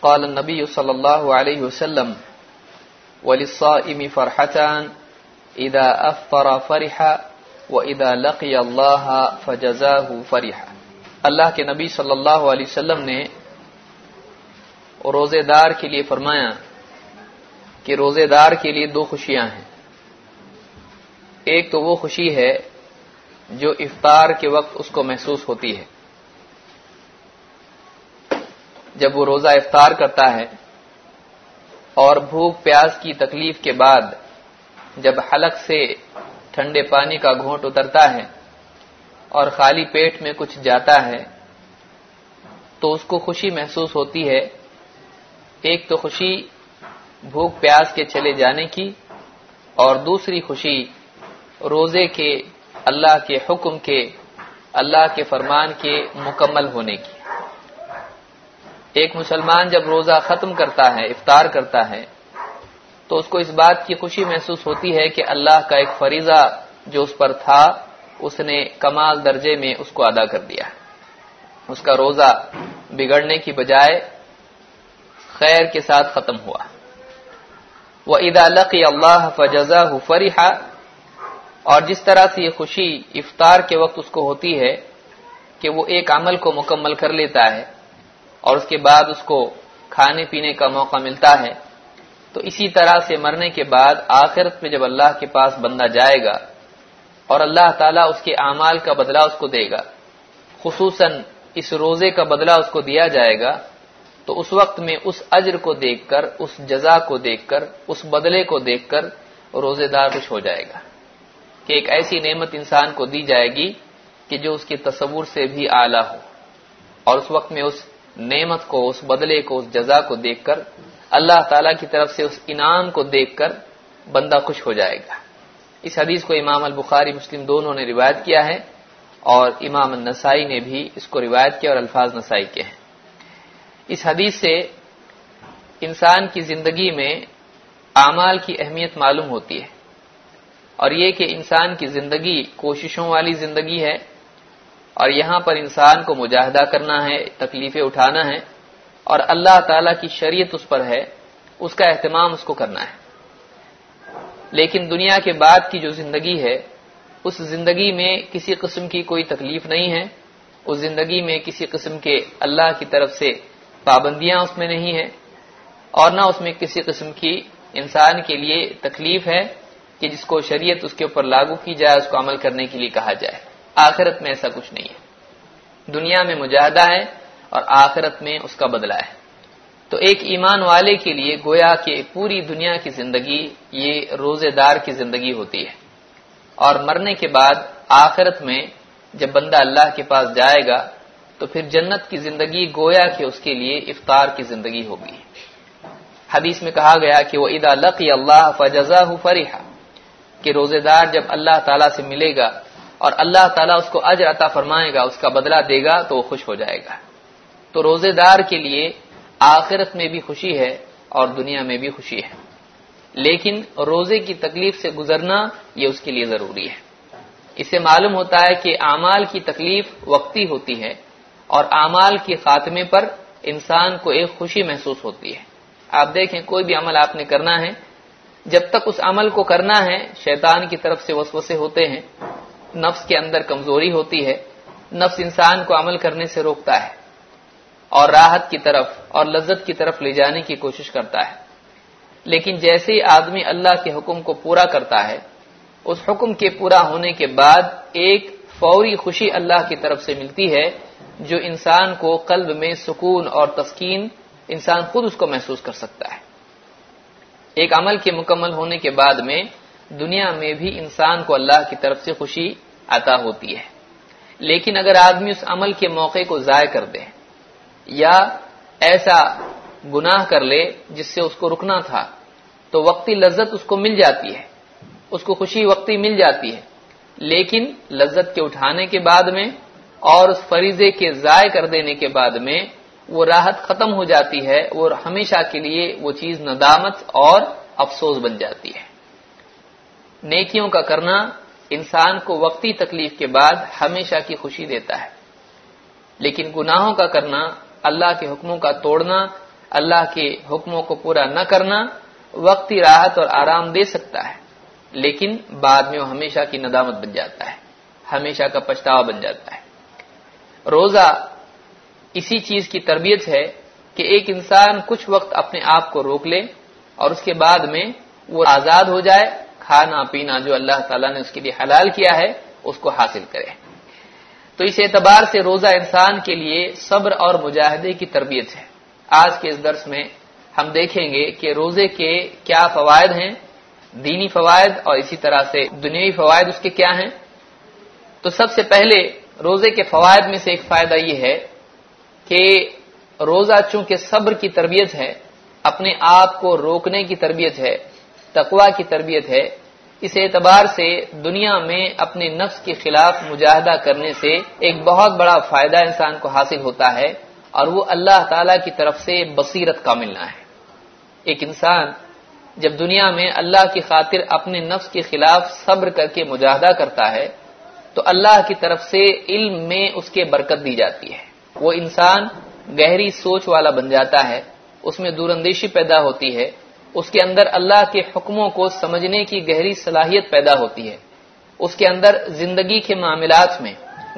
قال النبي صلى الله عليه وسلم، وللصائم فرحتان، إذا أفطر فرح، وإذا لقي الله فجزاه فرح اللہ کے نبی صلی اللہ علیہ وسلم نے روزے دار کے لیے فرمایا کہ روزے دار کے لیے دو خوشیاں ہیں۔ ایک تو وہ خوشی ہے جو افطار کے وقت اس کو محسوس ہوتی ہے۔ جب وہ روزہ افطار کرتا ہے اور بھوک پیاس کی تکلیف کے بعد جب حلق سے ٹھنڈے پانی کا گھونٹ اترتا ہے اور خالی پیٹ میں کچھ جاتا ہے، تو اس کو خوشی محسوس ہوتی ہے۔ ایک تو خوشی بھوک پیاس کے چلے جانے کی اور دوسری خوشی روزے کے اللہ کے حکم کے، اللہ کے فرمان کے مکمل ہونے کی۔ ایک مسلمان جب روزہ ختم کرتا ہے، افطار کرتا ہے، تو اس کو اس بات کی خوشی محسوس ہوتی ہے کہ اللہ کا ایک فریضہ جو اس پر تھا، اس نے کمال درجے میں اس کو ادا کر دیا۔ اس کا روزہ بگڑنے کی بجائے خیر کے ساتھ ختم ہوا۔ وہ ادا لقی اللہ فجزا فریحا اور جس طرح سے یہ خوشی افطار کے وقت اس کو ہوتی ہے کہ وہ ایک عمل کو مکمل کر لیتا ہے اور اس کے بعد اس کو کھانے پینے کا موقع ملتا ہے۔ تو اسی طرح سے مرنے کے بعد آخرت میں جب اللہ کے پاس بندہ جائے گا اور اللہ تعالیٰ اس کے اعمال کا بدلہ اس کو دے گا، خصوصاً اس روزے کا بدلہ اس کو دیا جائے گا، تو اس وقت میں اس اجر کو دیکھ کر، اس جزا کو دیکھ کر، اس بدلے کو دیکھ کر روزے دار خوش ہو جائے گا۔ کہ ایک ایسی نعمت انسان کو دی جائے گی کہ جو اس کے تصور سے بھی اعلیٰ ہو اور اس وقت میں اس نعمت کو، اس بدلے کو، اس جزا کو دیکھ کر، اللہ تعالی کی طرف سے اس انعام کو دیکھ کر بندہ خوش ہو جائے گا۔ اس حدیث کو امام البخاری مسلم دونوں نے روایت کیا ہے اور امام النسائی نے بھی اس کو روایت کیا اور الفاظ نسائی کے ہیں۔ اس حدیث سے انسان کی زندگی میں اعمال کی اہمیت معلوم ہوتی ہے اور یہ کہ انسان کی زندگی کوششوں والی زندگی ہے اور یہاں پر انسان کو مجاہدہ کرنا ہے، تکلیفیں اٹھانا ہے، اور اللہ تعالی کی شریعت اس پر ہے، اس کا اہتمام اس کو کرنا ہے۔ لیکن دنیا کے بعد کی جو زندگی ہے، اس زندگی میں کسی قسم کی کوئی تکلیف نہیں ہے، اس زندگی میں کسی قسم کے اللہ کی طرف سے پابندیاں اس میں نہیں ہے اور نہ اس میں کسی قسم کی انسان کے لیے تکلیف ہے کہ جس کو شریعت اس کے اوپر لاگو کی جائے، اس کو عمل کرنے کے لیے کہا جائے۔ آخرت میں ایسا کچھ نہیں ہے۔ دنیا میں مجاہدہ ہے اور آخرت میں اس کا بدلہ ہے۔ تو ایک ایمان والے کے لیے گویا کہ پوری دنیا کی زندگی یہ روزے دار کی زندگی ہوتی ہے۔ اور مرنے کے بعد آخرت میں جب بندہ اللہ کے پاس جائے گا، تو پھر جنت کی زندگی گویا کہ اس کے لیے افطار کی زندگی ہوگی۔ حدیث میں کہا گیا کہ وہ ادا لقی اللہ فجزا فریحا کہ روزے دار جب اللہ تعالیٰ سے ملے گا اور اللہ تعالیٰ اس کو اجر عطا فرمائے گا، اس کا بدلہ دے گا تو وہ خوش ہو جائے گا۔ تو روزے دار کے لیے آخرت میں بھی خوشی ہے اور دنیا میں بھی خوشی ہے۔ لیکن روزے کی تکلیف سے گزرنا یہ اس کے لیے ضروری ہے۔ اسے معلوم ہوتا ہے کہ اعمال کی تکلیف وقتی ہوتی ہے اور اعمال کے خاتمے پر انسان کو ایک خوشی محسوس ہوتی ہے۔ آپ دیکھیں، کوئی بھی عمل آپ نے کرنا ہے، جب تک اس عمل کو کرنا ہے، شیطان کی طرف سے وسوسے ہوتے ہیں۔ نفس کے اندر کمزوری ہوتی ہے، نفس انسان کو عمل کرنے سے روکتا ہے اور راحت کی طرف اور لذت کی طرف لے جانے کی کوشش کرتا ہے۔ لیکن جیسے ہی آدمی اللہ کے حکم کو پورا کرتا ہے، اس حکم کے پورا ہونے کے بعد ایک فوری خوشی اللہ کی طرف سے ملتی ہے، جو انسان کو قلب میں سکون اور تسکین انسان خود اس کو محسوس کر سکتا ہے۔ ایک عمل کے مکمل ہونے کے بعد میں دنیا میں بھی انسان کو اللہ کی طرف سے خوشی عطا ہوتی ہے۔ لیکن اگر آدمی اس عمل کے موقع کو ضائع کر دے یا ایسا گناہ کر لے جس سے اس کو رکنا تھا، تو وقتی لذت اس کو مل جاتی ہے۔ اس کو خوشی وقتی مل جاتی ہے۔ لیکن لذت کے اٹھانے کے بعد میں اور اس فریضے کے ضائع کر دینے کے بعد میں وہ راحت ختم ہو جاتی ہے وہ ہمیشہ کے لیے وہ چیز ندامت اور افسوس بن جاتی ہے۔ نیکیوں کا کرنا انسان کو وقتی تکلیف کے بعد ہمیشہ کی خوشی دیتا ہے۔ لیکن گناہوں کا کرنا، اللہ کے حکموں کا توڑنا، اللہ کے حکموں کو پورا نہ کرنا وقتی راحت اور آرام دے سکتا ہے۔ لیکن بعد میں وہ ہمیشہ کی ندامت بن جاتا ہے۔ ہمیشہ کا پچھتاوا بن جاتا ہے۔ روزہ اسی چیز کی تربیت ہے کہ ایک انسان کچھ وقت اپنے آپ کو روک لے اور اس کے بعد میں وہ آزاد ہو جائے کھانا پینا جو اللہ تعالیٰ نے اس کے لیے حلال کیا ہے، اس کو حاصل کرے۔ تو اس اعتبار سے روزہ انسان کے لیے صبر اور مجاہدے کی تربیت ہے۔ آج کے اس درس میں ہم دیکھیں گے کہ روزے کے کیا فوائد ہیں، دینی فوائد اور اسی طرح سے دنیاوی فوائد اس کے کیا ہیں۔ تو سب سے پہلے روزے کے فوائد میں سے ایک فائدہ یہ ہے کہ روزہ چونکہ صبر کی تربیت ہے، اپنے آپ کو روکنے کی تربیت ہے تقوا کی تربیت ہے، اس اعتبار سے دنیا میں اپنے نفس کے خلاف مجاہدہ کرنے سے ایک بہت بڑا فائدہ انسان کو حاصل ہوتا ہے اور وہ اللہ تعالی کی طرف سے بصیرت کا ملنا ہے۔ ایک انسان جب دنیا میں اللہ کی خاطر اپنے نفس کے خلاف صبر کر کے مجاہدہ کرتا ہے، تو اللہ کی طرف سے علم میں اس کے برکت دی جاتی ہے۔ وہ انسان گہری سوچ والا بن جاتا ہے، اس میں دور اندیشی پیدا ہوتی ہے اس کے اندر اللہ کے حکموں کو سمجھنے کی گہری صلاحیت پیدا ہوتی ہے۔ اس کے اندر زندگی کے معاملات میں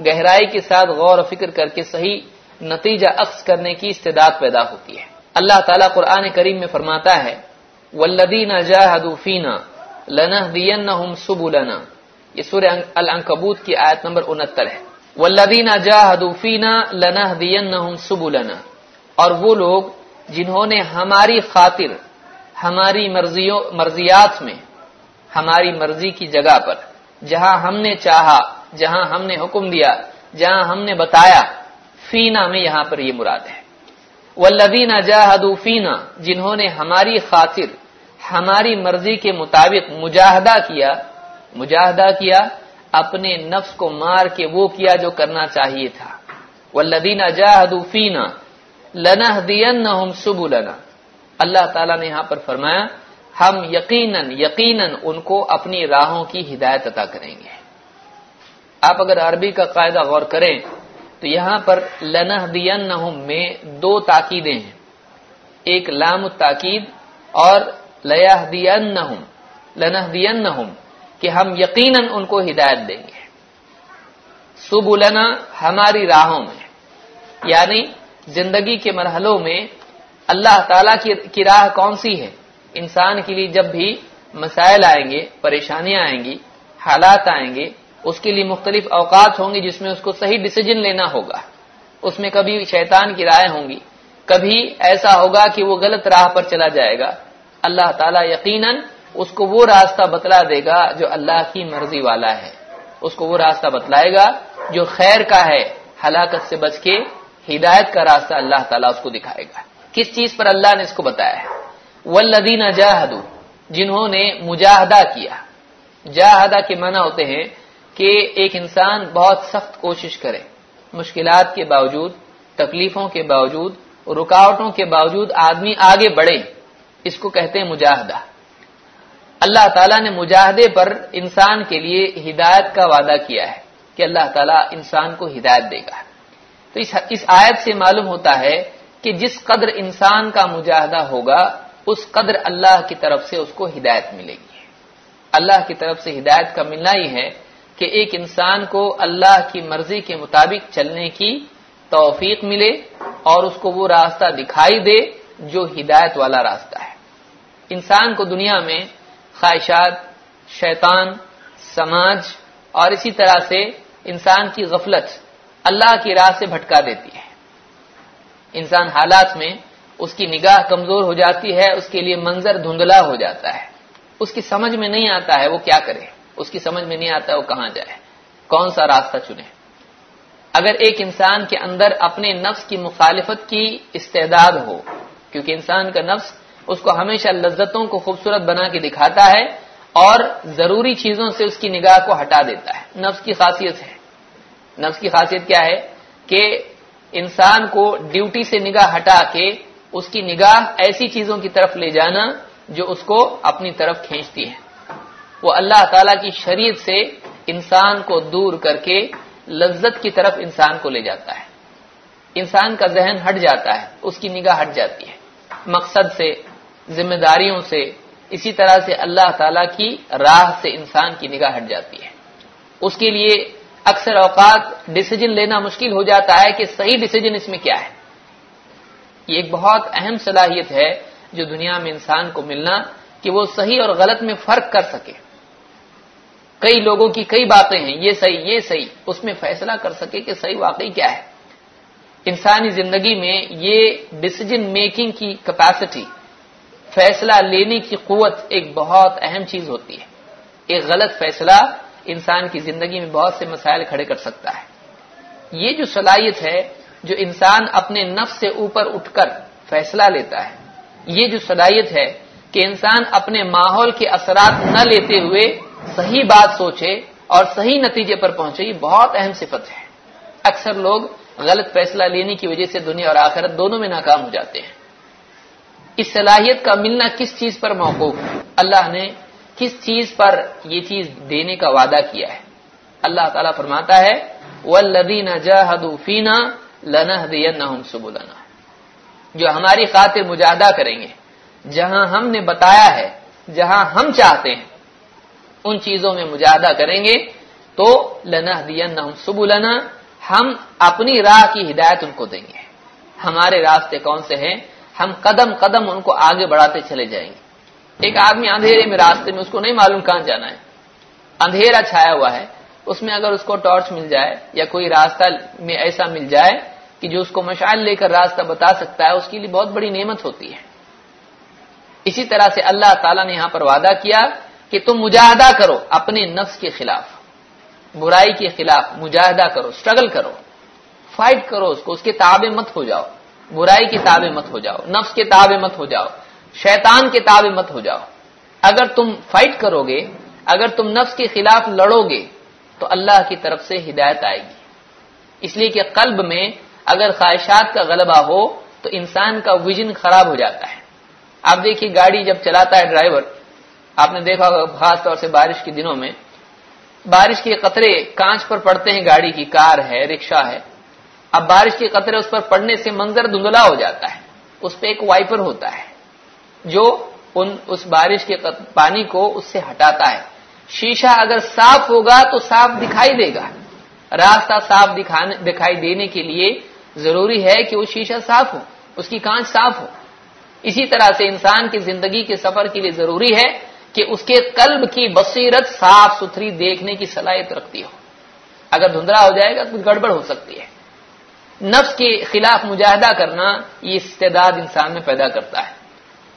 گہرائی کے ساتھ غور و فکر کر کے صحیح نتیجہ عکس کرنے کی استعداد پیدا ہوتی ہے۔ اللہ تعالیٰ قرآن کریم میں فرماتا ہے ولدین فینا لنا دین سبلنا۔ یہ سورہ العنکبوت کی آیت نمبر انہتر ہے۔ ولدین فینا لنا دین سبلنا۔ اور وہ لوگ جنہوں نے ہماری خاطر ہماری مرضیوں مرضیات میں، ہماری مرضی کی جگہ پر، جہاں ہم نے چاہا، جہاں ہم نے حکم دیا، جہاں ہم نے بتایا، فینا میں یہاں پر یہ مراد ہے۔ والذین جاہدوا فینا جنہوں نے ہماری خاطر، ہماری مرضی کے مطابق مجاہدہ کیا مجاہدہ کیا، اپنے نفس کو مار کے وہ کیا جو کرنا چاہیے تھا۔ والذین جاہدوا فینا لنهدینہم سبلنا۔ اللہ تعالیٰ نے یہاں پر فرمایا، ہم یقیناً یقیناً ان کو اپنی راہوں کی ہدایت عطا کریں گے۔ آپ اگر عربی کا قاعدہ غور کریں، تو یہاں پر لنہ دین میں دو تاکیدیں ہیں۔ ایک لام التاکید اور لیا دین لنہ دین کہ ہم یقیناً ان کو ہدایت دیں گے۔ سب ہماری راہوں میں یعنی زندگی کے مرحلوں میں اللہ تعالی کی راہ کون سی ہے؟ انسان کے لیے جب بھی مسائل آئیں گے، پریشانیاں آئیں گی، حالات آئیں گے، اس کے لیے مختلف اوقات ہوں گی جس میں اس کو صحیح ڈسیزن لینا ہوگا۔ اس میں کبھی شیطان کی رائے ہوں گی۔ کبھی ایسا ہوگا کہ وہ غلط راہ پر چلا جائے گا۔ اللہ تعالیٰ یقیناً اس کو وہ راستہ بتلا دے گا جو اللہ کی مرضی والا ہے۔ اس کو وہ راستہ بتلائے گا جو خیر کا ہے، ہلاکت سے بچ کے ہدایت کا راستہ اللہ تعالیٰ اس کو دکھائے گا۔ کس چیز پر اللہ نے اس کو بتایا ہے؟ ولدین جاہدو، جنہوں نے مجاہدہ کیا۔ جاہدہ کے معنی ہوتے ہیں کہ ایک انسان بہت سخت کوشش کرے، مشکلات کے باوجود، تکلیفوں کے باوجود، رکاوٹوں کے باوجود آدمی آگے بڑھے۔ اس کو کہتے ہیں مجاہدہ۔ اللہ تعالیٰ نے مجاہدے پر انسان کے لیے ہدایت کا وعدہ کیا ہے کہ اللہ تعالیٰ انسان کو ہدایت دے گا۔ تو اس آیت سے معلوم ہوتا ہے کہ جس قدر انسان کا مجاہدہ ہوگا، اس قدر اللہ کی طرف سے اس کو ہدایت ملے گی۔ اللہ کی طرف سے ہدایت کا ملنا ہی ہے کہ ایک انسان کو اللہ کی مرضی کے مطابق چلنے کی توفیق ملے اور اس کو وہ راستہ دکھائی دے جو ہدایت والا راستہ ہے۔ انسان کو دنیا میں خواہشات، شیطان، سماج اور اسی طرح سے انسان کی غفلت اللہ کی راہ سے بھٹکا دیتی ہے۔ انسان حالات میں اس کی نگاہ کمزور ہو جاتی ہے، اس کے لیے منظر دھندلا ہو جاتا ہے۔ اس کی سمجھ میں نہیں آتا ہے وہ کیا کرے۔ اس کی سمجھ میں نہیں آتا وہ کہاں جائے۔ کون سا راستہ چنے؟ اگر ایک انسان کے اندر اپنے نفس کی مخالفت کی استعداد ہو، کیونکہ انسان کا نفس اس کو ہمیشہ لذتوں کو خوبصورت بنا کے دکھاتا ہے اور ضروری چیزوں سے اس کی نگاہ کو ہٹا دیتا ہے۔ نفس کی خاصیت ہے۔ نفس کی خاصیت کیا ہے؟ کہ انسان کو ڈیوٹی سے نگاہ ہٹا کے اس کی نگاہ ایسی چیزوں کی طرف لے جانا جو اس کو اپنی طرف کھینچتی ہے۔ وہ اللہ تعالی کی شریعت سے انسان کو دور کر کے لذت کی طرف انسان کو لے جاتا ہے۔ انسان کا ذہن ہٹ جاتا ہے، اس کی نگاہ ہٹ جاتی ہے۔ مقصد سے، ذمہ داریوں سے، اسی طرح سے اللہ تعالی کی راہ سے انسان کی نگاہ ہٹ جاتی ہے۔ اس کے لیے اکثر اوقات ڈسیزن لینا مشکل ہو جاتا ہے کہ صحیح ڈسیزن اس میں کیا ہے۔ یہ ایک بہت اہم صلاحیت ہے جو دنیا میں انسان کو ملنا کہ وہ صحیح اور غلط میں فرق کر سکے۔ کئی لوگوں کی کئی باتیں ہیں، یہ صحیح یہ صحیح، اس میں فیصلہ کر سکے کہ صحیح واقعی کیا ہے۔ انسانی زندگی میں یہ ڈسیزن میکنگ کی کیپیسٹی، فیصلہ لینے کی قوت ایک بہت اہم چیز ہوتی ہے۔ ایک غلط فیصلہ انسان کی زندگی میں بہت سے مسائل کھڑے کر سکتا ہے۔ یہ جو صلاحیت ہے، جو انسان اپنے نفس سے اوپر اٹھ کر فیصلہ لیتا ہے، یہ جو صلاحیت ہے کہ انسان اپنے ماحول کے اثرات نہ لیتے ہوئے صحیح بات سوچے اور صحیح نتیجے پر پہنچے، یہ بہت اہم صفت ہے۔ اکثر لوگ غلط فیصلہ لینے کی وجہ سے دنیا اور آخرت دونوں میں ناکام ہو جاتے ہیں۔ اس صلاحیت کا ملنا کس چیز پر موقوف؟ ہے اللہ نے کس چیز پر یہ چیز دینے کا وعدہ کیا ہے؟ اللہ تعالیٰ فرماتا ہے والذین جاہدوا فینا لنہدینہم سبلنا۔ جو ہماری خاطر مجاہدہ کریں گے، جہاں ہم نے بتایا ہے، جہاں ہم چاہتے ہیں، ان چیزوں میں مجاہدہ کریں گے، تو لنہدینہم سبلنا۔ ہم اپنی راہ کی ہدایت ان کو دیں گے۔ ہمارے راستے کون سے ہیں؟ ہم قدم قدم ان کو آگے بڑھاتے چلے جائیں گے۔ ایک آدمی اندھیرے میں راستے میں اس کو نہیں معلوم کہاں جانا ہے۔ اندھیرا چھایا ہوا ہے۔ اس میں اگر اس کو ٹارچ مل جائے یا کوئی راستہ میں ایسا مل جائے کہ جو اس کو مشعل لے کر راستہ بتا سکتا ہے، اس کے لیے بہت بڑی نعمت ہوتی ہے۔ اسی طرح سے اللہ تعالیٰ نے یہاں پر وعدہ کیا کہ تم مجاہدہ کرو اپنے نفس کے خلاف۔ برائی کے خلاف مجاہدہ کرو اسٹرگل کرو۔ فائٹ کرو اس کو، اس کے تابع مت ہو جاؤ۔ برائی کے تابع مت ہو جاؤ۔ نفس کے تابع مت ہو جاؤ۔ شیطان کے تابع مت ہو جاؤ۔ اگر تم فائٹ کرو گے اگر تم نفس کے خلاف لڑو گے تو اللہ کی طرف سے ہدایت آئے گی۔ اس لیے کہ قلب میں اگر خواہشات کا غلبہ ہو، تو انسان کا ویژن خراب ہو جاتا ہے۔ آپ دیکھیے گاڑی جب چلاتا ہے ڈرائیور، آپ نے دیکھا خاص طور سے بارش کے دنوں میں۔ بارش کے قطرے کانچ پر پڑتے ہیں، گاڑی کی کار ہے رکشا ہے۔ اب بارش کے قطرے اس پر پڑنے سے منظر دھندلا ہو جاتا ہے۔ اس پہ ایک وائپر ہوتا ہے۔ جو ان اس بارش کے پانی کو اس سے ہٹاتا ہے۔ شیشہ اگر صاف ہوگا تو صاف دکھائی دے گا۔ راستہ صاف دکھائی دینے کے لیے ضروری ہے کہ وہ شیشہ صاف ہو، اس کی کانچ صاف ہو۔ اسی طرح سے انسان کی زندگی کے سفر کے لیے ضروری ہے کہ اس کے قلب کی بصیرت صاف ستھری دیکھنے کی صلاحیت رکھتی ہو۔ اگر دھندلا ہو جائے گا کچھ گڑبڑ ہو سکتی ہے۔ نفس کے خلاف مجاہدہ کرنا یہ استعداد انسان میں پیدا کرتا ہے۔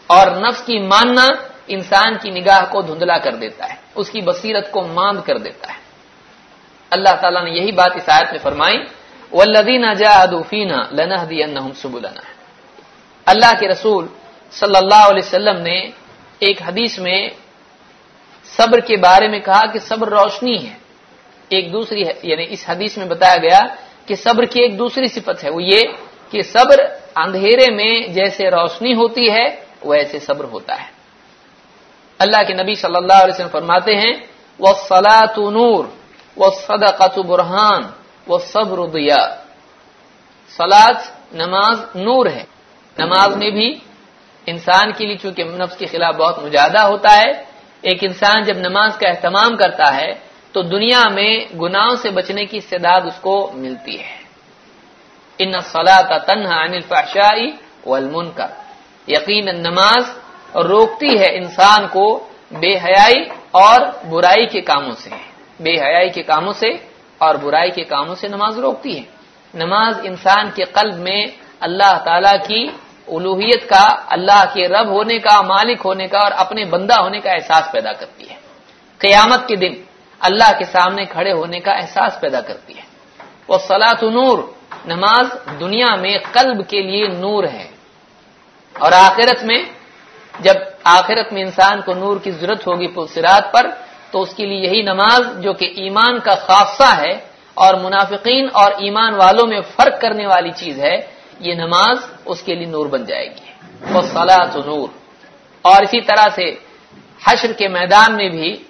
اور نفس کی ماننا انسان کی نگاہ کو دھندلا کر دیتا ہے، اس کی بصیرت کو ماند کر دیتا ہے۔ اللہ تعالیٰ نے یہی بات اس آیت میں فرمائی والذین جاہدوا فینا لنہدینہم سبلنا۔ اللہ کے رسول صلی اللہ علیہ وسلم نے ایک حدیث میں صبر کے بارے میں کہا کہ صبر روشنی ہے۔ ایک دوسری یعنی اس حدیث میں بتایا گیا کہ صبر کی ایک دوسری صفت ہے، وہ یہ کہ صبر اندھیرے میں جیسے روشنی ہوتی ہے ویسے صبر ہوتا ہے۔ اللہ کے نبی صلی اللہ علیہ وسلم فرماتے ہیں وہ سلاۃ نور وہ صدقۃ برہان وہ صبر دیا سلاد نماز نور ہے۔ نماز میں بھی انسان کے لیے چونکہ نفس کے خلاف بہت مجاہدہ ہوتا ہے، ایک انسان جب نماز کا اہتمام کرتا ہے، تو دنیا میں گناہوں سے بچنے کی استعداد اس کو ملتی ہے۔ ان سلاۃ تنہا عن الفحشائی والمن کا یقین نماز روکتی ہے انسان کو بے حیائی اور برائی کے کاموں سے۔ بے حیائی کے کاموں سے اور برائی کے کاموں سے نماز روکتی ہے۔ نماز انسان کے قلب میں اللہ تعالی کی الوحیت کا، اللہ کے رب ہونے کا، مالک ہونے کا اور اپنے بندہ ہونے کا احساس پیدا کرتی ہے۔ قیامت کے دن اللہ کے سامنے کھڑے ہونے کا احساس پیدا کرتی ہے۔ وہ سلاۃ نور۔ نماز دنیا میں قلب کے لیے نور ہے۔ اور آخرت میں جب آخرت میں انسان کو نور کی ضرورت ہوگی پلسرات پر، تو اس کے لیے یہی نماز جو کہ ایمان کا خاصہ ہے اور منافقین اور ایمان والوں میں فرق کرنے والی چیز ہے، یہ نماز اس کے لیے نور بن جائے گی۔ وہ سلاۃ نور۔ اور اسی طرح سے حشر کے میدان میں بھی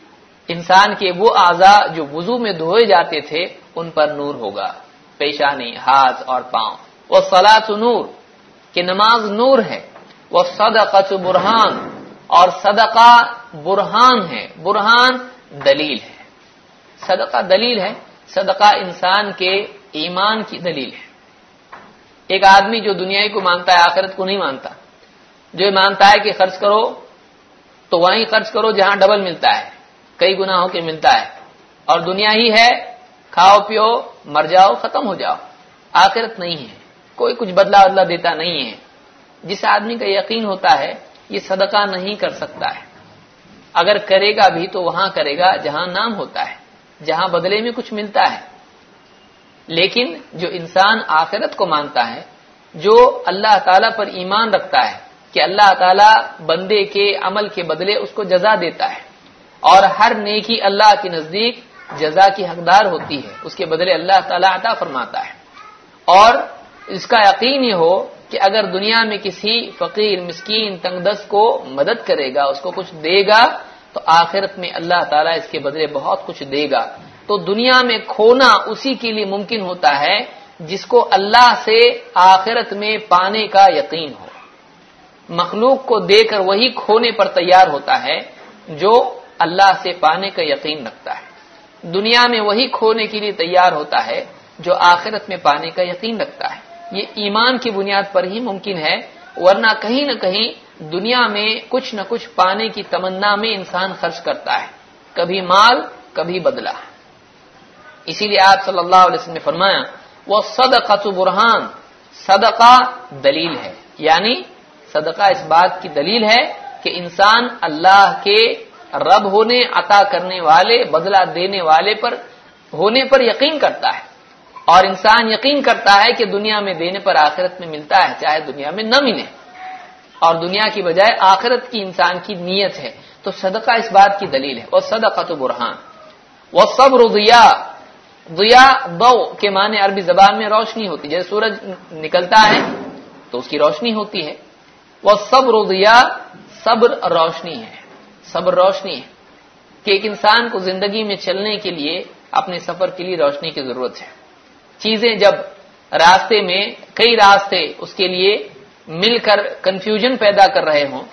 انسان کے وہ اعضاء جو وضو میں دھوئے جاتے تھے، ان پر نور ہوگا۔ پیشانی، ہاتھ اور پاؤں۔ وہ سلاۃ نور۔ کہ نماز نور ہے۔ وہ صدقہ برہان، اور صدقہ برہان ہے۔ برہان دلیل ہے۔ صدقہ دلیل ہے۔ صدقہ انسان کے ایمان کی دلیل ہے۔ ایک آدمی جو دنیا کو مانتا ہے، آخرت کو نہیں مانتا، جو مانتا ہے کہ خرچ کرو، تو وہیں خرچ کرو جہاں ڈبل ملتا ہے۔ کئی گنا ہو کے ملتا ہے۔ اور دنیا ہی ہے، کھاؤ پیو، مر جاؤ، ختم ہو جاؤ۔ آخرت نہیں ہے۔ کوئی کچھ بدلا بدلا دیتا نہیں ہے۔ جس آدمی کا یقین ہوتا ہے یہ صدقہ نہیں کر سکتا ہے۔ اگر کرے گا بھی تو وہاں کرے گا جہاں نام ہوتا ہے، جہاں بدلے میں کچھ ملتا ہے۔ لیکن جو انسان آخرت کو مانتا ہے، جو اللہ تعالی پر ایمان رکھتا ہے کہ اللہ تعالی بندے کے عمل کے بدلے اس کو جزا دیتا ہے، اور ہر نیکی اللہ کے نزدیک جزا کی حقدار ہوتی ہے، اس کے بدلے اللہ تعالیٰ عطا فرماتا ہے۔ اور اس کا یقین یہ ہو کہ اگر دنیا میں کسی فقیر، مسکین، تنگ دست کو مدد کرے گا، اس کو کچھ دے گا، تو آخرت میں اللہ تعالیٰ اس کے بدلے بہت کچھ دے گا۔ تو دنیا میں کھونا اسی کے لیے ممکن ہوتا ہے جس کو اللہ سے آخرت میں پانے کا یقین ہو۔ مخلوق کو دے کر وہی کھونے پر تیار ہوتا ہے جو اللہ سے پانے کا یقین رکھتا ہے۔ دنیا میں وہی کھونے کے لیے تیار ہوتا ہے جو آخرت میں پانے کا یقین رکھتا ہے۔ یہ ایمان کی بنیاد پر ہی ممکن ہے، ورنہ کہیں نہ کہیں دنیا میں کچھ نہ کچھ پانے کی تمنا میں انسان خرچ کرتا ہے۔ کبھی مال، کبھی بدلا اسی لیے آپ صلی اللہ علیہ وسلم نے فرمایا وہ صدقہ برہان صدقہ دلیل ہے۔ یعنی صدقہ اس بات کی دلیل ہے کہ انسان اللہ کے رب ہونے، عطا کرنے والے، بدلہ دینے والے پر، ہونے پر یقین کرتا ہے۔ اور انسان یقین کرتا ہے کہ دنیا میں دینے پر آخرت میں ملتا ہے، چاہے دنیا میں نہ ملے۔ اور دنیا کی بجائے آخرت کی انسان کی نیت ہے۔ تو صدقہ اس بات کی دلیل ہے۔ وہ صدقہ تو برہان وہ سب رضیا دیا دو کے معنی عربی زبان میں روشنی ہوتی جیسے سورج نکلتا ہے تو اس کی روشنی ہوتی ہے۔ وہ سب رضیا صبر روشنی ہے۔ صبر روشنی ہے کہ ایک انسان کو زندگی میں چلنے کے لیے، اپنے سفر کے لیے روشنی کی ضرورت ہے۔ چیزیں جب راستے میں کئی راستے اس کے لیے مل کر کنفیوژن پیدا کر رہے ہوں،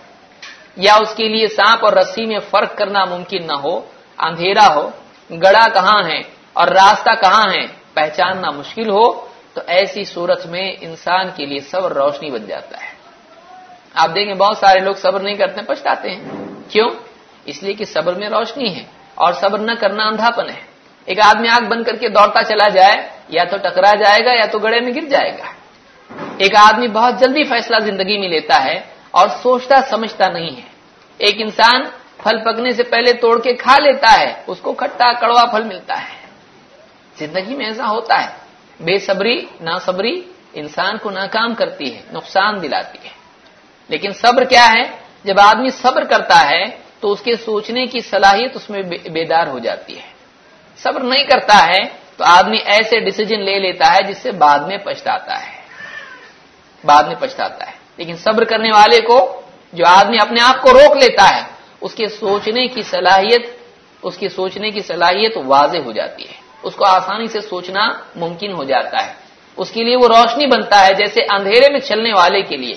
یا اس کے لیے سانپ اور رسی میں فرق کرنا ممکن نہ ہو، اندھیرا ہو، گڑا کہاں ہے اور راستہ کہاں ہے، پہچاننا مشکل ہو، تو ایسی صورت میں انسان کے لیے صبر روشنی بن جاتا ہے۔ آپ دیکھیں بہت سارے لوگ صبر نہیں کرتے، پچھتاتے ہیں۔ کیوں؟ اس لیے کہ صبر میں روشنی ہے اور صبر نہ کرنا اندھاپن ہے۔ ایک آدمی آگ بند کر کے دوڑتا چلا جائے یا تو ٹکرا جائے گا یا تو گڑے میں گر جائے گا۔ ایک آدمی بہت جلدی فیصلہ زندگی میں لیتا ہے اور سوچتا سمجھتا نہیں ہے۔ ایک انسان پھل پکنے سے پہلے توڑ کے کھا لیتا ہے، اس کو کھٹا کڑوا پھل ملتا ہے۔ زندگی میں ایسا ہوتا ہے۔ بے صبری نا صبری انسان کو ناکام کرتی ہے، نقصان دلاتی ہے۔ لیکن صبر کیا ہے؟ جب آدمی صبر کرتا ہے، تو اس کے سوچنے کی صلاحیت اس میں بیدار ہو جاتی ہے۔ صبر نہیں کرتا ہے تو آدمی ایسے ڈسیزن لے لیتا ہے جس سے بعد میں پچھتاتا ہے۔ بعد میں پچھتاتا ہے۔ لیکن صبر کرنے والے کو جو آدمی اپنے آپ کو روک لیتا ہے، اس کے سوچنے کی صلاحیت، اس کی سوچنے کی صلاحیت واضح ہو جاتی ہے۔ اس کو آسانی سے سوچنا ممکن ہو جاتا ہے۔ اس کے لیے وہ روشنی بنتا ہے جیسے اندھیرے میں چلنے والے کے لیے۔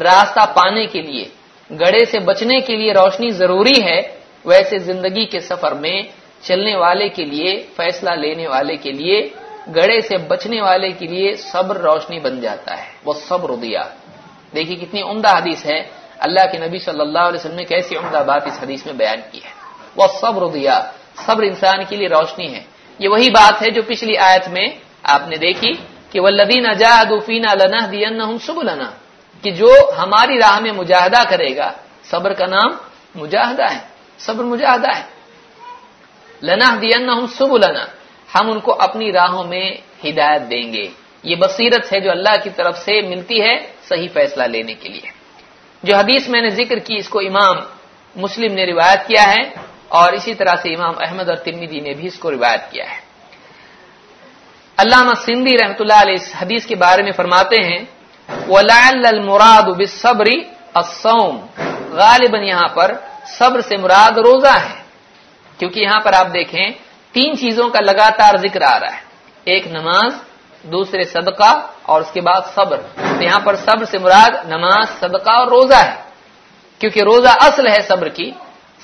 راستہ پانے کے لیے۔ گڑے سے بچنے کے لیے روشنی ضروری ہے۔ ویسے زندگی کے سفر میں چلنے والے کے لیے، فیصلہ لینے والے کے لیے، گڑے سے بچنے والے کے لیے صبر روشنی بن جاتا ہے۔ وہ صبر دیا دیکھیے کتنی عمدہ حدیث ہے۔ اللہ کے نبی صلی اللہ علیہ وسلم نے کیسی عمدہ بات اس حدیث میں بیان کی ہے۔ وہ صبر دیا صبر انسان کے لیے روشنی ہے۔ یہ وہی بات ہے جو پچھلی آیت میں آپ نے دیکھی کہ وہ لدین اجادین لنا دین سب لنا کہ جو ہماری راہ میں مجاہدہ کرے گا، صبر کا نام مجاہدہ ہے۔ صبر مجاہدہ ہے۔ لنا دین سب لنا ہم ان کو اپنی راہوں میں ہدایت دیں گے۔ یہ بصیرت ہے جو اللہ کی طرف سے ملتی ہے صحیح فیصلہ لینے کے لیے۔ جو حدیث میں نے ذکر کی، اس کو امام مسلم نے روایت کیا ہے اور اسی طرح سے امام احمد اور ترمیدی نے بھی اس کو روایت کیا ہے۔ علامہ سندھی رحمۃ اللہ علیہ اس حدیث کے بارے میں فرماتے ہیں المراد بالصبر الصوم۔ غالباً یہاں پر صبر سے مراد روزہ ہے۔ کیونکہ یہاں پر آپ دیکھیں تین چیزوں کا لگاتار ذکر آ رہا ہے۔ ایک نماز، دوسرے صدقہ اور اس کے بعد صبر۔ تو یہاں پر صبر سے مراد نماز، صدقہ اور روزہ ہے۔ کیونکہ روزہ اصل ہے صبر کی۔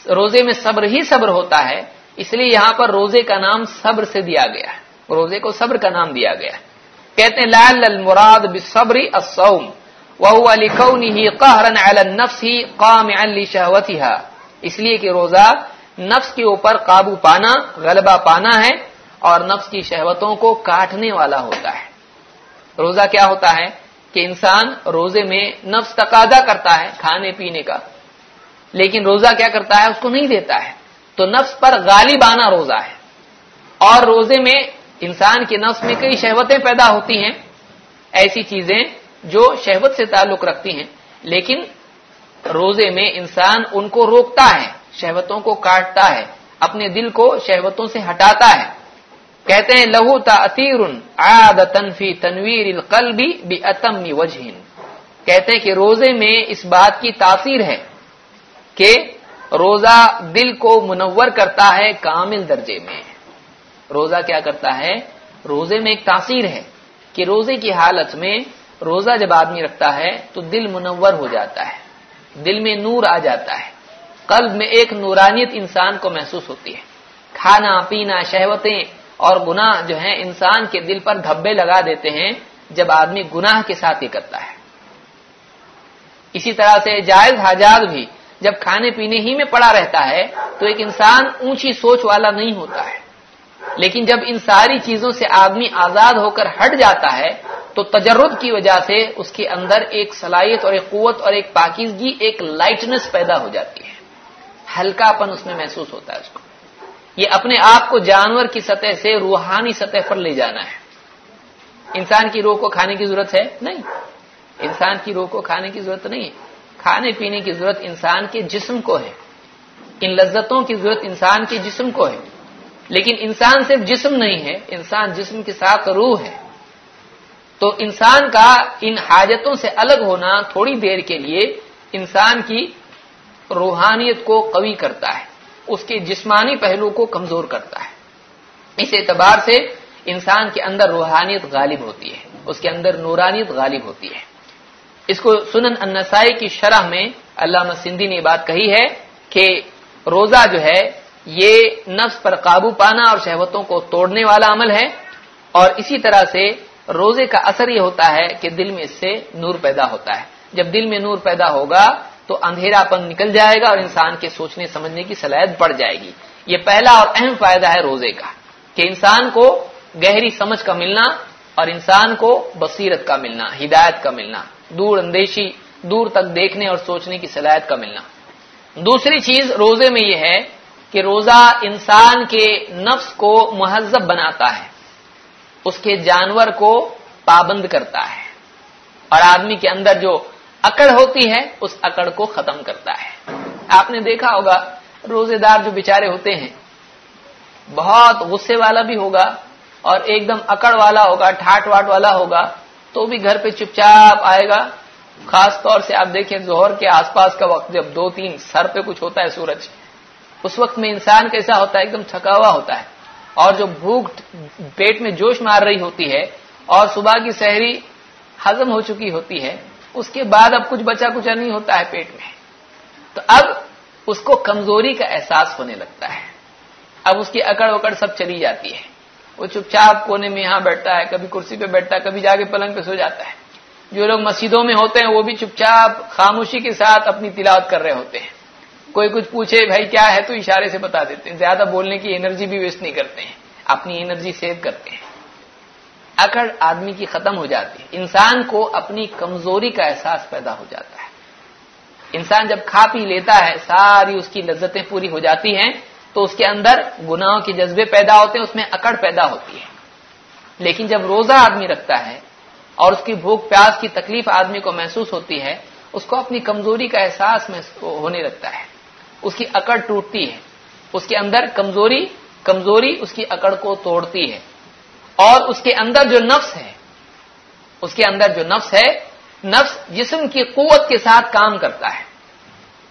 روزے میں صبر ہی صبر ہوتا ہے۔ اس لیے یہاں پر روزے کا نام صبر سے دیا گیا ہے۔ روزے کو صبر کا نام دیا گیا ہے۔ کہتے ہیں لال المراد بصبری الصوم، وهو لكونه قهرا على النفس قامعا لشهوتها اس لیے کہ روزہ نفس کے اوپر قابو پانا، غلبہ پانا ہے اور نفس کی شہوتوں کو کاٹنے والا ہوتا ہے۔ روزہ کیا ہوتا ہے؟ کہ انسان روزے میں نفس تقاضا کرتا ہے کھانے پینے کا۔ لیکن روزہ کیا کرتا ہے؟ اس کو نہیں دیتا ہے۔ تو نفس پر غالب آنا روزہ ہے۔ اور روزے میں انسان کے نفس میں کئی شہوتیں پیدا ہوتی ہیں۔ ایسی چیزیں جو شہوت سے تعلق رکھتی ہیں۔ لیکن روزے میں انسان ان کو روکتا ہے۔ شہوتوں کو کاٹتا ہے، اپنے دل کو شہوتوں سے ہٹاتا ہے۔ کہتے ہیں، لہو تاثیر فی تنویر القلبی بھی اتم وجہ کہتے ہیں کہ روزے میں اس بات کی تاثیر ہے کہ روزہ دل کو منور کرتا ہے کامل درجے میں۔ روزہ کیا کرتا ہے؟ روزے میں ایک تاثیر ہے کہ روزے کی حالت میں روزہ جب آدمی رکھتا ہے تو دل منور ہو جاتا ہے، دل میں نور آ جاتا ہے۔ قلب میں ایک نورانیت انسان کو محسوس ہوتی ہے۔ کھانا، پینا، شہوتیں اور گناہ جو ہیں انسان کے دل پر دھبے لگا دیتے ہیں جب آدمی گناہ کے ساتھ یہ کرتا ہے۔ اسی طرح سے جائز حاجات بھی، جب کھانے پینے ہی میں پڑا رہتا ہے تو ایک انسان اونچی سوچ والا نہیں ہوتا ہے۔ لیکن جب ان ساری چیزوں سے آدمی آزاد ہو کر ہٹ جاتا ہے تو تجرد کی وجہ سے اس کے اندر ایک صلاحیت اور ایک قوت اور ایک پاکیزگی، ایک لائٹنس پیدا ہو جاتی ہے۔ ہلکا پن اس میں محسوس ہوتا ہے اس کو۔ یہ اپنے آپ کو جانور کی سطح سے روحانی سطح پر لے جانا ہے۔ انسان کی روح کو کھانے کی ضرورت ہے؟ نہیں۔ انسان کی روح کو کھانے کی ضرورت نہیں ہے۔ کھانے پینے کی ضرورت انسان کے جسم کو ہے۔ ان لذتوں کی ضرورت انسان کے جسم کو ہے۔ لیکن انسان صرف جسم نہیں ہے، انسان جسم کے ساتھ روح ہے۔ تو انسان کا ان حاجتوں سے الگ ہونا تھوڑی دیر کے لیے انسان کی روحانیت کو قوی کرتا ہے، اس کے جسمانی پہلو کو کمزور کرتا ہے۔ اس اعتبار سے انسان کے اندر روحانیت غالب ہوتی ہے، اس کے اندر نورانیت غالب ہوتی ہے۔ اس کو سنن النسائی کی شرح میں علامہ سندھی نے بات کہی ہے کہ روزہ جو ہے، یہ نفس پر قابو پانا اور شہوتوں کو توڑنے والا عمل ہے۔ اور اسی طرح سے روزے کا اثر یہ ہوتا ہے کہ دل میں اس سے نور پیدا ہوتا ہے۔ جب دل میں نور پیدا ہوگا تو اندھیرا پن نکل جائے گا اور انسان کے سوچنے سمجھنے کی صلاحیت بڑھ جائے گی۔ یہ پہلا اور اہم فائدہ ہے روزے کا، کہ انسان کو گہری سمجھ کا ملنا اور انسان کو بصیرت کا ملنا، ہدایت کا ملنا، دور اندیشی، دور تک دیکھنے اور سوچنے کی صلاحیت کا ملنا۔ دوسری چیز روزے میں یہ ہے کہ روزہ انسان کے نفس کو مہذب بناتا ہے، اس کے جانور کو پابند کرتا ہے۔ اور آدمی کے اندر جو اکڑ ہوتی ہے، اس اکڑ کو ختم کرتا ہے۔ آپ نے دیکھا ہوگا روزے دار جو بیچارے ہوتے ہیں، بہت غصے والا بھی ہوگا اور ایک دم اکڑ والا ہوگا، ٹھاٹ واٹ والا ہوگا، تو بھی گھر پہ چپ چاپ آئے گا۔ خاص طور سے آپ دیکھیں زہر کے آس پاس کا وقت، جب دو تین سر پہ کچھ ہوتا ہے سورج، اس وقت میں انسان کیسا ہوتا ہے، ایک دم تھکا ہوا ہوتا ہے۔ اور جو بھوک پیٹ میں جوش مار رہی ہوتی ہے اور صبح کی سحری ہزم ہو چکی ہوتی ہے اس کے بعد اب کچھ بچا، کچھ نہیں ہوتا ہے پیٹ میں۔ تو اب اس کو کمزوری کا احساس ہونے لگتا ہے۔ اب اس کی اکڑ وکڑ سب چلی جاتی ہے۔ وہ چپ چاپ کونے میں یہاں بیٹھتا ہے، کبھی کرسی پہ بیٹھتا ہے، کبھی جا کے پلنگ پہ سو جاتا ہے۔ جو لوگ مسجدوں میں ہوتے ہیں، وہ بھی چپ چاپ، خاموشی کے ساتھ اپنی تلاوت کر رہے ہوتے ہیں۔ کوئی کچھ پوچھے، بھائی، کیا ہے؟ تو اشارے سے بتا دیتے ہیں۔ زیادہ بولنے کی انرجی بھی ویسٹ نہیں کرتے ہیں۔ اپنی انرجی سیو کرتے ہیں۔ اکڑ آدمی کی ختم ہو جاتی ہے۔ انسان کو اپنی کمزوری کا احساس پیدا ہو جاتا ہے۔ انسان جب کھا پی لیتا ہے، ساری اس کی لذتیں پوری ہو جاتی ہیں، تو اس کے اندر گناہوں کے جذبے پیدا ہوتے ہیں، اس میں اکڑ پیدا ہوتی ہے۔ لیکن جب روزہ آدمی رکھتا ہے اور اس کی بھوک پیاس کی تکلیف آدمی کو محسوس ہوتی ہے، اس کو اپنی کمزوری کا احساس ہونے لگتا ہے۔ اس کی اکڑ ٹوٹتی ہے۔ اس کے اندر کمزوری کمزوری اس کی اکڑ کو توڑتی ہے۔ اور اس کے اندر جو نفس ہے، اس کے اندر جو نفس ہے، نفس جسم کی قوت کے ساتھ کام کرتا ہے۔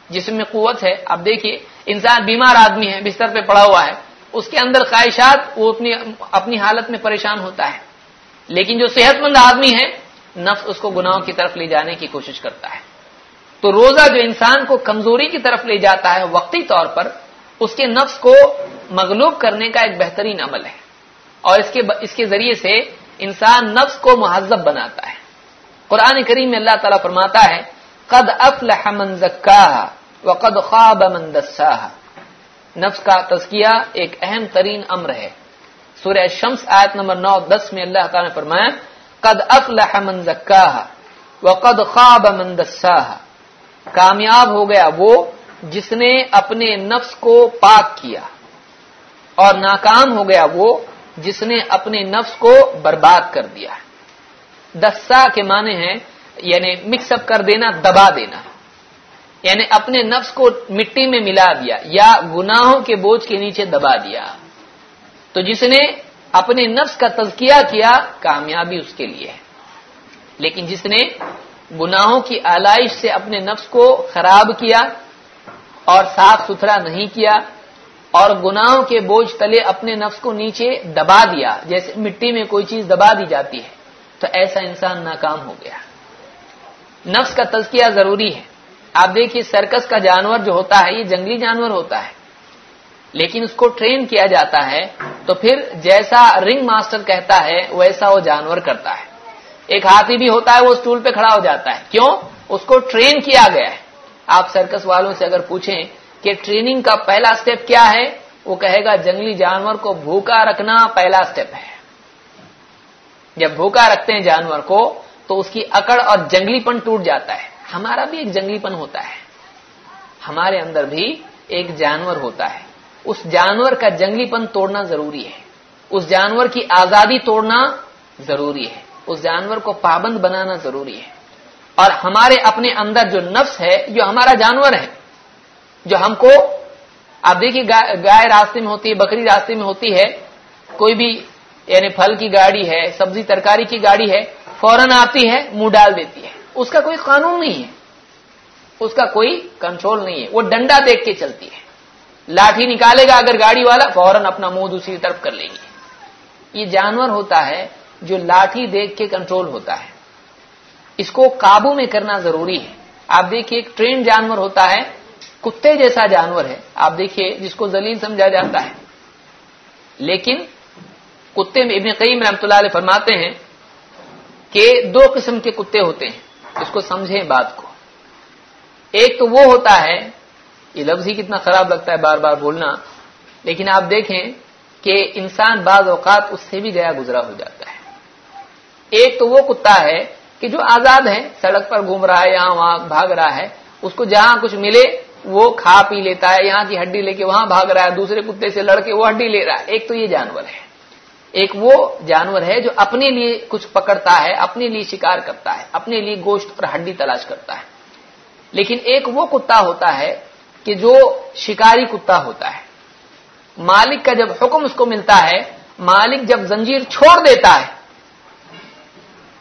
جسم میں قوت ہے۔ اب دیکھیے، انسان بیمار آدمی ہے، بستر پہ پڑا ہوا ہے۔ اس کے اندر خواہشات، وہ اپنی اپنی حالت میں پریشان ہوتا ہے۔ لیکن جو صحت مند آدمی ہے، نفس اس کو گناہوں کی طرف لے جانے کی کوشش کرتا ہے۔ تو روزہ جو انسان کو کمزوری کی طرف لے جاتا ہے، وقتی طور پر، اس کے نفس کو مغلوب کرنے کا ایک بہترین عمل ہے۔ اور اس کے اس کے ذریعے سے انسان نفس کو مہذب بناتا ہے۔ قرآن کریم میں اللہ تعالیٰ فرماتا ہے، قد افلح من زکاها وقد خواب من دساها۔ نفس کا تزکیہ ایک اہم ترین امر ہے۔ سورہ شمس آیت نمبر نو، دس میں اللہ تعالیٰ نے فرمایا، قد افلح من زکاها وقد خواب من دساها۔ کامیاب ہو گیا وہ جس نے اپنے نفس کو پاک کیا۔ اور ناکام ہو گیا وہ جس نے اپنے نفس کو برباد کر دیا دسا کے معنی ہے یعنی مکس اپ کر دینا، دبا دینا۔ یعنی اپنے نفس کو مٹی میں ملا دیا، یا گناہوں کے بوجھ کے نیچے دبا دیا۔ تو جس نے اپنے نفس کا تزکیہ کیا، کامیابی اس کے لیے ہے۔ لیکن جس نے گناہوں کی آلائش سے اپنے نفس کو خراب کیا اور صاف ستھرا نہیں کیا اور گناہوں کے بوجھ تلے اپنے نفس کو نیچے دبا دیا، جیسے مٹی میں کوئی چیز دبا دی جاتی ہے، تو ایسا انسان ناکام ہو گیا۔ نفس کا تزکیہ ضروری ہے۔ آپ دیکھیے، سرکس کا جانور جو ہوتا ہے، یہ جنگلی جانور ہوتا ہے۔ لیکن اس کو ٹرین کیا جاتا ہے، تو پھر جیسا رنگ ماسٹر کہتا ہے، ویسا وہ جانور کرتا ہے۔ ایک ہاتھی بھی ہوتا ہے، وہ اسٹول پہ کھڑا ہو جاتا ہے۔ کیوں؟ اس کو ٹرین کیا گیا ہے۔ آپ سرکس والوں سے اگر پوچھیں کہ ٹریننگ کا پہلا سٹیپ کیا ہے؟ وہ کہے گا جنگلی جانور کو بھوکا رکھنا پہلا سٹیپ ہے۔ جب بھوکا رکھتے ہیں جانور کو، تو اس کی اکڑ اور جنگلی پن ٹوٹ جاتا ہے۔ ہمارا بھی ایک جنگلی پن ہوتا ہے۔ ہمارے اندر بھی ایک جانور ہوتا ہے۔ اس جانور کا جنگلی پن توڑنا ضروری ہے۔ اس جانور کی آزادی توڑنا ضروری ہے۔ اس جانور کو پابند بنانا ضروری ہے۔ اور ہمارے اپنے اندر جو نفس ہے، جو ہمارا جانور ہے جو ہم کو آپ دیکھیے گائے راستے میں ہوتی ہے، بکری راستے میں ہوتی ہے، کوئی بھی یعنی پھل کی گاڑی ہے، سبزی ترکاری کی گاڑی ہے، فوراً آتی ہے، منہ ڈال دیتی ہے۔ اس کا کوئی قانون نہیں ہے۔ اس کا کوئی کنٹرول نہیں ہے۔ وہ ڈنڈا دیکھ کے چلتی ہے۔ لاٹھی نکالے گا اگر گاڑی والا، فوراً اپنا منہ دوسری طرف کر لیں گے۔ یہ جانور ہوتا ہے جو لاٹھی دیکھ کے کنٹرول ہوتا ہے۔ اس کو قابو میں کرنا ضروری ہے۔ آپ دیکھیے، ایک ٹرین جانور ہوتا ہے کتے جیسا جانور ہے، آپ دیکھیے جس کو زلیل سمجھا جاتا ہے۔ لیکن کتے میں ابن قیم رحمۃ اللہ علیہ فرماتے ہیں کہ دو قسم کے کتے ہوتے ہیں، اس کو سمجھیں بات کو۔ ایک تو وہ ہوتا ہے، یہ لفظ ہی کتنا خراب لگتا ہے بار بار بولنا، لیکن آپ دیکھیں کہ انسان بعض اوقات اس سے بھی گیا گزرا ہو جاتا ہے۔ ایک تو وہ کتا ہے کہ جو آزاد ہے، سڑک پر گھوم رہا ہے، یہاں وہاں بھاگ رہا ہے، اس کو جہاں کچھ ملے وہ کھا پی لیتا ہے، یہاں کی ہڈی لے کے وہاں بھاگ رہا ہے، دوسرے کتے سے لڑ کے وہ ہڈی لے رہا ہے۔ ایک تو یہ جانور ہے۔ ایک وہ جانور ہے جو اپنے لیے کچھ پکڑتا ہے، اپنے لیے شکار کرتا ہے، اپنے لیے گوشت اور ہڈی تلاش کرتا ہے۔ لیکن ایک وہ کتا ہوتا ہے کہ جو شکاری کتا ہوتا ہے۔ مالک کا جب حکم اس کو ملتا ہے، مالک جب زنجیر چھوڑ دیتا ہے،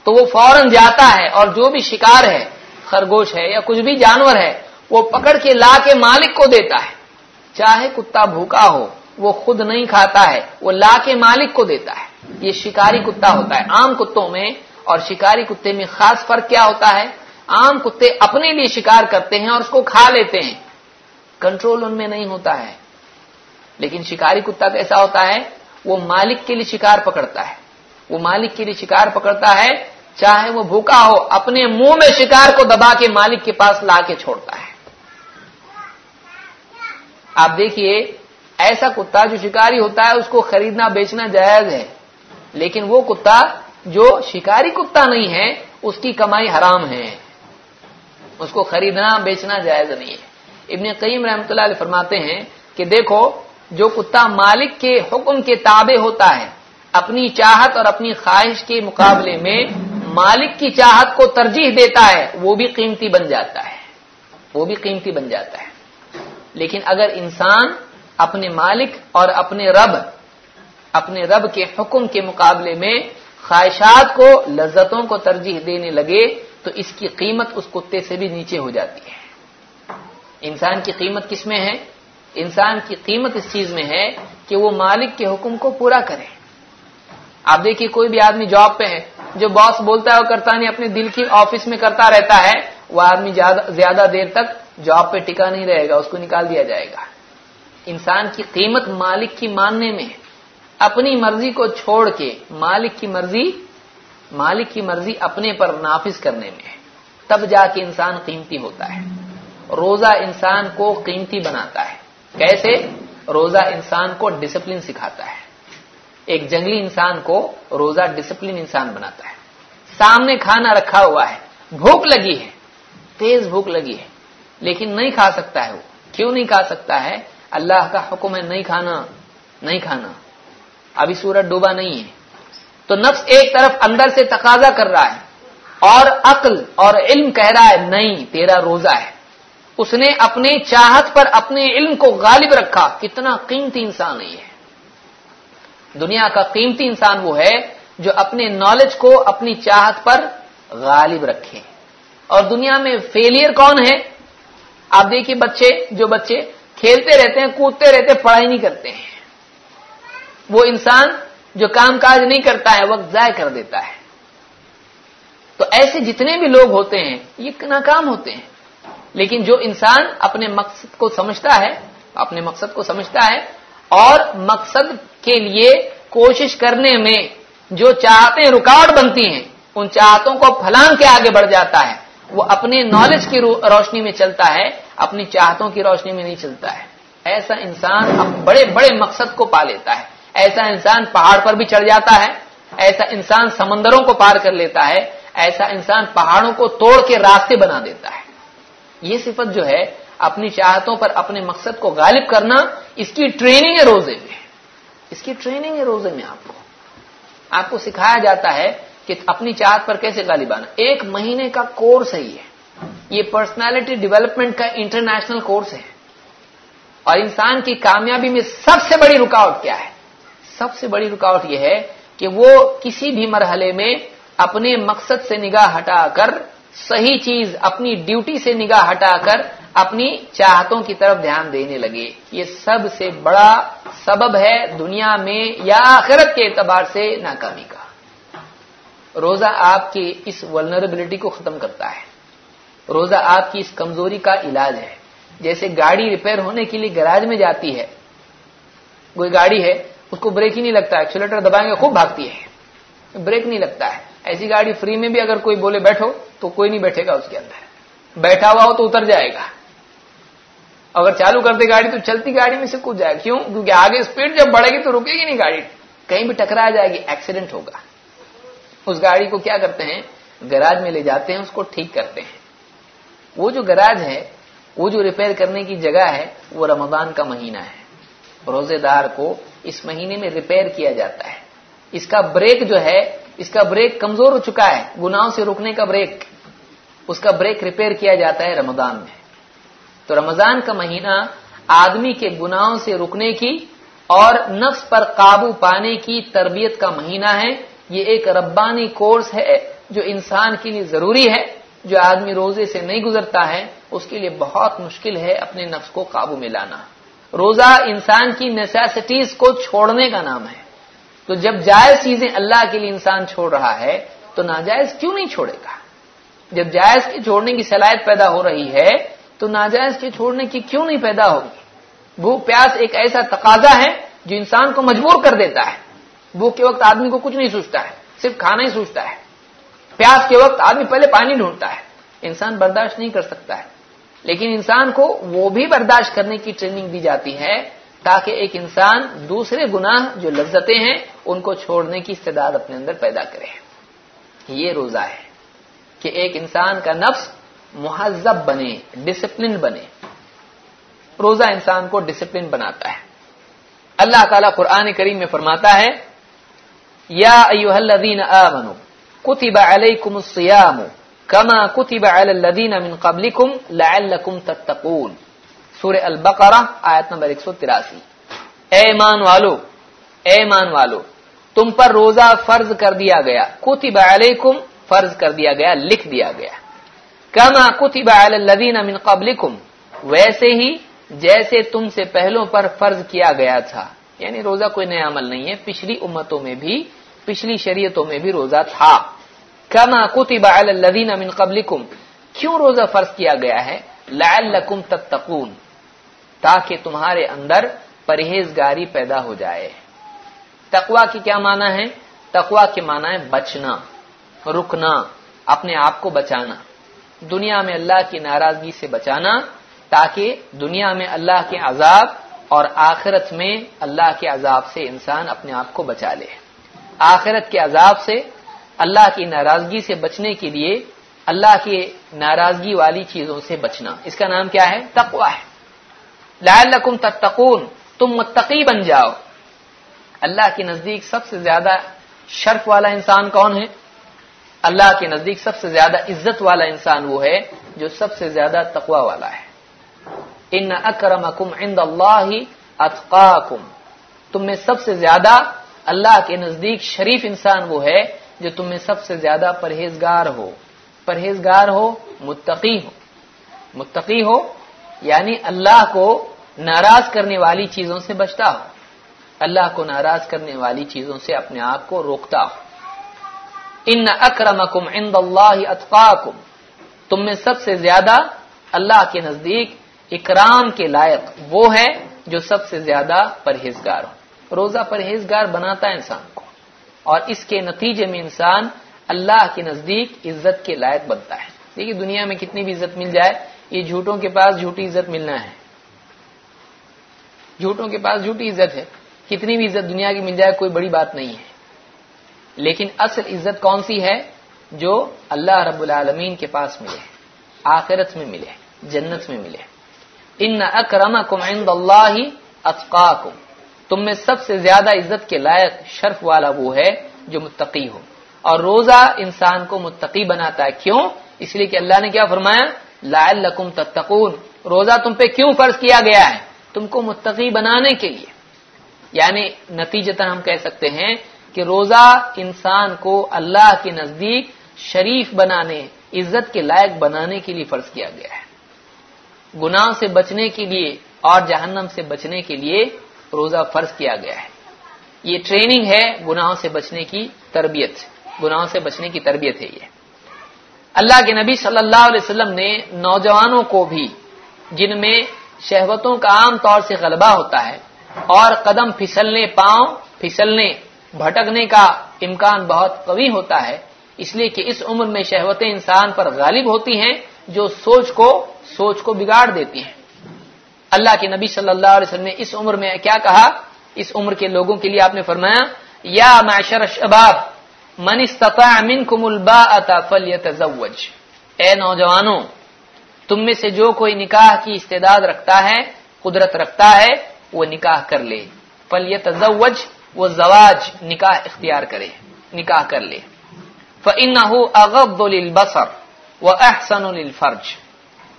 تو وہ فوراً جاتا ہے اور جو بھی شکار ہے، خرگوش ہے یا کچھ بھی جانور ہے وہ پکڑ کے لا کے مالک کو دیتا ہے۔ چاہے کتا بھوکا ہو، وہ خود نہیں کھاتا ہے، وہ لا کے مالک کو دیتا ہے۔ یہ شکاری کتا ہوتا ہے۔ عام کتوں میں اور شکاری کتے میں خاص فرق کیا ہوتا ہے؟ عام کتے اپنے لیے شکار کرتے ہیں اور اس کو کھا لیتے ہیں۔ کنٹرول ان میں نہیں ہوتا ہے۔ لیکن شکاری کتا کیسا ہوتا ہے، وہ مالک کے لیے شکار پکڑتا ہے۔ وہ مالک کے لیے شکار پکڑتا ہے، چاہے وہ بھوکا ہو، اپنے منہ میں شکار کو دبا کے مالک کے پاس لا کے چھوڑتا ہے۔ آپ دیکھیے، ایسا کتا جو شکاری ہوتا ہے، اس کو خریدنا، بیچنا جائز ہے۔ لیکن وہ کتا جو شکاری کتا نہیں ہے، اس کی کمائی حرام ہے۔ اس کو خریدنا، بیچنا جائز نہیں ہے۔ ابن قیم رحمۃ اللہ علیہ فرماتے ہیں کہ دیکھو، جو کتا مالک کے حکم کے تابع ہوتا ہے، اپنی چاہت اور اپنی خواہش کے مقابلے میں مالک کی چاہت کو ترجیح دیتا ہے، وہ بھی قیمتی بن جاتا ہے۔ وہ بھی قیمتی بن جاتا ہے۔ لیکن اگر انسان اپنے مالک اور اپنے رب اپنے رب کے حکم کے مقابلے میں خواہشات کو، لذتوں کو ترجیح دینے لگے، تو اس کی قیمت اس کتے سے بھی نیچے ہو جاتی ہے۔ انسان کی قیمت کس میں ہے؟ انسان کی قیمت اس چیز میں ہے کہ وہ مالک کے حکم کو پورا کرے۔ آپ دیکھیے، کوئی بھی آدمی جاب پہ ہے، جو باس بولتا ہے وہ کرتا نہیں، اپنے دل کی آفس میں کرتا رہتا ہے، وہ آدمی زیادہ دیر تک جاب پہ ٹکا نہیں رہے گا، اس کو نکال دیا جائے گا۔ انسان کی قیمت مالک کی ماننے میں اپنی مرضی کو چھوڑ کے مالک کی مرضی، مالک کی مرضی اپنے پر نافذ کرنے میں تب جا کے انسان قیمتی ہوتا ہے۔ روزہ انسان کو قیمتی بناتا ہے۔ کیسے؟ روزہ انسان کو ڈسپلن سکھاتا ہے۔ ایک جنگلی انسان کو روزہ ڈسپلن انسان بناتا ہے۔ سامنے کھانا رکھا ہوا ہے۔ بھوک لگی ہے۔ تیز بھوک لگی ہے۔ لیکن نہیں کھا سکتا ہے وہ۔ کیوں نہیں کھا سکتا ہے؟ اللہ کا حکم ہے نہیں کھانا نہیں کھانا۔ ابھی سورج ڈوبا نہیں ہے۔ تو نفس ایک طرف اندر سے تقاضا کر رہا ہے اور عقل اور علم کہہ رہا ہے، نہیں، تیرا روزہ ہے۔ اس نے اپنے چاہت پر اپنے علم کو غالب رکھا۔ کتنا قیمتی انسان نہیں ہے دنیا کا قیمتی انسان وہ ہے جو اپنے نالج کو اپنی چاہت پر غالب رکھے۔ اور دنیا میں فیلئر کون ہے؟ آپ دیکھیے بچے، جو بچے کھیلتے رہتے ہیں، کودتے رہتے ہیں، پڑھائی نہیں کرتے ہیں۔ وہ انسان جو کام کاج نہیں کرتا ہے، وقت ضائع کر دیتا ہے۔ تو ایسے جتنے بھی لوگ ہوتے ہیں، یہ ناکام ہوتے ہیں۔ لیکن جو انسان اپنے مقصد کو سمجھتا ہے، اپنے مقصد کو سمجھتا ہے، اور مقصد کے لیے کوشش کرنے میں جو چاہتے رکاوٹ بنتی ہیں، ان چاہتوں کو پھلان کے آگے بڑھ جاتا ہے۔ وہ اپنے نالج کی روشنی میں چلتا ہے، اپنی چاہتوں کی روشنی میں نہیں چلتا ہے۔ ایسا انسان اب بڑے بڑے مقصد کو پا لیتا ہے۔ ایسا انسان پہاڑ پر بھی چڑھ جاتا ہے۔ ایسا انسان سمندروں کو پار کر لیتا ہے۔ ایسا انسان پہاڑوں کو توڑ کے راستے بنا دیتا ہے۔ یہ صفت جو ہے، اپنی چاہتوں پر اپنے مقصد کو غالب کرنا، اس کی ٹریننگ ہے روزے میں اس کی ٹریننگ ہے روزے میں آپ کو آپ کو سکھایا جاتا ہے کہ اپنی چاہت پر کیسے غالب آنا؟ ایک مہینے کا کورس ہے یہ۔ یہ پرسنالٹی ڈیولپمنٹ کا انٹرنیشنل کورس ہے۔ اور انسان کی کامیابی میں سب سے بڑی رکاوٹ کیا ہے؟ سب سے بڑی رکاوٹ یہ ہے کہ وہ کسی بھی مرحلے میں اپنے مقصد سے نگاہ ہٹا کر، صحیح چیز اپنی ڈیوٹی سے نگاہ ہٹا کر اپنی چاہتوں کی طرف دھیان دینے لگے۔ یہ سب سے بڑا سبب ہے دنیا میں یا آخرت کے اعتبار سے ناکامی کا۔ روزہ آپ کی اس ولنریبلٹی کو ختم کرتا ہے۔ روزہ آپ کی اس کمزوری کا علاج ہے۔ جیسے گاڑی ریپیئر ہونے کے لیے گراج میں جاتی ہے۔ کوئی گاڑی ہے، اس کو بریک ہی نہیں لگتا ایکسیلیٹر دبائیں گے خوب بھاگتی ہے۔ بریک نہیں لگتا ہے۔ ایسی گاڑی فری میں بھی اگر کوئی بولے بیٹھو، تو کوئی نہیں بیٹھے گا اس کے اندر۔ بیٹھا ہوا ہو تو اتر جائے گا۔ اگر چالو کرتے گاڑی تو چلتی گاڑی میں سے کود جائے گا۔ کیوں؟ کیونکہ آگے اسپیڈ جب بڑھے گی تو رکے گی نہیں گاڑی۔ کہیں بھی ٹکرا جائے گی ایکسیڈنٹ ہوگا۔ اس گاڑی کو کیا کرتے ہیں؟ گراج میں لے جاتے ہیں، اس کو ٹھیک کرتے ہیں۔ وہ جو گراج ہے، وہ جو ریپیئر کرنے کی جگہ ہے، وہ رمضان کا مہینہ ہے۔ روزے دار کو اس مہینے میں ریپیئر کیا جاتا ہے۔ اس کا بریک جو ہے، اس کا بریک کمزور ہو چکا ہے۔ گناہوں سے روکنے کا بریک۔ اس کا بریک ریپیئر کیا جاتا ہے رمضان میں۔ تو رمضان کا مہینہ آدمی کے گناہوں سے رکنے کی اور نفس پر قابو پانے کی تربیت کا مہینہ ہے۔ یہ ایک ربانی کورس ہے جو انسان کے لیے ضروری ہے، جو آدمی روزے سے نہیں گزرتا ہے، اس کے لیے بہت مشکل ہے اپنے نفس کو قابو میں لانا۔ روزہ انسان کی نیسیسٹیز کو چھوڑنے کا نام ہے۔ تو جب جائز چیزیں اللہ کے لیے انسان چھوڑ رہا ہے، تو ناجائز کیوں نہیں چھوڑے گا؟ جب جائز کے چھوڑنے کی صلاحیت پیدا ہو رہی ہے، تو ناجائز کے چھوڑنے کی کیوں نہیں پیدا ہوگی؟ بھوک پیاس ایک ایسا تقاضا ہے جو انسان کو مجبور کر دیتا ہے۔ بھوک کے وقت آدمی کو کچھ نہیں سوچتا ہے، صرف کھانا ہی سوچتا ہے۔ پیاس کے وقت آدمی پہلے پانی ڈھونڈتا ہے۔ انسان برداشت نہیں کر سکتا ہے۔ لیکن انسان کو وہ بھی برداشت کرنے کی ٹریننگ دی جاتی ہے تاکہ ایک انسان دوسرے گناہ جو لذتیں ہیں، ان کو چھوڑنے کی استعداد اپنے اندر پیدا کرے۔ یہ روزہ ہے کہ ایک انسان کا نفس مہذب بنے ڈسپلن بنے۔ روزہ انسان کو ڈسپلن بناتا ہے۔ اللہ تعالیٰ قرآن کریم میں فرماتا ہے یا ایوہ الذین آمنوا کتب علیکم الصیام کما کتب علی الذین من قبلکم لعلکم تتقون. سورہ البقرہ آیت نمبر 183 اے ایمان والو، اے ایمان والو، تم پر روزہ فرض کر دیا گیا۔ کتب علیکم فرض کر دیا گیا، لکھ دیا گیا۔ کما کتب علی الذین من قبلکم ویسے ہی جیسے تم سے پہلوں پر فرض کیا گیا تھا۔ یعنی روزہ کوئی نیا عمل نہیں ہے، پچھلی امتوں میں بھی، پچھلی شریعتوں میں بھی روزہ تھا۔ کما کتب علی الذین من قبلکم، کیوں روزہ فرض کیا گیا ہے؟ لعلکم تتقون، تاکہ تمہارے اندر پرہیزگاری پیدا ہو جائے۔ تقوا کی کیا معنی ہے؟ تقوا کے معنی ہے بچنا، رکنا، اپنے آپ کو بچانا۔ دنیا میں اللہ کی ناراضگی سے بچانا، تاکہ دنیا میں اللہ کے عذاب اور آخرت میں اللہ کے عذاب سے انسان اپنے آپ کو بچا لے۔ آخرت کے عذاب سے اللہ کی ناراضگی سے بچنے کے لیے اللہ کی ناراضگی والی چیزوں سے بچنا۔ اس کا نام کیا ہے؟ تقوا ہے لعلکم تتقون، تم متقی بن جاؤ۔ اللہ کے نزدیک سب سے زیادہ شرف والا انسان کون ہے؟ اللہ کے نزدیک سب سے زیادہ عزت والا انسان وہ ہے جو سب سے زیادہ تقوا والا ہے۔ ان اکرمکم عند اللہ اتقاکم۔ تم میں سب سے زیادہ اللہ کے نزدیک شریف انسان وہ ہے جو تم میں سب سے زیادہ پرہیزگار ہو۔ پرہیزگار ہو، متقی ہو۔ متقی ہو یعنی اللہ کو ناراض کرنے والی چیزوں سے بچتا ہو۔ اللہ کو ناراض کرنے والی چیزوں سے اپنے آپ کو روکتا ہو۔ ان اکرمکم عند اللہ اتقاکم۔ تم میں سب سے زیادہ اللہ کے نزدیک اکرام کے لائق وہ ہے جو سب سے زیادہ پرہیزگار ہو۔ روزہ پرہیزگار بناتا ہے انسان کو۔ اور اس کے نتیجے میں انسان اللہ کے نزدیک عزت کے لائق بنتا ہے۔ دیکھیے دنیا میں کتنی بھی عزت مل جائے، یہ جھوٹوں کے پاس جھوٹی عزت ملنا ہے۔ جھوٹوں کے پاس جھوٹی عزت ہے۔ کتنی بھی عزت دنیا کی مل جائے، کوئی بڑی بات نہیں ہے۔ لیکن اصل عزت کون سی ہے؟ جو اللہ رب العالمین کے پاس ملے، آخرت میں ملے، جنت میں ملے۔ ان اکرمکم عند اللہ اتقاکم۔ تم میں سب سے زیادہ عزت کے لائق شرف والا وہ ہے جو متقی ہو۔ اور روزہ انسان کو متقی بناتا ہے۔ کیوں؟ اس لیے کہ اللہ نے کیا فرمایا؟ لعلکم تتقون۔ روزہ تم پہ کیوں فرض کیا گیا ہے؟ تم کو متقی بنانے کے لیے۔ یعنی نتیجتاً ہم کہہ سکتے ہیں کہ روزہ انسان کو اللہ کے نزدیک شریف بنانے، عزت کے لائق بنانے کے لیے فرض کیا گیا ہے۔ گناہ سے بچنے کے لیے اور جہنم سے بچنے کے لیے روزہ فرض کیا گیا ہے۔ یہ ٹریننگ ہے گناہوں سے بچنے کی تربیت۔ گناہوں سے بچنے کی تربیت ہے یہ۔ اللہ کے نبی صلی اللہ علیہ وسلم نے نوجوانوں کو بھی، جن میں شہوتوں کا عام طور سے غلبہ ہوتا ہے اور قدم پھسلنے، پاؤں پھسلنے، بھٹکنے کا امکان بہت قوی ہوتا ہے، اس لیے کہ اس عمر میں شہوتیں انسان پر غالب ہوتی ہیں جو سوچ کو سوچ کو بگاڑ دیتی ہیں۔ اللہ کے نبی صلی اللہ علیہ وسلم نے اس عمر میں کیا کہا؟ اس عمر کے لوگوں کے لیے آپ نے فرمایا، یا معشر شباب من استطاع منکم الباءة فلیتزوج۔ اے نوجوانوں، تم میں سے جو کوئی نکاح کی استعداد رکھتا ہے، قدرت رکھتا ہے، وہ نکاح کر لے۔ فلیتزوج، وہ زواج نکاح اختیار کرے، نکاح کر لے۔ فإنه اغض للبصر واحسن للفرج۔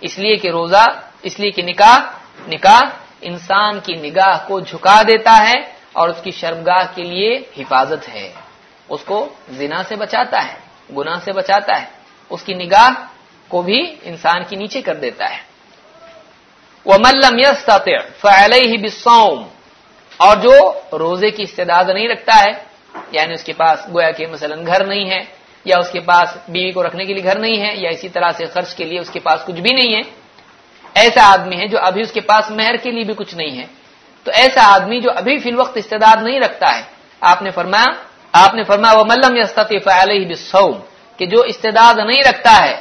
اس لیے کہ روزہ، اس لیے کہ نکاح نکاح انسان کی نگاہ کو جھکا دیتا ہے اور اس کی شرمگاہ کے لیے حفاظت ہے۔ اس کو زنا سے بچاتا ہے، گناہ سے بچاتا ہے۔ اس کی نگاہ کو بھی انسان کی نیچے کر دیتا ہے۔ وہ ملم یس ہی بسوم اور جو روزے کی استداد نہیں رکھتا ہے یعنی اس کے پاس گویا کہ مثلا گھر نہیں ہے یا اس کے پاس بیوی کو رکھنے کے لیے گھر نہیں ہے یا اسی طرح سے خرچ کے لیے اس کے پاس کچھ بھی نہیں ہے، ایسا آدمی ہے جو ابھی اس کے پاس مہر کے لیے بھی کچھ نہیں ہے۔ تو ایسا آدمی جو ابھی فی الوقت استداد نہیں رکھتا ہے، آپ نے فرمایا، آپ نے فرمایا وہ ملم یستف علیہ بسوم کہ جو استداد نہیں رکھتا ہے،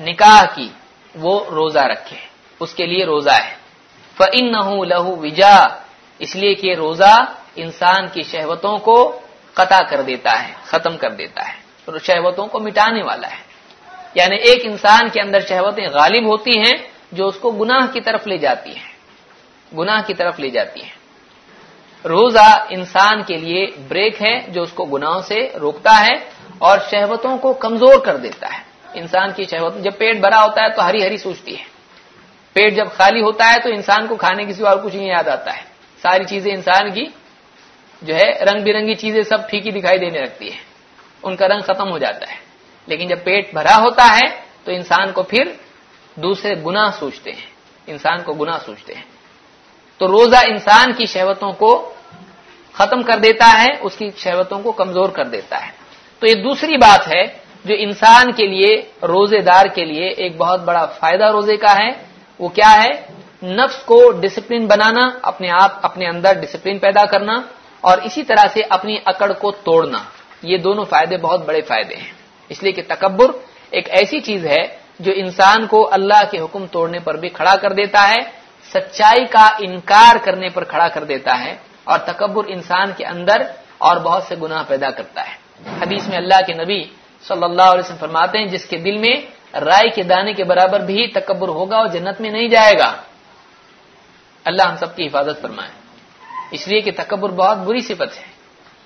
نکاح کی، وہ روزہ رکھے، اس کے لیے روزہ ہے۔ فن نہ لہو وجا اس لیے کہ روزہ انسان کی شہوتوں کو قطع کر دیتا ہے، ختم کر دیتا ہے۔ شہوتوں کو مٹانے والا ہے۔ یعنی ایک انسان کے اندر شہوتیں غالب ہوتی ہیں جو اس کو گناہ کی طرف لے جاتی ہیں۔ گناہ کی طرف لے جاتی ہیں۔ روزہ انسان کے لیے بریک ہے جو اس کو گناہوں سے روکتا ہے اور شہوتوں کو کمزور کر دیتا ہے۔ انسان کی شہوت جب پیٹ بھرا ہوتا ہے تو ہری ہری سوچتی ہے۔ پیٹ جب خالی ہوتا ہے تو انسان کو کھانے کی سوا اور کچھ نہیں یاد آتا ہے۔ ساری چیزیں انسان کی جو ہے رنگ برنگی چیزیں سب پھیکی دکھائی دینے لگتی ہے ان کا رنگ ختم ہو جاتا ہے۔ لیکن جب پیٹ بھرا ہوتا ہے، تو انسان کو پھر دوسرے گنا سوچتے ہیں۔ انسان کو گنا سوچتے ہیں۔ تو روزہ انسان کی شہوتوں کو ختم کر دیتا ہے، اس کی شہوتوں کو کمزور کر دیتا ہے۔ تو یہ دوسری بات ہے جو انسان کے لیے روزے دار کے لیے ایک بہت بڑا فائدہ روزے کا ہے۔ وہ کیا ہے؟ نفس کو ڈسپلن بنانا، اپنے آپ، اپنے اندر ڈسپلن پیدا کرنا اور اسی طرح سے اپنی اکڑ کو توڑنا۔ یہ دونوں فائدے بہت بڑے فائدے ہیں۔ اس لیے کہ تکبر ایک ایسی چیز ہے جو انسان کو اللہ کے حکم توڑنے پر بھی کھڑا کر دیتا ہے، سچائی کا انکار کرنے پر کھڑا کر دیتا ہے اور تکبر انسان کے اندر اور بہت سے گناہ پیدا کرتا ہے۔ حدیث میں اللہ کے نبی صلی اللہ علیہ وسلم فرماتے ہیں، جس کے دل میں رائے کے دانے کے برابر بھی تکبر ہوگا اور جنت میں نہیں جائے گا۔ اللہ ہم سب کی حفاظت فرمائے۔ اس لیے کہ تکبر بہت بری صفت ہے۔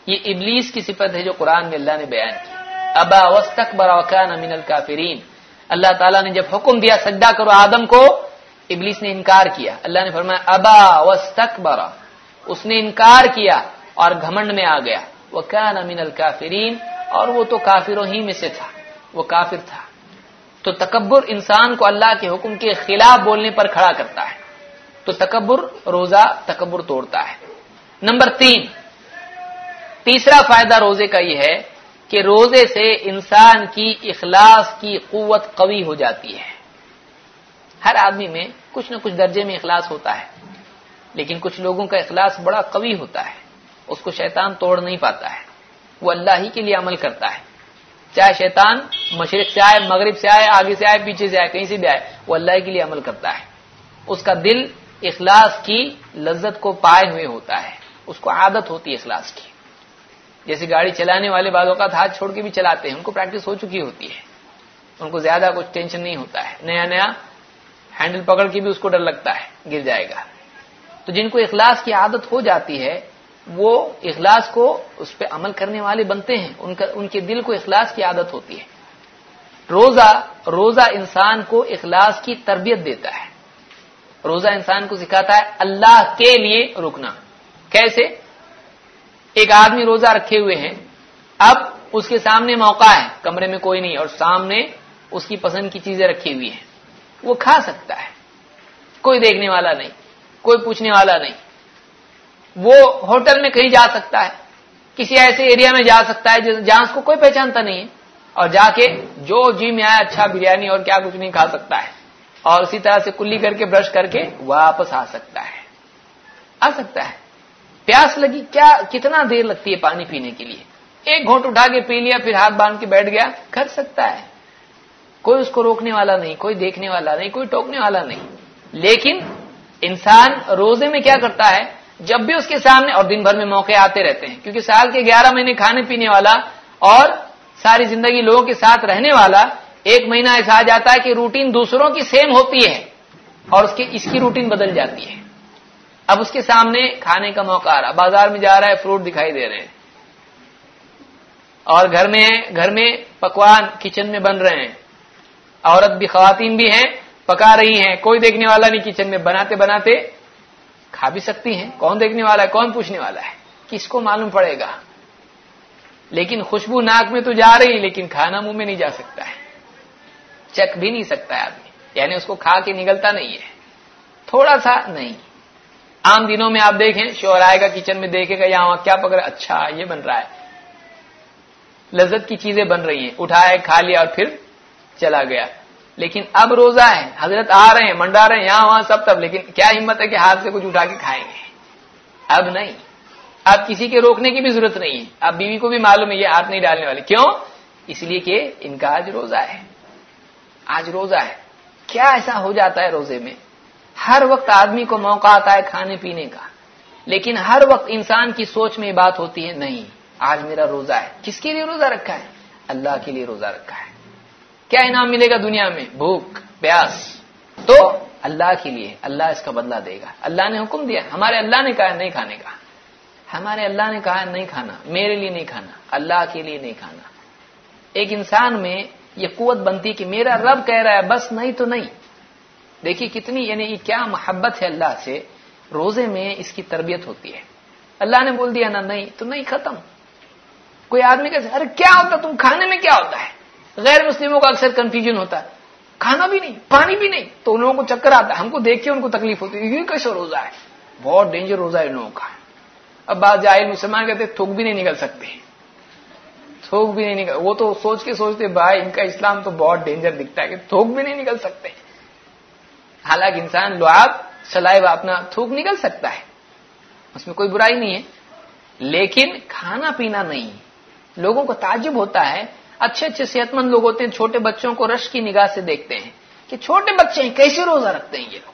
یہ ابلیس کی صفت ہے جو قرآن میں اللہ نے بیان کی۔ ابا وسط براکان امین الکافرین۔ اللہ تعالیٰ نے جب حکم دیا سجدہ کرو آدم کو، ابلیس نے انکار کیا۔ اللہ نے فرمایا، ابا وسط اس نے انکار کیا اور گھمنڈ میں آ گیا۔ وہ کان امین الکافرین۔ اور وہ تو کافروں ہی میں سے تھا۔ وہ کافر تھا۔ تو تکبر انسان کو اللہ کے حکم کے خلاف بولنے پر کھڑا کرتا ہے۔ تو تکبر روزہ، تکبر توڑتا ہے۔ نمبر تین۔ تیسرا فائدہ روزے کا یہ ہے کہ روزے سے انسان کی اخلاص کی قوت قوی ہو جاتی ہے۔ ہر آدمی میں کچھ نہ کچھ درجے میں اخلاص ہوتا ہے، لیکن کچھ لوگوں کا اخلاص بڑا قوی ہوتا ہے، اس کو شیطان توڑ نہیں پاتا ہے۔ وہ اللہ ہی کے لیے عمل کرتا ہے۔ چاہے شیطان مشرق سے آئے، مغرب سے آئے، آگے سے آئے، پیچھے سے آئے، کہیں سے بھی آئے، وہ اللہ کے لیے عمل کرتا ہے۔ اس کا دل اخلاص کی لذت کو پائے ہوئے ہوتا ہے۔ اس کو عادت ہوتی ہے اخلاص کی۔ جیسے گاڑی چلانے والے بعض اوقات ہاتھ چھوڑ کے بھی چلاتے ہیں، ان کو پریکٹس ہو چکی ہوتی ہے۔ ان کو زیادہ کچھ ٹینشن نہیں ہوتا ہے۔ نیا نیا ہینڈل پکڑ کے بھی اس کو ڈر لگتا ہے، گر جائے گا۔ تو جن کو اخلاص کی عادت ہو جاتی ہے، وہ اخلاص کو اس پہ عمل کرنے والے بنتے ہیں۔ ان کا، ان کے دل کو اخلاص کی عادت ہوتی ہے۔ روزہ روزہ انسان کو اخلاص کی تربیت دیتا ہے۔ روزہ انسان کو سکھاتا ہے اللہ کے لیے رکنا۔ کیسے؟ ایک آدمی روزہ رکھے ہوئے ہیں، اب اس کے سامنے موقع ہے، کمرے میں کوئی نہیں، اور سامنے اس کی پسند کی چیزیں رکھی ہوئی ہیں۔ وہ کھا سکتا ہے۔ کوئی دیکھنے والا نہیں، کوئی پوچھنے والا نہیں۔ وہ ہوٹل میں کہیں جا سکتا ہے، کسی ایسے ایریا میں جا سکتا ہے جہاں اس کو کوئی پہچانتا نہیں ہے۔ اور جا کے جو جی میں آیا اچھا بریانی اور کیا کچھ نہیں کھا سکتا ہے۔ اور اسی طرح سے کلی کر کے، برش کر کے واپس آ سکتا ہے۔ آ سکتا ہے۔ پیاس لگی، کیا کتنا دیر لگتی ہے پانی پینے کے لیے؟ ایک گھونٹ اٹھا کے پی لیا، پھر ہاتھ باندھ کے بیٹھ گیا کر سکتا ہے۔ کوئی اس کو روکنے والا نہیں، کوئی دیکھنے والا نہیں، کوئی ٹوکنے والا نہیں۔ لیکن انسان روزے میں کیا کرتا ہے؟ جب بھی اس کے سامنے، اور دن بھر میں موقع آتے رہتے ہیں، کیونکہ سال کے گیارہ مہینے کھانے پینے والا اور ساری زندگی لوگوں کے ساتھ رہنے والا، ایک مہینہ ایسا آ جاتا ہے کہ روٹین دوسروں کی سیم ہوتی ہے اور اس کی اس کی روٹین بدل جاتی ہے۔ اب اس کے سامنے کھانے کا موقع آ رہا بازار میں جا رہا ہے فروٹ دکھائی دے رہے ہیں۔ اور گھر میں گھر میں پکوان کچن میں بن رہے ہیں۔ عورت بھی، خواتین بھی ہیں، پکا رہی ہیں۔ کوئی دیکھنے والا نہیں کچن میں، بناتے بناتے کھا بھی سکتی ہیں۔ کون دیکھنے والا ہے؟ کون پوچھنے والا ہے؟ کس کو معلوم پڑے گا؟ لیکن خوشبو ناک میں تو جا رہی لیکن کھانا منہ میں نہیں جا سکتا ہے۔ چک بھی نہیں سکتا ہے آدمی۔ یعنی اس کو کھا کے نگلتا نہیں ہے۔ تھوڑا سا نہیں۔ عام دنوں میں آپ دیکھیں شور آئے گا کچن میں دیکھے گا یہاں کیا پکڑا اچھا یہ بن رہا ہے۔ لذت کی چیزیں بن رہی ہیں اٹھایا کھا لیا اور پھر چلا گیا۔ لیکن اب روزہ ہے، حضرت آ رہے ہیں، منڈا رہے ہیں، یہاں وہاں سب تب، لیکن کیا ہمت ہے کہ ہاتھ سے کچھ اٹھا کے کھائیں گے؟ اب نہیں۔ اب کسی کے روکنے کی بھی ضرورت نہیں ہے۔ اب بیوی کو بھی معلوم ہے یہ ہاتھ نہیں ڈالنے والے۔ کیوں؟ اس لیے کہ ان کا آج روزہ ہے۔ آج روزہ ہے۔ کیا ایسا ہو جاتا ہے روزے میں؟ ہر وقت آدمی کو موقع آتا ہے کھانے پینے کا، لیکن ہر وقت انسان کی سوچ میں بات ہوتی ہے، نہیں، آج میرا روزہ ہے۔ کس کے لیے روزہ رکھا ہے؟ اللہ کے لیے روزہ رکھا ہے۔ کیا انعام ملے گا دنیا میں؟ بھوک، پیاس۔ تو اللہ کے لیے، اللہ اس کا بدلہ دے گا۔ اللہ نے حکم دیا، ہمارے اللہ نے کہا نہیں کھانے کا۔ ہمارے اللہ نے کہا نہیں کھانا، میرے لیے نہیں کھانا، اللہ کے لیے نہیں کھانا۔ ایک انسان میں یہ قوت بنتی کہ میرا رب کہہ رہا ہے، بس نہیں تو نہیں۔ دیکھیے کتنی یعنی کیا محبت ہے اللہ سے؟ روزے میں اس کی تربیت ہوتی ہے۔ اللہ نے بول دیا نا نہیں، تو نہیں، ختم۔ کوئی آدمی کہ ارے، کیا ہوتا تم کھانے میں کیا ہوتا ہے؟ غیر مسلموں کا اکثر کنفیوژن ہوتا ہے۔ کھانا بھی نہیں، پانی بھی نہیں۔ تو ان لوگوں کو چکر آتا ہے، ہم کو دیکھ کے ان کو تکلیف ہوتی ہے۔ یہ کیسے روزہ ہے؟ بہت ڈینجر روزہ ہے ان لوگوں کا۔ اب بعض جاہل مسلمان کہتے تھوک بھی نہیں نکل سکتے۔ تھوک بھی نہیں نکل وہ تو سوچ کے سوچتے، بھائی، ان کا اسلام تو بہت ڈینجر دکھتا ہے کہ تھوک بھی نہیں نکل سکتے۔ حالانکہ انسان لواب سلائے اپنا تھوک نکل سکتا ہے۔ اس میں کوئی برائی نہیں ہے۔ لیکن کھانا پینا نہیں۔ لوگوں کو تعجب ہوتا ہے۔ اچھے اچھے صحت مند لوگ ہوتے ہیں، چھوٹے بچوں کو رش کی نگاہ سے دیکھتے ہیں کہ چھوٹے بچے ہیں، کیسے روزہ رکھتے ہیں یہ لوگ؟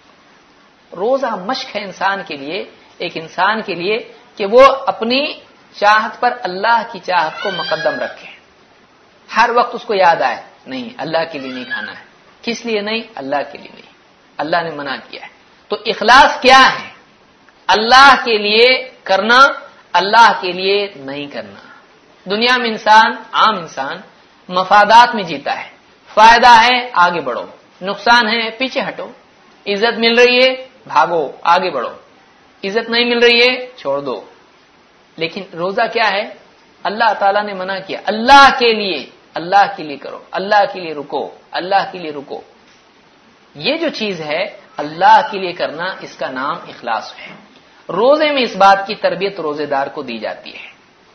روزہ مشق ہے انسان کے لیے، ایک انسان کے لیے کہ وہ اپنی چاہت پر اللہ کی چاہت کو مقدم رکھے۔ ہر وقت اس کو یاد آئے، نہیں، اللہ کے لیے نہیں کھانا ہے۔ کس لیے نہیں؟ اللہ کے لیے نہیں۔ اللہ نے منع کیا ہے۔ تو اخلاص کیا ہے؟ اللہ کے لیے کرنا، اللہ کے لیے نہیں کرنا۔ دنیا میں انسان، عام انسان مفادات میں جیتا ہے۔ فائدہ ہے آگے بڑھو، نقصان ہے پیچھے ہٹو۔ عزت مل رہی ہے، بھاگو، آگے بڑھو۔ عزت نہیں مل رہی ہے، چھوڑ دو۔ لیکن روزہ کیا ہے؟ اللہ تعالیٰ نے منع کیا۔ اللہ کے لیے، اللہ کے لیے کرو۔ اللہ کے لیے رکو، اللہ کے لیے رکو۔ یہ جو چیز ہے، اللہ کے لیے کرنا اس کا نام اخلاص ہے۔ روزے میں اس بات کی تربیت روزے دار کو دی جاتی ہے۔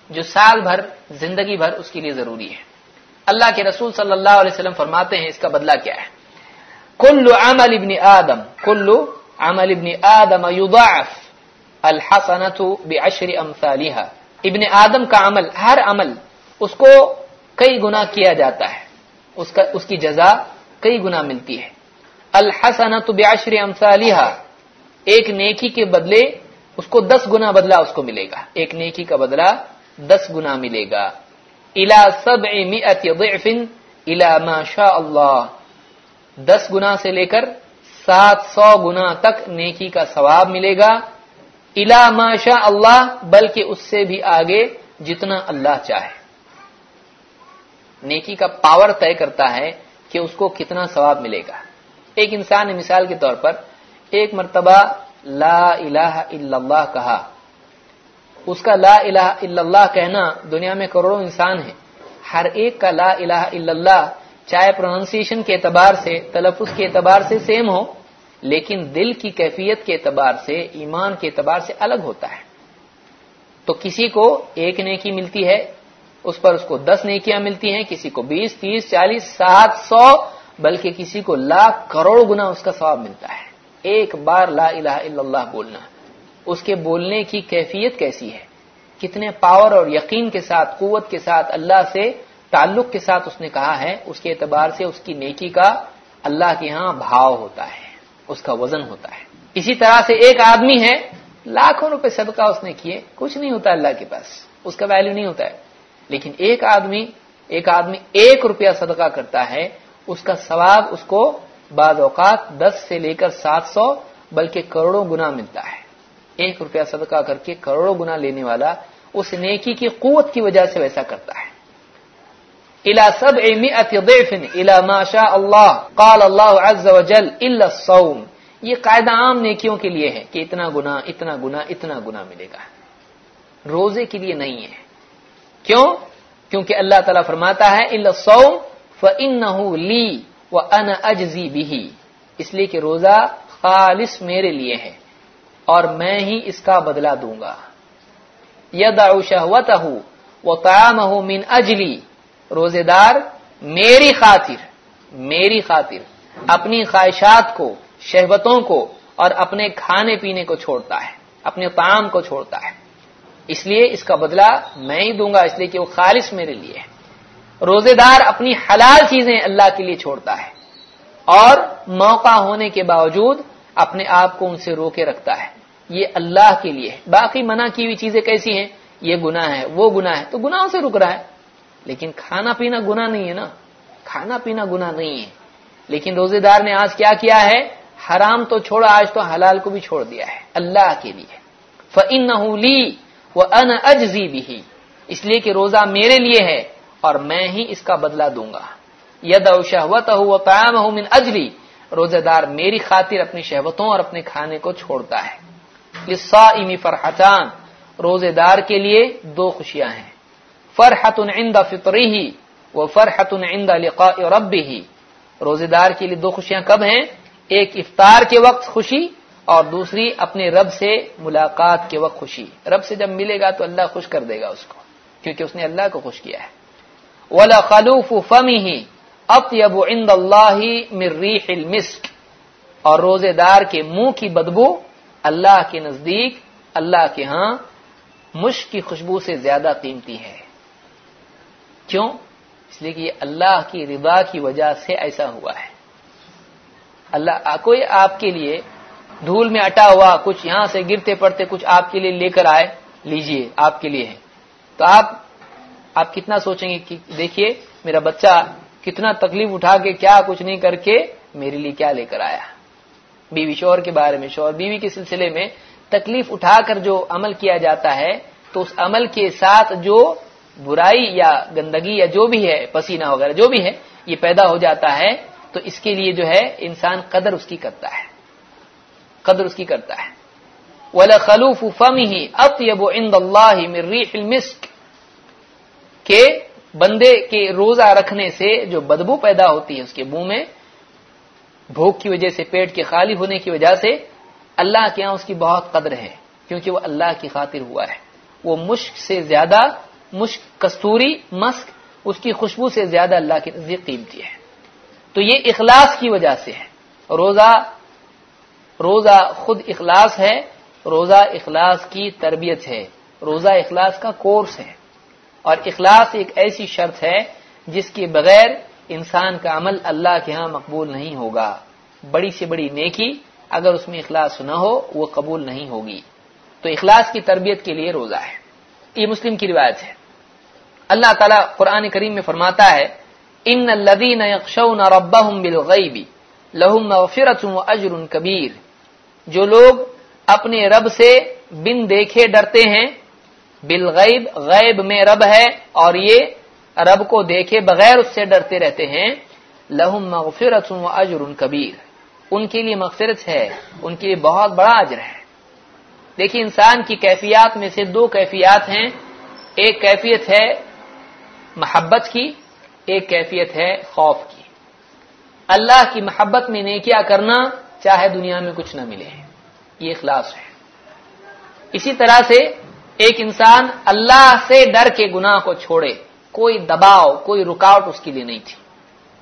جو سال بھر، زندگی بھر اس کے لیے ضروری ہے۔ اللہ کے رسول صلی اللہ علیہ وسلم فرماتے ہیں، اس کا بدلہ کیا ہے؟ کلو عمل ابن آدم، کلو عمل ابن آدم یضاعف الحسنت بعشر امثالها ابن آدم کا عمل، ہر عمل، اس کو کئی گنا کیا جاتا ہے۔ اس کا، اس کی جزا کئی گنا ملتی ہے۔ الحسنت بعشر امثالها ایک نیکی کے بدلے اس کو دس گنا بدلہ اس کو ملے گا۔ ایک نیکی کا بدلہ دس گنا ملے گا۔ الا سبع مئت ضعف الى ما شاء اللہ۔ دس گنا سے لے کر سات سو گنا تک نیکی کا ثواب ملے گا۔ الا ما شاء اللہ، بلکہ اس سے بھی آگے جتنا اللہ چاہے۔ نیکی کا پاور طے کرتا ہے کہ اس کو کتنا ثواب ملے گا۔ ایک انسان نے مثال کے طور پر ایک مرتبہ لا الہ الا اللہ کہا۔ اس کا لا الہ الا اللہ کہنا دنیا میں کروڑوں انسان ہیں۔ ہر ایک کا لا الہ الا اللہ چاہے پروننسیشن کے اعتبار سے، تلفظ کے اعتبار سے سیم ہو، لیکن دل کی کیفیت کے اعتبار سے، ایمان کے اعتبار سے الگ ہوتا ہے۔ تو کسی کو ایک نیکی ملتی ہے، اس پر اس کو دس نیکیاں ملتی ہیں، کسی کو بیس، تیس، چالیس، سات سو بلکہ کسی کو لاکھ کروڑ گنا اس کا ثواب ملتا ہے۔ ایک بار لا الہ الا اللہ بولنا۔ اس کے بولنے کی کیفیت کیسی ہے؟ کتنے پاور اور یقین کے ساتھ، قوت کے ساتھ اللہ سے تعلق کے ساتھ اس نے کہا ہے، اس کے اعتبار سے اس کی نیکی کا اللہ کے ہاں بھاؤ ہوتا ہے، اس کا وزن ہوتا ہے۔ اسی طرح سے ایک آدمی ہے، لاکھوں روپے صدقہ اس نے کیے، کچھ نہیں ہوتا اللہ کے پاس، اس کا ویلو نہیں ہوتا ہے۔ لیکن ایک آدمی ایک آدمی ایک روپیہ صدقہ کرتا ہے اس کا ثواب اس کو بعض اوقات دس سے لے کر سات سو بلکہ کروڑوں گنا ملتا ہے۔ ایک روپیہ صدقہ کر کے کروڑوں گنا لینے والا اس نیکی کی قوت کی وجہ سے ویسا کرتا ہے۔ الا سب الا ما شاء اللہ، قال اللہ عز وجل الا الصوم۔ یہ قاعدہ عام نیکیوں کے لیے ہے کہ اتنا گنا اتنا گنا اتنا گنا ملے گا۔ روزے کے لیے نہیں ہے۔ کیوں؟ کیونکہ اللہ تعالیٰ فرماتا ہے الا الصوم فانه لی وانا اجزی به۔ اس لیے کہ روزہ خالص میرے لیے ہے اور میں ہی اس کا بدلہ دوں گا۔ یدع شہوتہ وطعامہ من اجلی۔ روزے دار میری خاطر میری خاطر۔ اپنی خواہشات کو، شہوتوں کو اور اپنے کھانے پینے کو چھوڑتا ہے، اپنے تعام کو چھوڑتا ہے۔ اس لیے اس کا بدلہ میں ہی دوں گا، اس لیے کہ وہ خالص میرے لیے ہے۔ روزے دار اپنی حلال چیزیں اللہ کے لیے چھوڑتا ہے اور موقع ہونے کے باوجود اپنے آپ کو ان سے روکے رکھتا ہے۔ یہ اللہ کے لیے ہے۔ باقی منع کی ہوئی چیزیں کیسی ہیں؟ یہ گناہ ہے، وہ گناہ ہے۔ تو گناہوں سے رک رہا ہے۔ لیکن کھانا پینا گنا نہیں ہے نا۔ کھانا پینا گنا نہیں ہے۔ لیکن روزے دار نے آج کیا کیا ہے؟ حرام تو چھوڑا آج تو حلال کو بھی چھوڑ دیا ہے۔ اللہ کے لیے فن لی وہ ان اجزی بھی اس لیے کہ روزہ میرے لیے ہے۔ اور میں ہی اس کا بدلہ دوں گا۔ ید شہوت ہو قیام ہوں من اجلی روزے دار میری خاطر اپنی شہوتوں اور اپنے کھانے کو چھوڑتا ہے۔ للصائم فرحتان روزے دار کے لیے دو خوشیاں ہیں۔ فرحت عند فطره وفرحت عند لقاء ربه روزے دار کے لیے دو خوشیاں کب ہیں؟ ایک افطار کے وقت خوشی اور دوسری اپنے رب سے ملاقات کے وقت خوشی۔ رب سے جب ملے گا تو اللہ خوش کر دے گا اس کو، کیونکہ اس نے اللہ کو خوش کیا ہے۔ ولا خلوف فمی اطیب عند اللہ مریح المسک اور روزے دار کے منہ کی بدبو اللہ کے نزدیک، اللہ کے ہاں مشک کی خوشبو سے زیادہ قیمتی ہے۔ کیوں؟ اس لیے کہ یہ اللہ کی رضا کی وجہ سے ایسا ہوا ہے۔ اللہ، کوئی آپ کے لیے دھول میں اٹا ہوا، کچھ یہاں سے گرتے پڑتے، کچھ آپ کے لیے لے کر آئے، لیجیے، آپ کے لیے ہے۔ تو آپ آپ کتنا سوچیں گے کہ دیکھیے، میرا بچہ کتنا تکلیف اٹھا کے کیا کچھ نہیں کر کے میرے لیے کیا لے کر آیا۔ بیوی شور کے بارے میں شور بیوی کے سلسلے میں تکلیف اٹھا کر جو عمل کیا جاتا ہے، تو اس عمل کے ساتھ جو برائی یا گندگی یا جو بھی ہے، پسینہ وغیرہ جو بھی ہے، یہ پیدا ہو جاتا ہے، تو اس کے لیے جو ہے انسان قدر اس کی کرتا ہے۔ قدر اس کی کرتا ہے۔ ولا خلوف فمی ہی اطیب عند اللہ ریح المسک کہ بندے کے روزہ رکھنے سے جو بدبو پیدا ہوتی ہے اس کے منہ میں، بھوک کی وجہ سے، پیٹ کے خالی ہونے کی وجہ سے اللہ کے یہاں اس کی بہت قدر ہے، کیونکہ وہ اللہ کی خاطر ہوا ہے۔ وہ مشک سے زیادہ، مشک کستوری مسک، اس کی خوشبو سے زیادہ اللہ کے نزدیک قیمتی ہے۔ تو یہ اخلاص کی وجہ سے ہے۔ روزہ روزہ خود اخلاص ہے، روزہ اخلاص کی تربیت ہے۔ روزہ اخلاص کا کورس ہے۔ اور اخلاص ایک ایسی شرط ہے جس کے بغیر انسان کا عمل اللہ کے ہاں مقبول نہیں ہوگا۔ بڑی سے بڑی نیکی اگر اس میں اخلاص نہ ہو، وہ قبول نہیں ہوگی۔ تو اخلاص کی تربیت کے لیے روزہ ہے۔ یہ مسلم کی روایت ہے۔ اللہ تعالیٰ قرآن کریم میں فرماتا ہے، ان الذين يخشون ربهم بالغيب لهم مغفرة واجر كبير جو لوگ اپنے رب سے بن دیکھے ڈرتے ہیں بالغیب، غیب میں رب ہے اور یہ رب کو دیکھے بغیر اس سے ڈرتے رہتے ہیں۔ لہم مغفرت و اجر کبیر۔ ان کے لیے مغفرت ہے، ان کے لیے بہت بڑا اجر ہے۔ دیکھیے، انسان کی کیفیات میں سے دو کیفیات ہیں۔ ایک کیفیت ہے محبت کی، ایک کیفیت ہے خوف کی۔ اللہ کی محبت میں نیکیا کرنا، چاہے دنیا میں کچھ نہ ملے۔ یہ اخلاص ہے۔ اسی طرح سے ایک انسان اللہ سے ڈر کے گناہ کو چھوڑے، کوئی دباؤ، کوئی رکاوٹ اس کے لیے نہیں تھی۔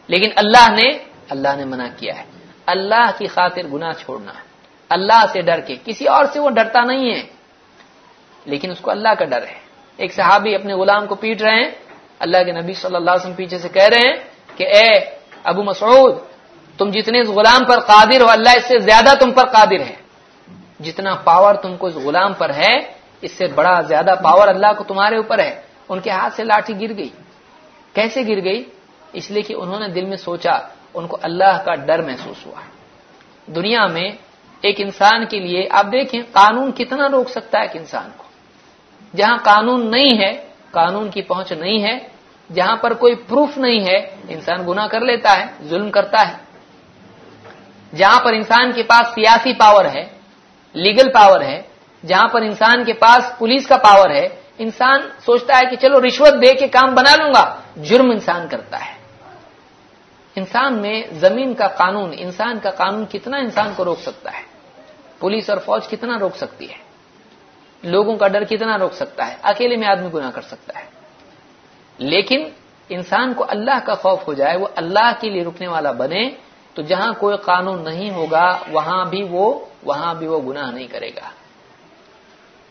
لیکن اللہ نے اللہ نے منع کیا ہے۔ اللہ کی خاطر گناہ چھوڑنا ہے۔ اللہ سے ڈر کے، کسی اور سے وہ ڈرتا نہیں ہے۔ لیکن اس کو اللہ کا ڈر ہے۔ ایک صحابی اپنے غلام کو پیٹ رہے ہیں۔ اللہ کے نبی صلی اللہ علیہ وسلم پیچھے سے کہہ رہے ہیں کہ، اے ابو مسعود، تم جتنے اس غلام پر قادر ہو، اللہ اس سے زیادہ تم پر قادر ہے۔ جتنا پاور تم کو اس غلام پر ہے اس سے بڑا زیادہ پاور اللہ کو تمہارے اوپر ہے۔ ان کے ہاتھ سے لاٹھی گر گئی۔ کیسے گر گئی؟ اس لیے کہ انہوں نے دل میں سوچا، ان کو اللہ کا ڈر محسوس ہوا۔ دنیا میں ایک انسان کے لیے آپ دیکھیں، قانون کتنا روک سکتا ہے ایک انسان کو۔ جہاں قانون نہیں ہے، قانون کی پہنچ نہیں ہے۔ جہاں پر کوئی پروف نہیں ہے، انسان گنا کر لیتا ہے، ظلم کرتا ہے۔ جہاں پر انسان کے پاس سیاسی پاور ہے لیگل پاور ہے جہاں پر انسان کے پاس پولیس کا پاور ہے، انسان سوچتا ہے کہ چلو رشوت دے کے کام بنا لوں گا، جرم انسان کرتا ہے۔ انسان میں زمین کا قانون، انسان کا قانون کتنا انسان کو روک سکتا ہے؟ پولیس اور فوج کتنا روک سکتی ہے؟ لوگوں کا ڈر کتنا روک سکتا ہے؟ اکیلے میں آدمی گناہ کر سکتا ہے۔ لیکن انسان کو اللہ کا خوف ہو جائے، وہ اللہ کے لیے رکنے والا بنے، تو جہاں کوئی قانون نہیں ہوگا، وہاں بھی وہ، وہاں بھی وہ گناہ نہیں کرے گا۔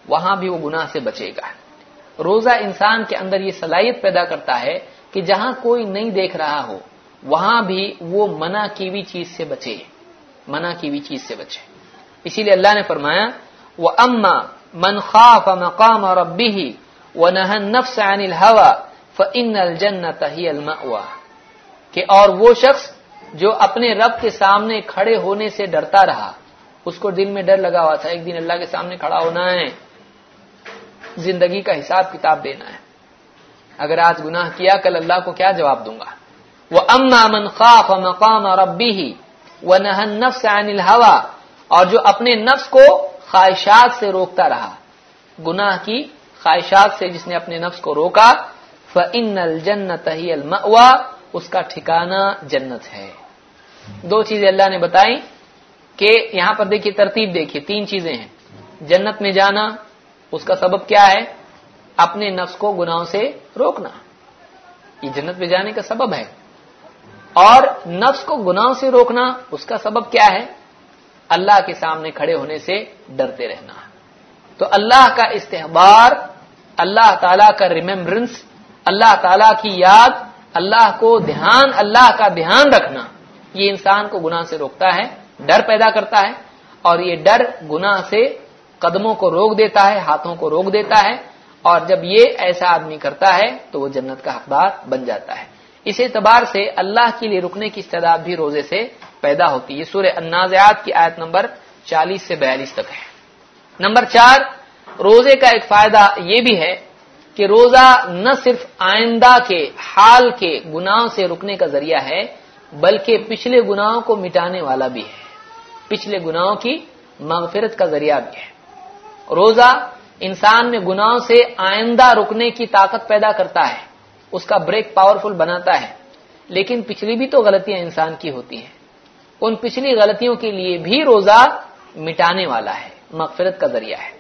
وہاں بھی وہ گناہ سے بچے گا۔ روزہ انسان کے اندر یہ صلاحیت پیدا کرتا ہے کہ جہاں کوئی نہیں دیکھ رہا ہو، وہاں بھی وہ منع کی ہوئی چیز سے بچے۔ منع کی ہوئی چیز سے بچے۔ اسی لیے اللہ نے فرمایا وہ اما من خاف مقام اور ابی ہی وہ نفس عن الحوا فن الجنت ہی المأوا کہ اور وہ شخص جو اپنے رب کے سامنے کھڑے ہونے سے ڈرتا رہا، اس کو دل میں ڈر لگا ہوا تھا۔ ایک دن اللہ کے سامنے کھڑا ہونا ہے۔ زندگی کا حساب کتاب دینا ہے۔ اگر آج گناہ کیا، کل اللہ کو کیا جواب دوں گا؟ وہ اما من خاف مقام اور ابی ہی وہ نہن نفس عن الحوا اور جو اپنے نفس کو خواہشات سے روکتا رہا۔ گناہ کی خواہشات سے جس نے اپنے نفس کو روکا فن الجنت ہی المأوا اس کا ٹھکانہ جنت ہے۔ دو چیزیں اللہ نے بتائی کہ یہاں پر دیکھیے، ترتیب دیکھیے، تین چیزیں ہیں۔ جنت میں جانا اس کا سبب کیا ہے؟ اپنے نفس کو گناہوں سے روکنا۔ یہ جنت میں جانے کا سبب ہے۔ اور نفس کو گناہوں سے روکنا اس کا سبب کیا ہے؟ اللہ کے سامنے کھڑے ہونے سے ڈرتے رہنا۔ تو اللہ کا استحبار، اللہ تعالی کا ریمبرنس اللہ تعالی کی یاد، اللہ کو دھیان، اللہ کا دھیان رکھنا، یہ انسان کو گناہ سے روکتا ہے، ڈر پیدا کرتا ہے۔ اور یہ ڈر گناہ سے قدموں کو روک دیتا ہے، ہاتھوں کو روک دیتا ہے اور جب یہ ایسا آدمی کرتا ہے تو وہ جنت کا حقدار بن جاتا ہے۔ اس اعتبار سے اللہ کے لیے رکنے کی استعداد بھی روزے سے پیدا ہوتی ہے۔ سورہ النازعات کی آیت نمبر چالیس سے بیالیس تک ہے۔ نمبر چار، روزے کا ایک فائدہ یہ بھی ہے کہ روزہ نہ صرف آئندہ کے حال کے گناہوں سے رکنے کا ذریعہ ہے، بلکہ پچھلے گناہوں کو مٹانے والا بھی ہے۔ پچھلے گناہوں کی مغفرت کا ذریعہ بھی ہے۔ روزہ انسان میں گناہوں سے آئندہ رکنے کی طاقت پیدا کرتا ہے، اس کا بریک پاورفل بناتا ہے۔ لیکن پچھلی بھی تو غلطیاں انسان کی ہوتی ہیں۔ ان پچھلی غلطیوں کے لیے بھی روزہ مٹانے والا ہے، مغفرت کا ذریعہ ہے۔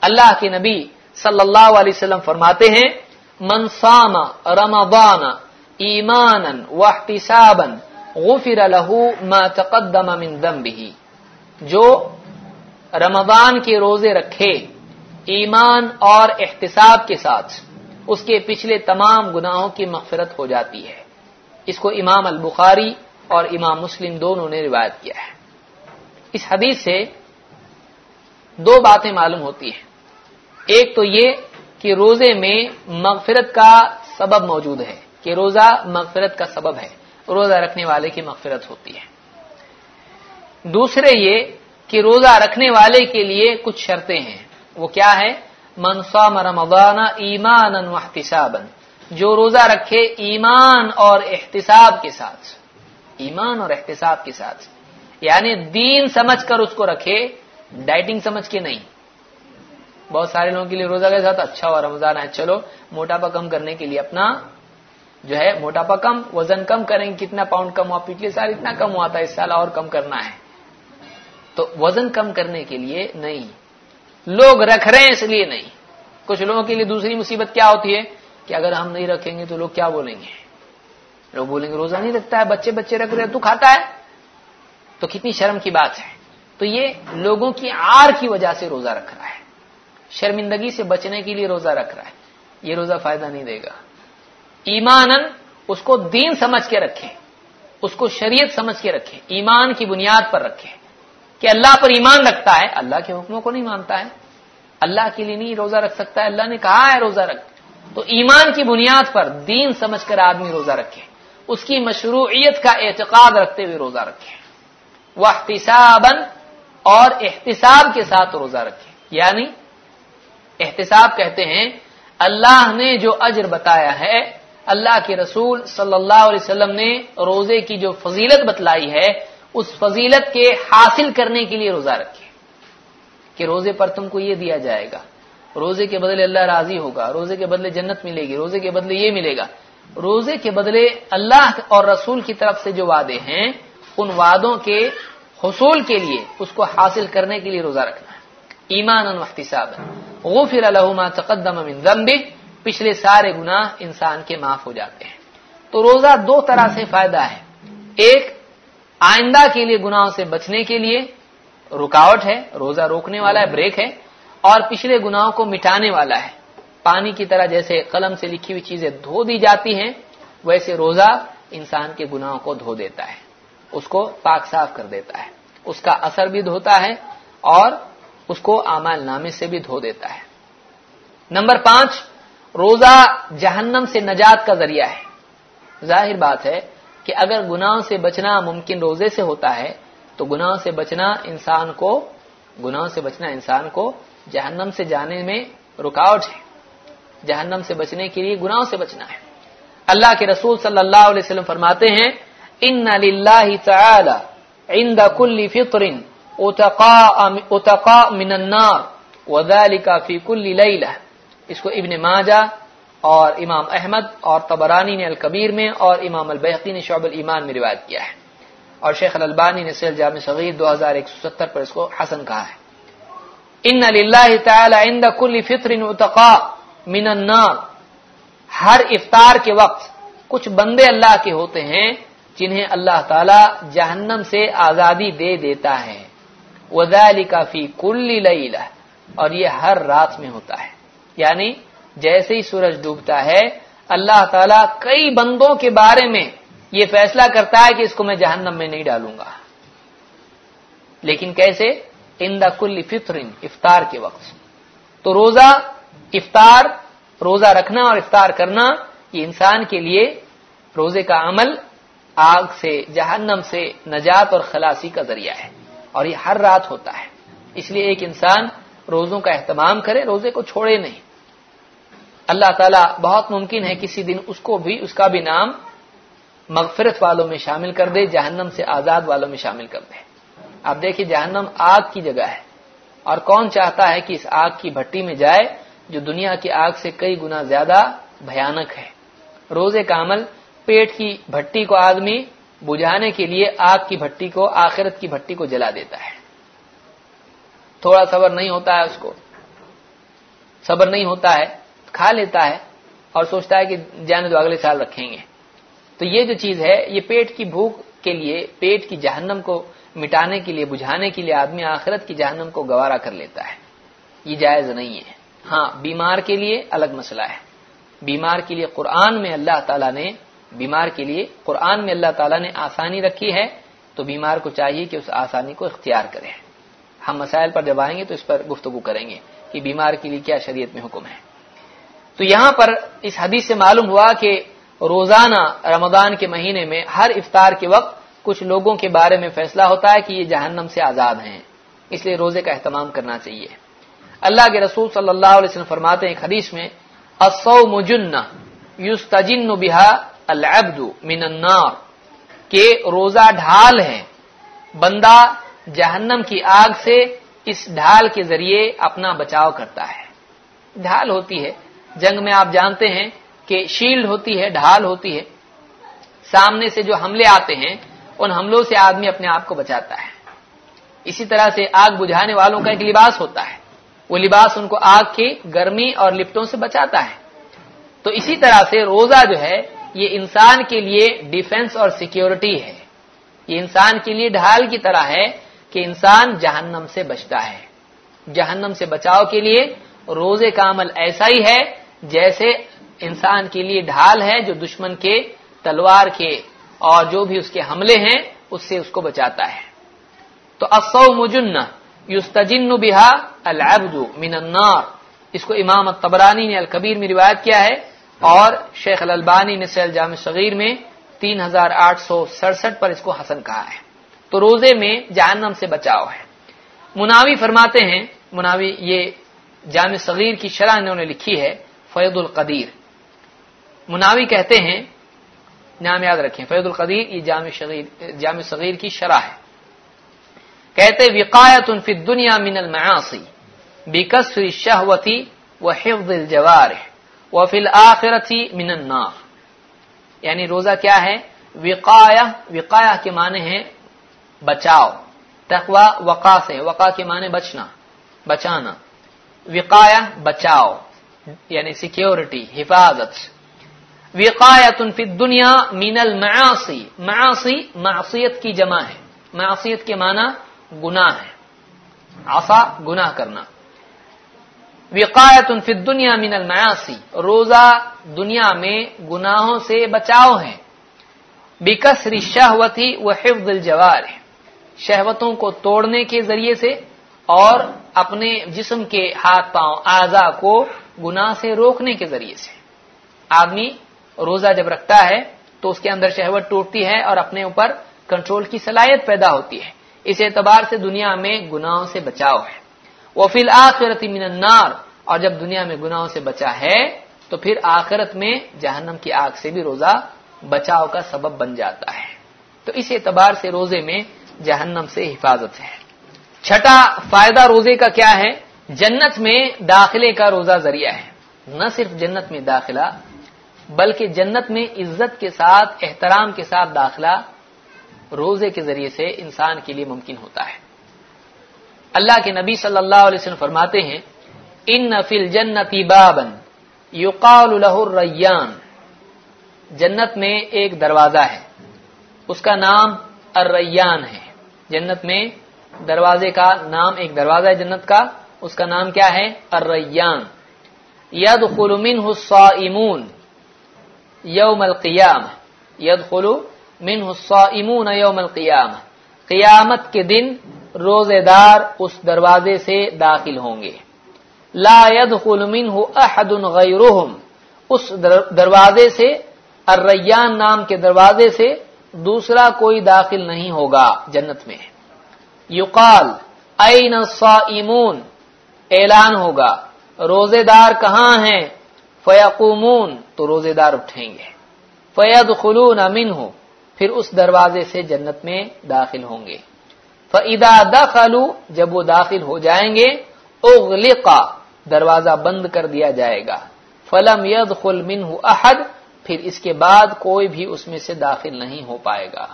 اللہ کے نبی صلی اللہ علیہ وسلم فرماتے ہیں منسام رمضان ایمان واحتسابا غفر له ما تقدم من ذنبه. جو رمضان کے روزے رکھے ایمان اور احتساب کے ساتھ، اس کے پچھلے تمام گناہوں کی مغفرت ہو جاتی ہے۔ اس کو امام البخاری اور امام مسلم دونوں نے روایت کیا ہے۔ اس حدیث سے دو باتیں معلوم ہوتی ہیں۔ ایک تو یہ کہ روزے میں مغفرت کا سبب موجود ہے، کہ روزہ مغفرت کا سبب ہے، روزہ رکھنے والے کی مغفرت ہوتی ہے۔ دوسرے یہ کہ روزہ رکھنے والے کے لیے کچھ شرطیں ہیں۔ وہ کیا ہے منصام رمضان ایمان واحتسابا جو روزہ رکھے ایمان اور احتساب کے ساتھ۔ ایمان اور احتساب کے ساتھ۔ یعنی دین سمجھ کر اس کو رکھے، ڈائٹنگ سمجھ کے نہیں۔ بہت سارے لوگوں کے لیے روزہ کے ساتھ اچھا ہوا رمضان ہے۔ چلو، موٹاپا کم کرنے کے لیے اپنا جو ہے، موٹاپا کم، وزن کم کریں گے کتنا پاؤنڈ کم ہوا، پچھلے سال اتنا کم ہوا تھا، اس سال اور کم کرنا ہے۔ تو وزن کم کرنے کے لیے نہیں۔ لوگ رکھ رہے ہیں اس لیے نہیں۔ کچھ لوگوں کے لیے دوسری مصیبت کیا ہوتی ہے کہ اگر ہم نہیں رکھیں گے تو لوگ کیا بولیں گے؟ لوگ بولیں گے روزہ نہیں رکھتا ہے، بچے بچے رکھ رہے تو کھاتا ہے۔ تو کتنی شرم کی بات ہے۔ تو یہ لوگوں کی آر کی وجہ سے روزہ رکھ رہا ہے۔ شرمندگی سے بچنے کے لیے روزہ رکھ رہا ہے۔ یہ روزہ فائدہ نہیں دے گا۔ ایمان اس کو دین سمجھ کے رکھے اس کو شریعت سمجھ کے رکھے ایمان کی بنیاد پر رکھے کہ اللہ پر ایمان رکھتا ہے، اللہ کے حکموں کو نہیں مانتا ہے۔ اللہ کے لیے نہیں روزہ رکھ سکتا ہے۔ اللہ نے کہا ہے روزہ رکھ۔ تو ایمان کی بنیاد پر دین سمجھ کر آدمی روزہ رکھے۔ اس کی مشروعیت کا اعتقاد رکھتے ہوئے روزہ رکھے۔ وہ احتسابن اور احتساب کے ساتھ روزہ رکھے۔ یعنی احتساب کہتے ہیں، اللہ نے جو اجر بتایا ہے، اللہ کے رسول صلی اللہ علیہ وسلم نے روزے کی جو فضیلت بتلائی ہے اس فضیلت کے حاصل کرنے کے لیے روزہ رکھے کہ روزے پر تم کو یہ دیا جائے گا، روزے کے بدلے اللہ راضی ہوگا، روزے کے بدلے جنت ملے گی، روزے کے بدلے یہ ملے گا۔ روزے کے بدلے اللہ اور رسول کی طرف سے جو وعدے ہیں، ان وعدوں کے حصول کے لیے، اس کو حاصل کرنے کے لیے روزہ رکھنا ہے۔ ایمان احتساب غفر الحما تقدم من ذنبه پچھلے سارے گناہ انسان کے معاف ہو جاتے ہیں۔ تو روزہ دو طرح سے فائدہ ہے۔ ایک آئندہ کے لیے گناہوں سے بچنے کے لیے رکاوٹ ہے، روزہ روکنے والا ہے، بریک ہے، اور پچھلے گناہوں کو مٹانے والا ہے۔ پانی کی طرح جیسے قلم سے لکھی ہوئی چیزیں دھو دی جاتی ہیں، ویسے روزہ انسان کے گناہوں کو دھو دیتا ہے، اس کو پاک صاف کر دیتا ہے۔ اس کا اثر بھی دھوتا ہے اور اس کو امال نامے سے بھی دھو دیتا ہے۔ نمبر پانچ، روزہ جہنم سے نجات کا ذریعہ ہے۔ ظاہر بات ہے کہ اگر گناہوں سے بچنا ممکن روزے سے ہوتا ہے، تو گناہوں سے بچنا انسان کو گناہوں سے بچنا انسان کو جہنم سے جانے میں رکاوٹ ہے۔ جہنم سے بچنے کے لیے گناہوں سے بچنا ہے۔ اللہ کے رسول صلی اللہ علیہ وسلم فرماتے ہیں، ان للہ تعالی عند كل فطر اتقاء من النار وذلك في كل ليله اس کو ابن ماجہ اور امام احمد اور تبرانی نے الکبیر میں اور امام البحقی نے شعب الایمان میں روایت کیا ہے۔ اور شیخ البانی نے سیل جامع صغیر دو ہزار ایک سو ستر پر اس کو حسن کہا ہے۔ ان اللہ تعالی عند کل فطر اتقا من النار ہر افطار کے وقت کچھ بندے اللہ کے ہوتے ہیں جنہیں اللہ تعالی جہنم سے آزادی دے دیتا ہے۔ وذالک فی کل لیلہ اور یہ ہر رات میں ہوتا ہے۔ یعنی جیسے ہی سورج ڈوبتا ہے، اللہ تعالیٰ کئی بندوں کے بارے میں یہ فیصلہ کرتا ہے کہ اس کو میں جہنم میں نہیں ڈالوں گا۔ لیکن کیسے؟ ان دا کل فطرن، افطار کے وقت۔ تو روزہ افطار، روزہ رکھنا اور افطار کرنا، یہ انسان کے لیے روزے کا عمل آگ سے، جہنم سے نجات اور خلاصی کا ذریعہ ہے۔ اور یہ ہر رات ہوتا ہے۔ اس لیے ایک انسان روزوں کا اہتمام کرے، روزے کو چھوڑے نہیں۔ اللہ تعالیٰ بہت ممکن ہے کسی دن اس کو بھی اس کا بھی نام مغفرت والوں میں شامل کر دے، جہنم سے آزاد والوں میں شامل کر دے۔ آپ دیکھیے، جہنم آگ کی جگہ ہے۔ اور کون چاہتا ہے کہ اس آگ کی بھٹی میں جائے جو دنیا کی آگ سے کئی گنا زیادہ بھیانک ہے؟ روزے کا عمل، پیٹ کی بھٹی کو آدمی بجھانے کے لیے آگ کی بھٹی کو، آخرت کی بھٹی کو جلا دیتا ہے۔ تھوڑا صبر نہیں ہوتا ہے اس کو۔ صبر نہیں ہوتا ہے۔ کھا لیتا ہے اور سوچتا ہے کہ جانے دو اگلے سال رکھیں گے۔ تو یہ جو چیز ہے، یہ پیٹ کی بھوک کے لیے، پیٹ کی جہنم کو مٹانے کے لیے، بجھانے کے لیے آدمی آخرت کی جہنم کو گوارا کر لیتا ہے۔ یہ جائز نہیں ہے۔ ہاں بیمار کے لیے الگ مسئلہ ہے۔ بیمار کے لیے قرآن میں اللہ تعالیٰ نے، بیمار کے لیے قرآن میں اللہ تعالیٰ نے آسانی رکھی ہے، تو بیمار کو چاہیے کہ اس آسانی کو اختیار کرے۔ ہم مسائل پر جب آئیں گے تو اس پر گفتگو کریں گے کہ بیمار کے لیے کیا شریعت میں حکم ہے۔ تو یہاں پر اس حدیث سے معلوم ہوا کہ روزانہ رمضان کے مہینے میں ہر افطار کے وقت کچھ لوگوں کے بارے میں فیصلہ ہوتا ہے کہ یہ جہنم سے آزاد ہیں۔ اس لیے روزے کا اہتمام کرنا چاہیے۔ اللہ کے رسول صلی اللہ علیہ وسلم فرماتے ہیں ایک حدیث میں اصو مجن یوس تجن بہا العبد من النار کہ روزہ ڈھال ہے بندہ جہنم کی آگ سے اس ڈھال کے ذریعے اپنا بچاؤ کرتا ہے۔ ڈھال ہوتی ہے۔ جنگ میں آپ جانتے ہیں کہ شیلڈ ہوتی ہے، ڈھال ہوتی ہے، سامنے سے جو حملے آتے ہیں، ان حملوں سے آدمی اپنے آپ کو بچاتا ہے۔ اسی طرح سے آگ بجھانے والوں کا ایک لباس ہوتا ہے۔ وہ لباس ان کو آگ کی گرمی اور لپٹوں سے بچاتا ہے۔ تو اسی طرح سے روزہ جو ہے، یہ انسان کے لیے ڈیفenس اور سیکیورٹی ہے۔ یہ انسان کے لیے ڈھال کی طرح ہے کہ انسان جہنم سے بچتا ہے۔ جہنم سے بچاؤ کے لیے روزے کا عمل ایسا ہی ہے جیسے انسان کے لیے ڈھال ہے جو دشمن کے تلوار کے اور جو بھی اس کے حملے ہیں، اس سے اس کو بچاتا ہے۔ تو اصو مجن یوستجن بہا العبد من النار۔ اس کو امام الطبرانی نے الکبیر میں روایت کیا ہے اور شیخ الالبانی نے سیل جامع صغیر میں تین ہزار آٹھ سو سڑسٹھ پر اس کو حسن کہا ہے۔ تو روزے میں جہنم سے بچاؤ ہے۔ مناوی فرماتے ہیں، مناوی یہ جامع صغیر کی شرح انہوں نے لکھی ہے۔ فید القدیر۔ مناوی کہتے ہیں، نام یاد رکھیں فید القدیر یہ جامع صغیر جامع صغیر کی شرح ہے۔ کہتے وقایت فی الدنیا من المعاصی بکسر شہوتی الشہوتی وحفظ الجوارح وفی الآخرتی من النار۔ یعنی روزہ کیا ہے؟ وقایہ وقایہ کے معنی ہے بچاؤ، تقوی وقا سے وقا کے معنی بچنا، بچانا۔ وقایہ، بچاؤ۔ یعنی سیکیورٹی حفاظت. وقایت فی الدنیا من المعاصی معاصی معصیت کی جمع ہے. معصیت کے معنی گناہ ہے. آسا گناہ کرنا. وقایت فی الدنیا من المعاصی روزہ دنیا میں گناہوں سے بچاؤ ہے. بکسر شہوتی و حفظ الجوار شہوتوں کو توڑنے کے ذریعے سے اور اپنے جسم کے ہاتھ پاؤں اعضا کو گناہ سے روکنے کے ذریعے سے۔ آدمی روزہ جب رکھتا ہے تو اس کے اندر شہوت ٹوٹتی ہے اور اپنے اوپر کنٹرول کی صلاحیت پیدا ہوتی ہے۔ اس اعتبار سے دنیا میں گناہوں سے بچاؤ ہے۔ وہ فی الآخرت من النار۔ اور جب دنیا میں گناہوں سے بچا ہے تو پھر آخرت میں جہنم کی آگ سے بھی روزہ بچاؤ کا سبب بن جاتا ہے۔ تو اس اعتبار سے روزے میں جہنم سے حفاظت ہے۔ چھٹا فائدہ روزے کا کیا ہے؟ جنت میں داخلے کا روزہ ذریعہ ہے۔ نہ صرف جنت میں داخلہ، بلکہ جنت میں عزت کے ساتھ، احترام کے ساتھ داخلہ روزے کے ذریعے سے انسان کے لیے ممکن ہوتا ہے۔ اللہ کے نبی صلی اللہ علیہ وسلم فرماتے ہیں، ان نفل جنتی بابن یوقال الریان جنت میں ایک دروازہ ہے۔ اس کا نام الریان ہے۔ جنت میں دروازے کا نام ایک دروازہ ہے، جنت کا اس کا نام کیا ہے؟ الریان ید خلومن حسمون یوم القیام ید خلو من حسمون یوم القیام قیامت کے دن روزے دار اس دروازے سے داخل ہوں گے. لا يدخل منه احد غيرهم. اس دروازے سے الریان نام کے دروازے سے دوسرا کوئی داخل نہیں ہوگا جنت میں. یقال این الصائمون؟ اعلان ہوگا روزے دار کہاں ہیں؟ فیقومون، تو روزے دار اٹھیں گے۔ فیدخلون منه پھر اس دروازے سے جنت میں داخل ہوں گے۔ فَإِذَا دَخَلُوا، جب وہ داخل ہو جائیں گے اغلقا دروازہ بند کر دیا جائے گا۔ فلم يدخل منه احد، پھر اس کے بعد کوئی بھی اس میں سے داخل نہیں ہو پائے گا۔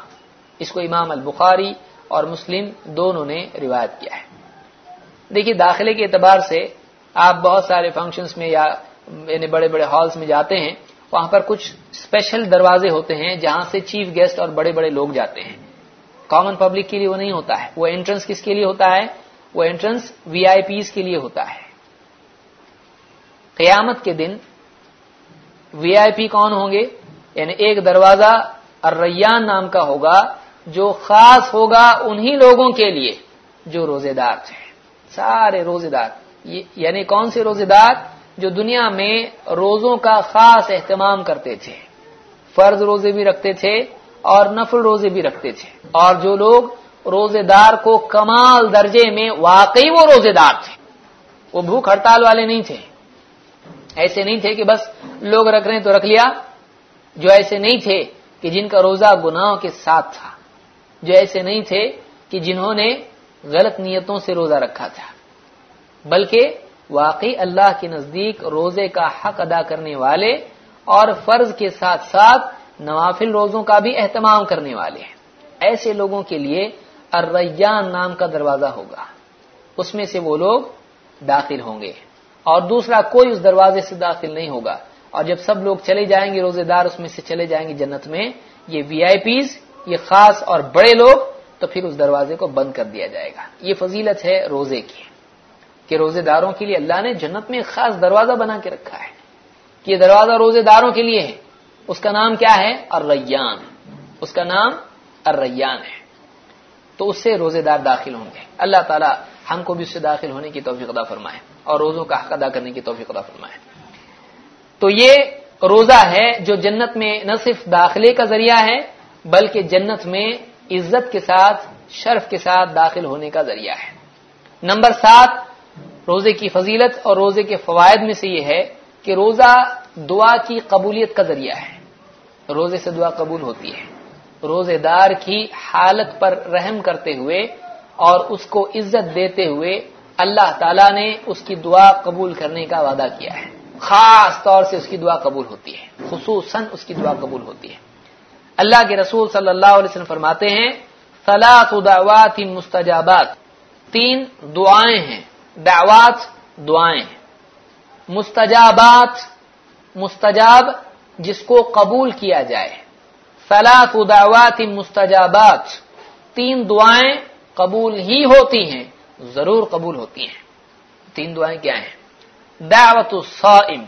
اس کو امام البخاری اور مسلم دونوں نے روایت کیا ہے۔ دیکھیے داخلے کے اعتبار سے آپ بہت سارے فنکشنز میں یا یعنی بڑے بڑے ہالز میں جاتے ہیں، وہاں پر کچھ اسپیشل دروازے ہوتے ہیں جہاں سے چیف گیسٹ اور بڑے بڑے لوگ جاتے ہیں۔ کامن پبلک کے لیے وہ نہیں ہوتا ہے، وہ انٹرنس کس کے لیے ہوتا ہے؟ وہ انٹرنس وی آئی پیز کے لیے ہوتا ہے۔ قیامت کے دن وی آئی پی کون ہوں گے؟ یعنی ایک دروازہ الریان نام کا ہوگا، جو خاص ہوگا انہی لوگوں کے لیے جو روزے دار تھے۔ سارے روزے دار یعنی کون سے روزے دار جو دنیا میں روزوں کا خاص اہتمام کرتے تھے. فرض روزے بھی رکھتے تھے اور نفل روزے بھی رکھتے تھے. اور جو لوگ روزے دار کو کمال درجے میں واقعی وہ روزے دار تھے. وہ بھوک ہڑتال والے نہیں تھے. ایسے نہیں تھے کہ بس لوگ رکھ رہے تو رکھ لیا. جو ایسے نہیں تھے کہ جن کا روزہ گناہوں کے ساتھ تھا. جو ایسے نہیں تھے کہ جنہوں نے غلط نیتوں سے روزہ رکھا تھا۔ بلکہ واقعی اللہ کے نزدیک روزے کا حق ادا کرنے والے اور فرض کے ساتھ ساتھ نوافل روزوں کا بھی اہتمام کرنے والے ہیں۔ ایسے لوگوں کے لیے الریان نام کا دروازہ ہوگا۔ اس میں سے وہ لوگ داخل ہوں گے۔ اور دوسرا، کوئی اس دروازے سے داخل نہیں ہوگا۔ اور جب سب لوگ چلے جائیں گے، روزے دار اس میں سے چلے جائیں گے جنت میں، یہ وی آئی پیز یہ خاص اور بڑے لوگ تو پھر اس دروازے کو بند کر دیا جائے گا۔ یہ فضیلت ہے روزے کی، کہ روزے داروں کے لیے اللہ نے جنت میں خاص دروازہ بنا کے رکھا ہے۔ کہ یہ دروازہ روزے داروں کے لیے ہے۔ اس کا نام کیا ہے؟ الریان۔ اس کا نام الریان ہے۔ تو اس سے روزے دار داخل ہوں گے۔ اللہ تعالی ہم کو بھی اس سے داخل ہونے کی توفیق ادا فرمائے اور روزوں کا حق ادا کرنے کی توفیق ادا فرمائے۔ تو یہ روزہ ہے جو جنت میں نہ صرف داخلے کا ذریعہ ہے، بلکہ جنت میں عزت کے ساتھ، شرف کے ساتھ داخل ہونے کا ذریعہ ہے۔ نمبر سات، روزے کی فضیلت اور روزے کے فوائد میں سے یہ ہے کہ روزہ دعا کی قبولیت کا ذریعہ ہے۔ روزے سے دعا قبول ہوتی ہے۔ روزے دار کی حالت پر رحم کرتے ہوئے اور اس کو عزت دیتے ہوئے اللہ تعالیٰ نے اس کی دعا قبول کرنے کا وعدہ کیا ہے۔ خاص طور سے اس کی دعا قبول ہوتی ہے۔ خصوصاً اس کی دعا قبول ہوتی ہے۔ اللہ کے رسول صلی اللہ علیہ وسلم فرماتے ہیں سلاط دعوات مستجابات۔ تین دعائیں ہیں۔ دعوات دعائیں مستجابات، مستجاب جس کو قبول کیا جائے۔ سلاط دعوات مستجابات۔ تین دعائیں قبول ہی ہوتی ہیں، ضرور قبول ہوتی ہیں۔ تین دعائیں کیا ہیں؟ دعوت الصائم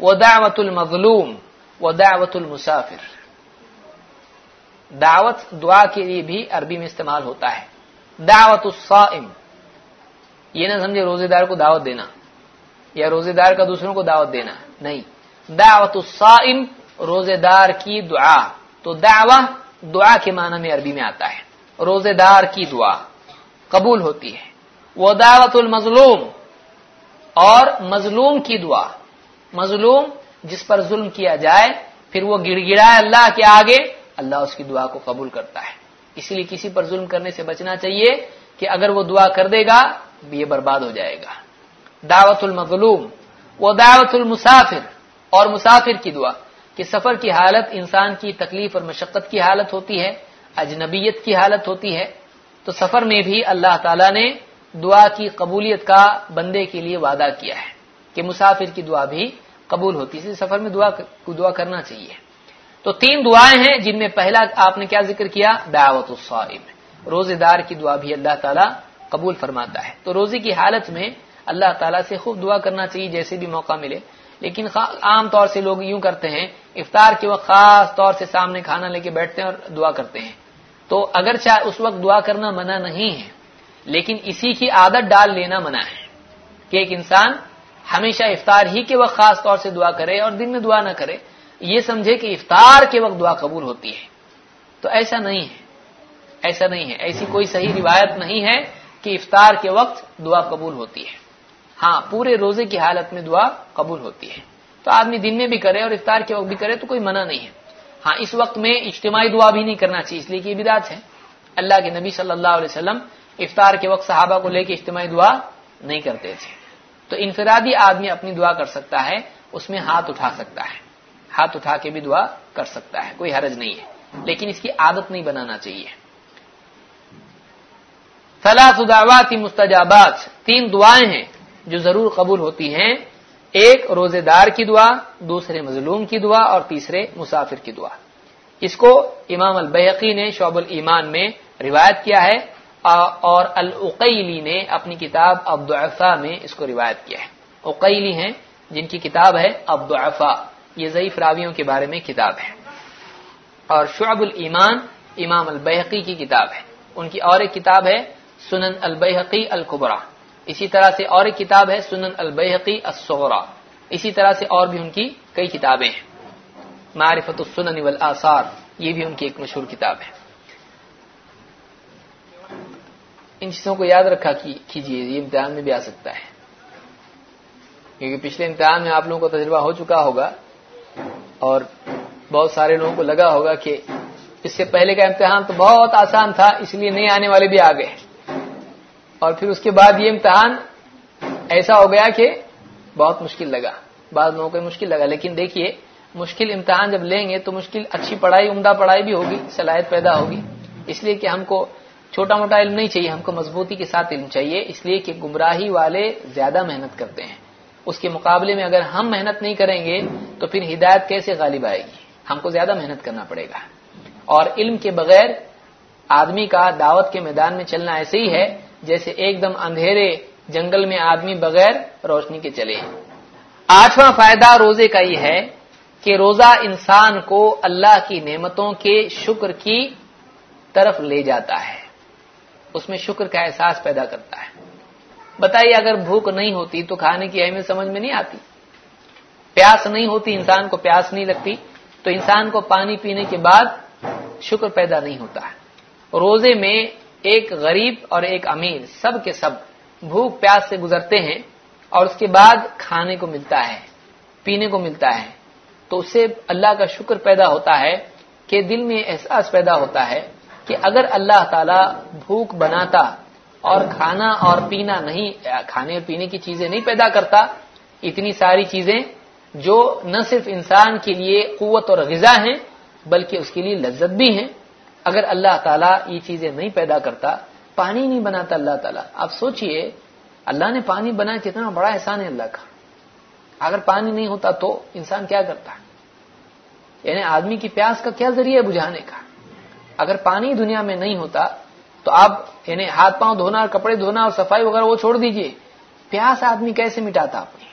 و دعوت المظلوم و دعوت المسافر۔ دعوت دعا کے لیے بھی عربی میں استعمال ہوتا ہے. دعوت الصائم. یہ نہ سمجھے روزے دار کو دعوت دینا یا روزے دار کا دوسروں کو دعوت دینا. نہیں. دعوت الصائم روزے دار کی دعا. تو دعوت دعا کے معنی میں عربی میں آتا ہے. روزے دار کی دعا قبول ہوتی ہے. وہ دعوت المظلوم. اور مظلوم کی دعا. مظلوم جس پر ظلم کیا جائے، پھر وہ گڑ گڑائے اللہ کے آگے اللہ اس کی دعا کو قبول کرتا ہے۔ اسی لیے کسی پر ظلم کرنے سے بچنا چاہیے کہ اگر وہ دعا کر دے گا، یہ برباد ہو جائے گا۔ دعوت المظلوم وہ دعوت المسافر اور مسافر کی دعا کہ سفر کی حالت انسان کی تکلیف اور مشقت کی حالت ہوتی ہے، اجنبیت کی حالت ہوتی ہے، تو سفر میں بھی اللہ تعالیٰ نے دعا کی قبولیت کا بندے کے لیے وعدہ کیا ہے کہ مسافر کی دعا بھی قبول ہوتی ہے۔ سفر میں دعا دعا کرنا چاہیے۔ تو تین دعائیں ہیں جن میں پہلا آپ نے کیا ذکر کیا؟ دعوت الصائم. روزے دار کی دعا بھی اللہ تعالیٰ قبول فرماتا ہے۔ تو روزے کی حالت میں اللہ تعالیٰ سے خوب دعا کرنا چاہیے جیسے بھی موقع ملے۔ لیکن عام طور سے لوگ یوں کرتے ہیں، افطار کے وقت خاص طور سے سامنے کھانا لے کے بیٹھتے ہیں اور دعا کرتے ہیں۔ تو اگر چاہے اس وقت دعا کرنا منع نہیں ہے، لیکن اسی کی عادت ڈال لینا منع ہے کہ ایک انسان ہمیشہ افطار ہی کے وقت خاص طور سے دعا کرے اور دن میں دعا نہ کرے۔ یہ سمجھے کہ افطار کے وقت دعا قبول ہوتی ہے۔ تو ایسا نہیں ہے۔ ایسا نہیں ہے۔ ایسی کوئی صحیح روایت نہیں ہے کہ افطار کے وقت دعا قبول ہوتی ہے۔ ہاں پورے روزے کی حالت میں دعا قبول ہوتی ہے۔ تو آدمی دن میں بھی کرے اور افطار کے وقت بھی کرے تو کوئی منع نہیں ہے۔ ہاں اس وقت میں اجتماعی دعا بھی نہیں کرنا چاہیے، اس لیے کہ یہ بدعت ہے۔ اللہ کے نبی صلی اللہ علیہ وسلم افطار کے وقت صحابہ کو لے کے اجتماعی دعا نہیں کرتے تھے۔ تو انفرادی آدمی اپنی دعا کر سکتا ہے، اس میں ہاتھ اٹھا سکتا ہے۔ ہاتھ اٹھا کے بھی دعا کر سکتا ہے، کوئی حرج نہیں ہے۔ لیکن اس کی عادت نہیں بنانا چاہیے۔ ثلاث دعوات مستجابات، تین دعائیں ہیں جو ضرور قبول ہوتی ہیں۔ ایک روزے دار کی دعا، دوسرے، مظلوم کی دعا، اور تیسرے، مسافر کی دعا۔ اس کو امام البحقی نے شعب الایمان میں روایت کیا ہے، اور العقیلی نے اپنی کتاب عبدالفا میں اس کو روایت کیا ہے۔ عقیلی ہیں، جن کی کتاب ہے عبدالفا یہ ضعیف راویوں کے بارے میں کتاب ہے۔ اور شعب الایمان امام البحقی کی کتاب ہے۔ ان کی اور ایک کتاب ہے سنن البحقی القبرا اسی طرح سے اور ایک کتاب ہے سنن البحقی الصغرا۔ اسی طرح سے اور بھی ان کی کئی کتابیں ہیں۔ معرفت السنن والآثار، یہ بھی ان کی ایک مشہور کتاب ہے۔ ان چیزوں کو یاد رکھا کیجیے یہ امتحان میں بھی آ سکتا ہے۔ کیونکہ پچھلے امتحان میں آپ لوگوں کو تجربہ ہو چکا ہوگا۔ اور بہت سارے لوگوں کو لگا ہوگا کہ اس سے پہلے کا امتحان تو بہت آسان تھا، اس لیے نہیں آنے والے بھی آ گئے۔ اور پھر اس کے بعد یہ امتحان ایسا ہو گیا کہ بہت مشکل لگا۔ بعض لوگوں کو مشکل لگا، لیکن دیکھیے، مشکل امتحان جب لیں گے تو مشکل اچھی پڑھائی، عمدہ پڑھائی بھی ہوگی، صلاحیت پیدا ہوگی۔ اس لیے کہ ہم کو چھوٹا موٹا علم نہیں چاہیے، ہم کو مضبوطی کے ساتھ علم چاہیے۔ اس لیے کہ گمراہی والے زیادہ محنت کرتے ہیں۔ اس کے مقابلے میں اگر ہم محنت نہیں کریں گے تو پھر ہدایت کیسے غالب آئے گی؟ ہم کو زیادہ محنت کرنا پڑے گا۔ اور علم کے بغیر آدمی کا دعوت کے میدان میں چلنا ایسے ہی ہے جیسے ایک دم اندھیرے جنگل میں آدمی بغیر روشنی کے چلے۔ آٹھواں فائدہ روزے کا یہ ہے کہ روزہ انسان کو اللہ کی نعمتوں کے شکر کی طرف لے جاتا ہے۔ اس میں شکر کا احساس پیدا کرتا ہے۔ بتائیے اگر بھوک نہیں ہوتی تو کھانے کی اہمیت سمجھ میں نہیں آتی۔ پیاس نہیں ہوتی، انسان کو پیاس نہیں لگتی۔ تو انسان کو پانی پینے کے بعد شکر پیدا نہیں ہوتا ہے۔ روزے میں ایک غریب اور ایک امیر سب کے سب بھوک پیاس سے گزرتے ہیں اور اس کے بعد کھانے کو ملتا ہے، پینے کو ملتا ہے۔ تو اس سے اللہ کا شکر پیدا ہوتا ہے کہ دل میں احساس پیدا ہوتا ہے کہ اگر اللہ تعالی بھوک بناتا اور کھانا اور پینا نہیں، کھانے اور پینے کی چیزیں نہیں پیدا کرتا، اتنی ساری چیزیں جو نہ صرف انسان کے لیے قوت اور غذا ہیں، بلکہ اس کے لیے لذت بھی ہیں۔ اگر اللہ تعالیٰ یہ چیزیں نہیں پیدا کرتا، پانی نہیں بناتا اللہ تعالیٰ۔ آپ سوچئے، اللہ نے پانی بنایا، کتنا بڑا احسان ہے اللہ کا۔ اگر پانی نہیں ہوتا تو انسان کیا کرتا؟ یعنی آدمی کی پیاس کا کیا ذریعہ بجھانے کا؟ اگر پانی دنیا میں نہیں ہوتا تو آپ یعنی ہاتھ پاؤں دھونا اور کپڑے دھونا اور صفائی وغیرہ وہ چھوڑ دیجیے۔ پیاس آدمی کیسے مٹاتا اپنی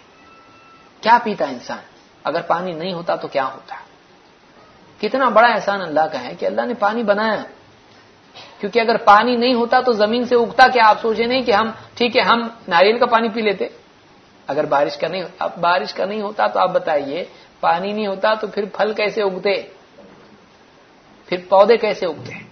کیا پیتا انسان؟ اگر پانی نہیں ہوتا تو کیا ہوتا؟ کتنا بڑا احسان اللہ کا ہے کہ اللہ نے پانی بنایا۔ کیونکہ اگر پانی نہیں ہوتا تو زمین سے اگتا کیا؟ آپ سوچے نہیں کہ ہم، ٹھیک ہے، ہم ناریل کا پانی پی لیتے۔ اگر بارش کا نہیں، اب بارش کا نہیں ہوتا تو آپ بتائیے، پانی نہیں ہوتا تو پھر پھل کیسے اگتے؟ پھر پودے کیسے اگتے؟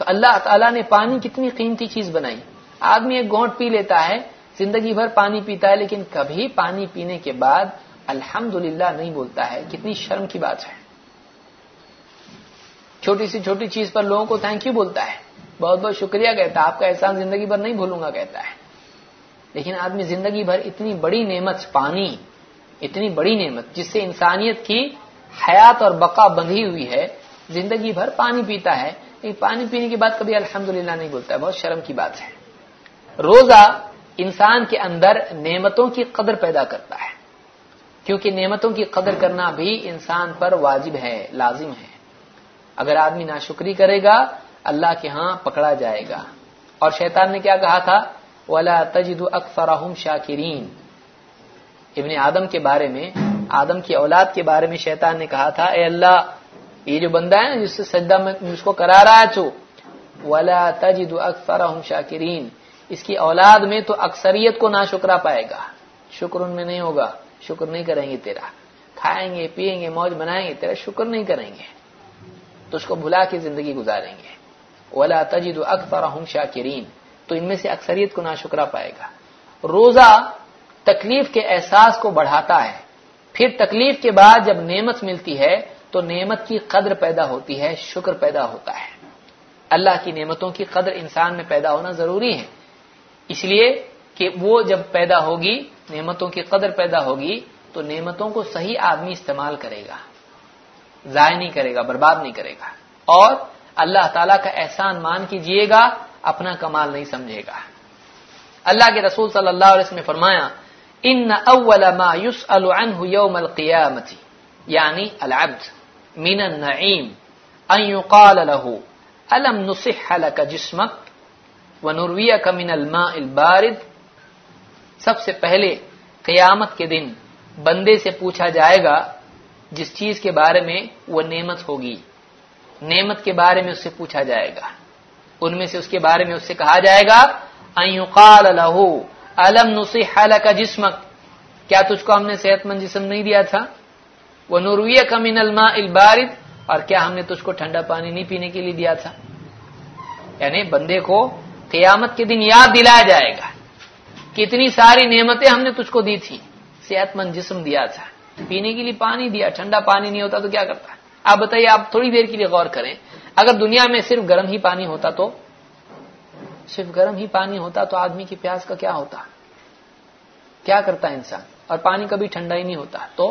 تو اللہ تعالیٰ نے پانی کتنی قیمتی چیز بنائی۔ آدمی ایک گونٹ پی لیتا ہے، زندگی بھر پانی پیتا ہے، لیکن کبھی پانی پینے کے بعد الحمد نہیں بولتا ہے۔ کتنی شرم کی بات ہے۔ چھوٹی سی چھوٹی چیز پر لوگوں کو تھینک یو بولتا ہے۔ بہت بہت شکریہ کہتا ہے۔ آپ کا احسان زندگی بھر نہیں بھولوں گا کہتا ہے۔ لیکن آدمی زندگی بھر اتنی بڑی نعمت، پانی، اتنی بڑی نعمت، جس سے انسانیت کی حیات اور بقا بندھی ہوئی ہے، زندگی بھر پانی پیتا ہے۔ پانی پینے کے بعد کبھی الحمدللہ نہیں بولتا ہے، بہت شرم کی بات ہے۔ روزہ انسان کے اندر نعمتوں کی قدر پیدا کرتا ہے۔ کیونکہ نعمتوں کی قدر کرنا بھی انسان پر واجب ہے، لازم ہے۔ اگر آدمی ناشکری کرے گا، اللہ کے ہاں پکڑا جائے گا۔ اور شیطان نے کیا کہا تھا؟ ولا تجد اکثرهم شاکرین ابن آدم کے بارے میں، آدم کی اولاد کے بارے میں شیطان نے کہا تھا، اے اللہ یہ جو بندہ ہے نا جس سے سجدہ میں اس کو کرا رہا ہے تو، ولا تجد اکثرهم شاکرین اس کی اولاد میں تو اکثریت کو نہ شکرا پائے گا۔ شکر ان میں نہیں ہوگا، شکر نہیں کریں گے تیرا۔ کھائیں گے، پیئیں گے، موج بنائیں گے، تیرا شکر نہیں کریں گے۔ تو اس کو بھلا کے زندگی گزاریں گے۔ ولا تجد اکثرهم شاکرین تو ان میں سے اکثریت کو نہ شکرا پائے گا۔ روزہ تکلیف کے احساس کو بڑھاتا ہے۔ پھر تکلیف کے بعد جب نعمت ملتی ہے تو نعمت کی قدر پیدا ہوتی ہے، شکر پیدا ہوتا ہے۔ اللہ کی نعمتوں کی قدر انسان میں پیدا ہونا ضروری ہے۔ اس لیے کہ وہ جب پیدا ہوگی، نعمتوں کی قدر پیدا ہوگی، تو نعمتوں کو صحیح آدمی استعمال کرے گا۔ ضائع نہیں کرے گا، برباد نہیں کرے گا۔ اور اللہ تعالی کا احسان مان کیجیے گا، اپنا کمال نہیں سمجھے گا۔ اللہ کے رسول صلی اللہ علیہ وسلم نے فرمایا، ان اول ما يسأل عنه يوم القيامه یعنی العبد۔ من النعیم ان يقال له الم نصح لك جسمك ونرويك من الماء البارد؟ سب سے پہلے قیامت کے دن بندے سے پوچھا جائے گا، جس چیز کے بارے میں وہ نعمت ہوگی، نعمت کے بارے میں اس سے پوچھا جائے گا۔ ان میں سے اس کے بارے میں اس سے کہا جائے گا قال له الم نصح لك جسمك؟ کیا تجھ کو ہم نے صحت مند جسم نہیں دیا تھا؟ وہ نورویہ کا من الماء البارد، اور کیا ہم نے تجھ کو ٹھنڈا پانی نہیں پینے کے لیے دیا تھا؟ یعنی بندے کو قیامت کے دن یاد دلایا جائے گا کتنی ساری نعمتیں ہم نے تجھ کو دی تھی صحت مند جسم دیا تھا، پینے کے لیے پانی دیا، ٹھنڈا پانی نہیں ہوتا تو کیا کرتا؟ آپ بتائیے، آپ تھوڑی دیر کے لیے غور کریں، اگر دنیا میں صرف گرم ہی پانی ہوتا تو؟ صرف گرم ہی پانی ہوتا تو آدمی کی پیاس کا کیا ہوتا؟ کیا کرتا انسان؟ اور پانی کبھی ٹھنڈا ہی نہیں ہوتا، تو؟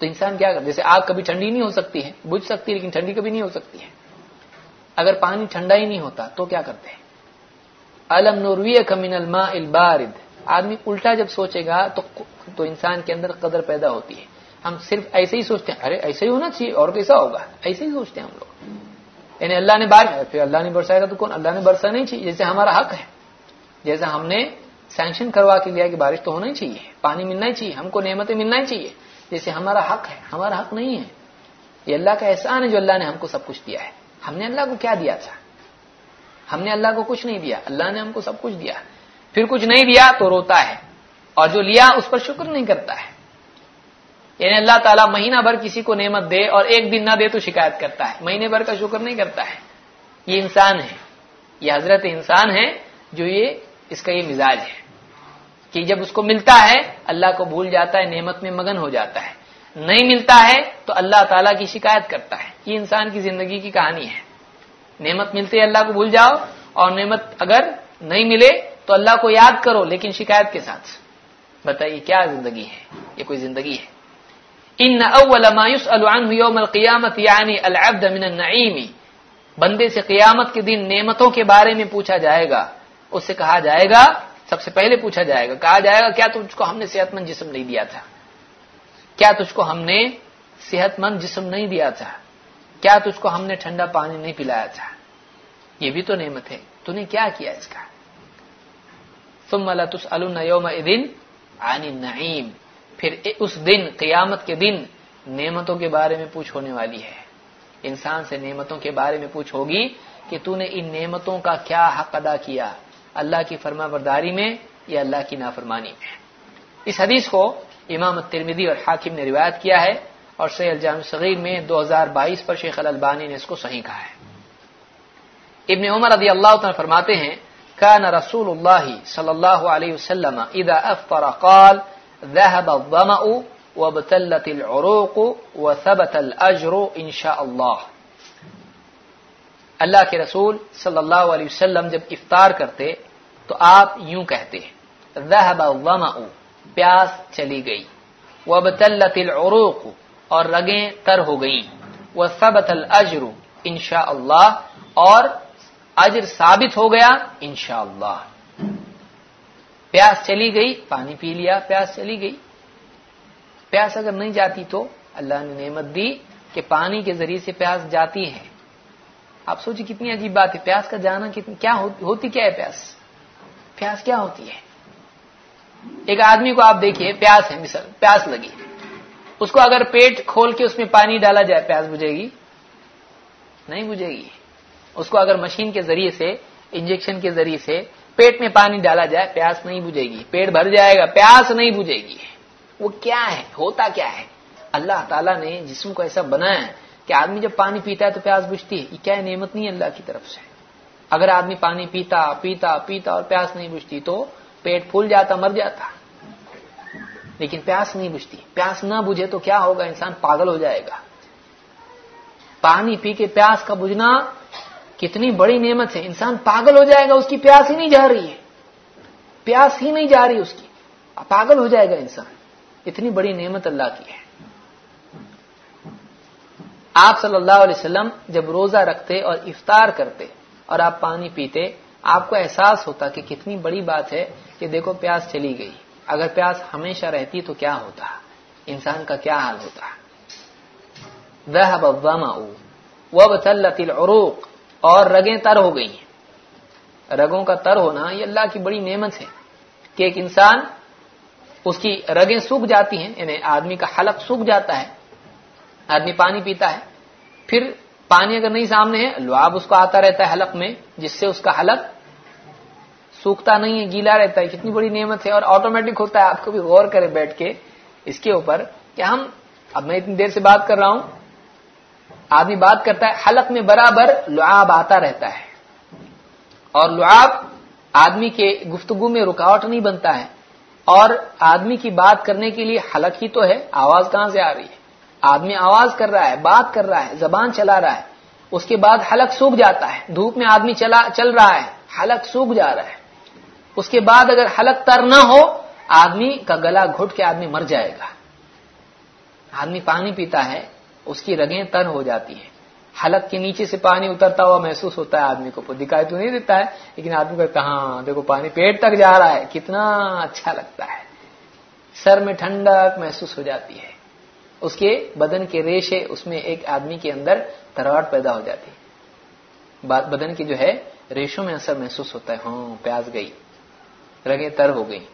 تو انسان کیا کرتا جیسے آگ کبھی ٹھنڈی نہیں ہو سکتی ہے، بجھ سکتی ہے، لیکن ٹھنڈی کبھی نہیں ہو سکتی ہے۔ اگر پانی ٹھنڈا ہی نہیں ہوتا تو کیا کرتے ہیں؟ الم نوروی کمن الما البارد؟ آدمی الٹا جب سوچے گا تو تو انسان کے اندر قدر پیدا ہوتی ہے۔ ہم صرف ایسے ہی سوچتے ہیں، ارے ایسے ہی ہونا چاہیے، اور کیسا ہوگا؟ ایسے ہی سوچتے ہیں ہم لوگ۔ یعنی اللہ نے بار پھر اللہ نے برسایا تو کون؟ اللہ نے برسا نہیں چاہیے، جیسے ہمارا حق ہے۔ جیسے ہم نے سینکشن کروا کے لیا کہ بارش تو ہونا ہی چاہیے، پانی ملنا ہی چاہیے، ہم کو نعمتیں ملنا ہی چاہیے۔ جیسے ہمارا حق ہے، ہمارا حق نہیں ہے۔ یہ اللہ کا احسان ہے جو اللہ نے ہم کو سب کچھ دیا ہے۔ ہم نے اللہ کو کیا دیا تھا؟ ہم نے اللہ کو کچھ نہیں دیا۔ اللہ نے ہم کو سب کچھ دیا۔ پھر کچھ نہیں دیا تو روتا ہے۔ اور جو لیا اس پر شکر نہیں کرتا ہے۔ یعنی اللہ تعالیٰ مہینہ بھر کسی کو نعمت دے اور ایک دن نہ دے تو شکایت کرتا ہے۔ مہینے بھر کا شکر نہیں کرتا ہے۔ یہ انسان ہے۔ یہ حضرت انسان ہے جو یہ اس کا یہ مزاج ہے۔ کہ جب اس کو ملتا ہے، اللہ کو بھول جاتا ہے، نعمت میں مگن ہو جاتا ہے۔ نہیں ملتا ہے تو اللہ تعالیٰ کی شکایت کرتا ہے۔ یہ انسان کی زندگی کی کہانی ہے۔ نعمت ملتے اللہ کو بھول جاؤ، اور نعمت اگر نہیں ملے تو اللہ کو یاد کرو، لیکن شکایت کے ساتھ۔ بتائیے، کیا زندگی ہے؟ یہ کوئی زندگی ہے؟ ان اول ما يسأل عنه يوم القيامه يعني یعنی العبد من النعيم بندے سے قیامت کے دن نعمتوں کے بارے میں پوچھا جائے گا، اس سے کہا جائے گا سب سے پہلے پوچھا جائے گا، کہا جائے گا، کیا تجھ کو ہم نے صحت مند جسم نہیں دیا تھا؟ کیا تجھ کو ہم نے صحت مند جسم نہیں دیا تھا؟ کیا تجھ کو ہم نے ٹھنڈا پانی نہیں پلایا تھا؟ یہ بھی تو نعمت ہے۔ تو نے کیا کیا اس کا؟ ثم لا تسألن يومئذ عن النعيم پھر اس دن، قیامت کے دن نعمتوں کے بارے میں پوچھ ہونے والی ہے۔ انسان سے نعمتوں کے بارے میں پوچھ ہوگی کہ تو نے ان نعمتوں کا کیا حق ادا کیا؟ اللہ کی فرما برداری میں یا اللہ کی نافرمانی میں۔ اس حدیث کو امام ترمیدی اور حاکم نے روایت کیا ہے اور سید الجام صغیر میں دو ہزار بائیس پر شیخ البانی نے اس کو صحیح کہا ہے۔ ابن عمر رضی اللہ تعالی فرماتے ہیں كان رسول الله صلى الله عليه وسلم اذا افطر قال، ذهب الظمأ وابتلت العروق وثبت الاجر ان شاء الله اللہ کے رسول صلی اللہ علیہ وسلم جب افطار کرتے تو آپ یوں کہتے ذهب الظمأ، پیاس چلی گئی، وابتلت العروق، اور رگیں تر ہو گئیں وہ سبت الجر انشاء اللہ اور اجر ثابت ہو گیا انشاء اللہ پیاس چلی گئی، پانی پی لیا، پیاس چلی گئی۔ پیاس اگر نہیں جاتی تو اللہ نے نعمت دی کہ پانی کے ذریعے سے پیاس جاتی ہے۔ آپ سوچیں کتنی عجیب بات ہے، پیاس کا جانا کتنی کیا ہوتی کیا ہے پیاس؟ پیاس کیا ہوتی ہے؟ ایک آدمی کو آپ دیکھیے، پیاس ہے، مثال، پیاس لگی۔ اس کو اگر پیٹ کھول کے اس میں پانی ڈالا جائے، پیاس بجھے گی؟ نہیں بجھے گی۔ اس کو اگر مشین کے ذریعے سے، انجیکشن کے ذریعے سے پیٹ میں پانی ڈالا جائے، پیاس نہیں بجھے گی۔ پیٹ بھر جائے گا، پیاس نہیں بجھے گی۔ وہ کیا ہے؟ ہوتا کیا ہے؟ اللہ تعالیٰ نے جسم کو ایسا بنایا ہے کہ آدمی جب پانی پیتا ہے تو پیاس بجھتی ہے، یہ کیا نعمت نہیں اللہ کی طرف سے؟ اگر آدمی پانی پیتا پیتا پیتا اور پیاس نہیں بجھتی تو پیٹ پھول جاتا، مر جاتا۔ لیکن پیاس نہیں بجھتی۔ پیاس نہ بجھے تو کیا ہوگا؟ انسان پاگل ہو جائے گا۔ پانی پی کے پیاس کا بجھنا کتنی بڑی نعمت ہے۔ انسان پاگل ہو جائے گا، اس کی پیاس ہی نہیں جا رہی ہے۔ پیاس ہی نہیں جا رہی اس کی۔ پاگل ہو جائے گا انسان۔ اتنی بڑی نعمت اللہ کی ہے۔ آپ صلی اللہ علیہ وسلم جب روزہ رکھتے اور افطار کرتے اور آپ پانی پیتے، آپ کو احساس ہوتا کہ کتنی بڑی بات ہے کہ دیکھو پیاس چلی گئی۔ اگر پیاس ہمیشہ رہتی تو کیا ہوتا؟ انسان کا کیا حال ہوتا؟ العروق اور رگیں تر ہو گئی ہیں رگوں کا تر ہونا یہ اللہ کی بڑی نعمت ہے کہ ایک انسان اس کی رگیں سوکھ جاتی ہیں یعنی آدمی کا حلق سوکھ جاتا ہے۔ آدمی پانی پیتا ہے، پھر پانی اگر نہیں سامنے ہے لواب اس کو آتا رہتا ہے حلق میں، جس سے اس کا حلق سوکھتا نہیں ہے، گیلا رہتا ہے، کتنی بڑی نعمت ہے اور آٹومیٹک ہوتا ہے، آپ کو بھی غور کرے بیٹھ کے اس کے اوپر کہ ہم، اب میں اتنی دیر سے بات کر رہا ہوں، آدمی بات کرتا ہے، حلق میں برابر لعاب آتا رہتا ہے۔ اور لعاب آدمی کے گفتگو میں رکاوٹ نہیں بنتا ہے۔ اور آدمی کی بات کرنے کے لیے حلق ہی تو ہے، آواز کہاں سے آ رہی ہے؟ آدمی آواز کر رہا ہے، بات کر رہا ہے، زبان چلا رہا ہے۔ اس کے بعد حلق سوکھ جاتا ہے۔ دھوپ میں آدمی چلا، چل رہا ہے، حلق سوکھ جا رہا ہے۔ اس کے بعد اگر حلق تر نہ ہو، آدمی کا گلا گھٹ کے آدمی مر جائے گا۔ آدمی پانی پیتا ہے، اس کی رگیں تر ہو جاتی ہیں۔ حلق کے نیچے سے پانی اترتا ہوا محسوس ہوتا ہے، آدمی کو دکھائی تو نہیں دیتا ہے، لیکن آدمی کو ہاں دیکھو پانی پیٹ تک جا رہا ہے، کتنا اچھا لگتا ہے۔ سر میں ٹھنڈک محسوس ہو جاتی ہے۔ اس کے بدن کے ریشے اس میں ایک آدمی کے اندر تراٹ پیدا ہو جاتی بدن کی جو ہے، ریشوں میں اثر محسوس ہوتا ہے۔ ہاں پیاز گئی، رگیں تر ہو گئی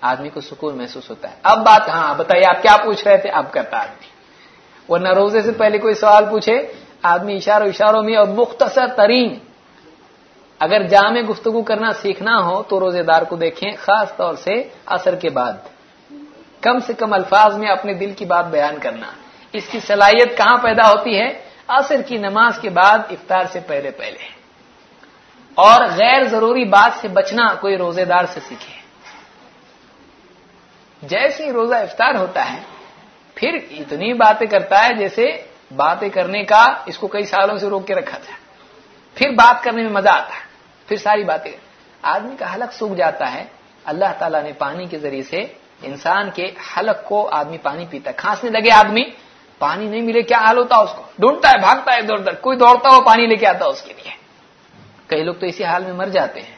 آدمی کو سکون محسوس ہوتا ہے۔ اب بات ہاں بتائیے آپ کیا پوچھ رہے تھے؟ اب کرتا آدمی۔ ورنہ روزے سے پہلے کوئی سوال پوچھے، آدمی اشاروں اشاروں میں اور مختصر ترین۔ اگر جامع گفتگو کرنا سیکھنا ہو تو روزے دار کو دیکھیں، خاص طور سے اثر کے بعد۔ کم سے کم الفاظ میں اپنے دل کی بات بیان کرنا۔ اس کی صلاحیت کہاں پیدا ہوتی ہے؟ عصر کی نماز کے بعد افطار سے پہلے پہلے۔ اور غیر ضروری بات سے بچنا کوئی روزے دار سے سیکھے۔ جیسے ہی روزہ افطار ہوتا ہے، پھر اتنی باتیں کرتا ہے جیسے باتیں کرنے کا اس کو کئی سالوں سے روک کے رکھا تھا۔ پھر بات کرنے میں مزہ آتا ہے، پھر ساری باتیں۔ آدمی کا حلق سوکھ جاتا ہے۔ اللہ تعالیٰ نے پانی کے ذریعے سے انسان کے حلق کو آدمی پانی پیتا ہے۔ کھانسنے لگے آدمی، پانی نہیں ملے، کیا حال ہوتا اس کو؟ ڈھونڈتا ہے، بھاگتا ہے ادھر ادھر۔ کوئی دوڑتا ہو پانی لے کے آتا اس کے لیے۔ کئی لوگ تو اسی حال میں مر جاتے ہیں۔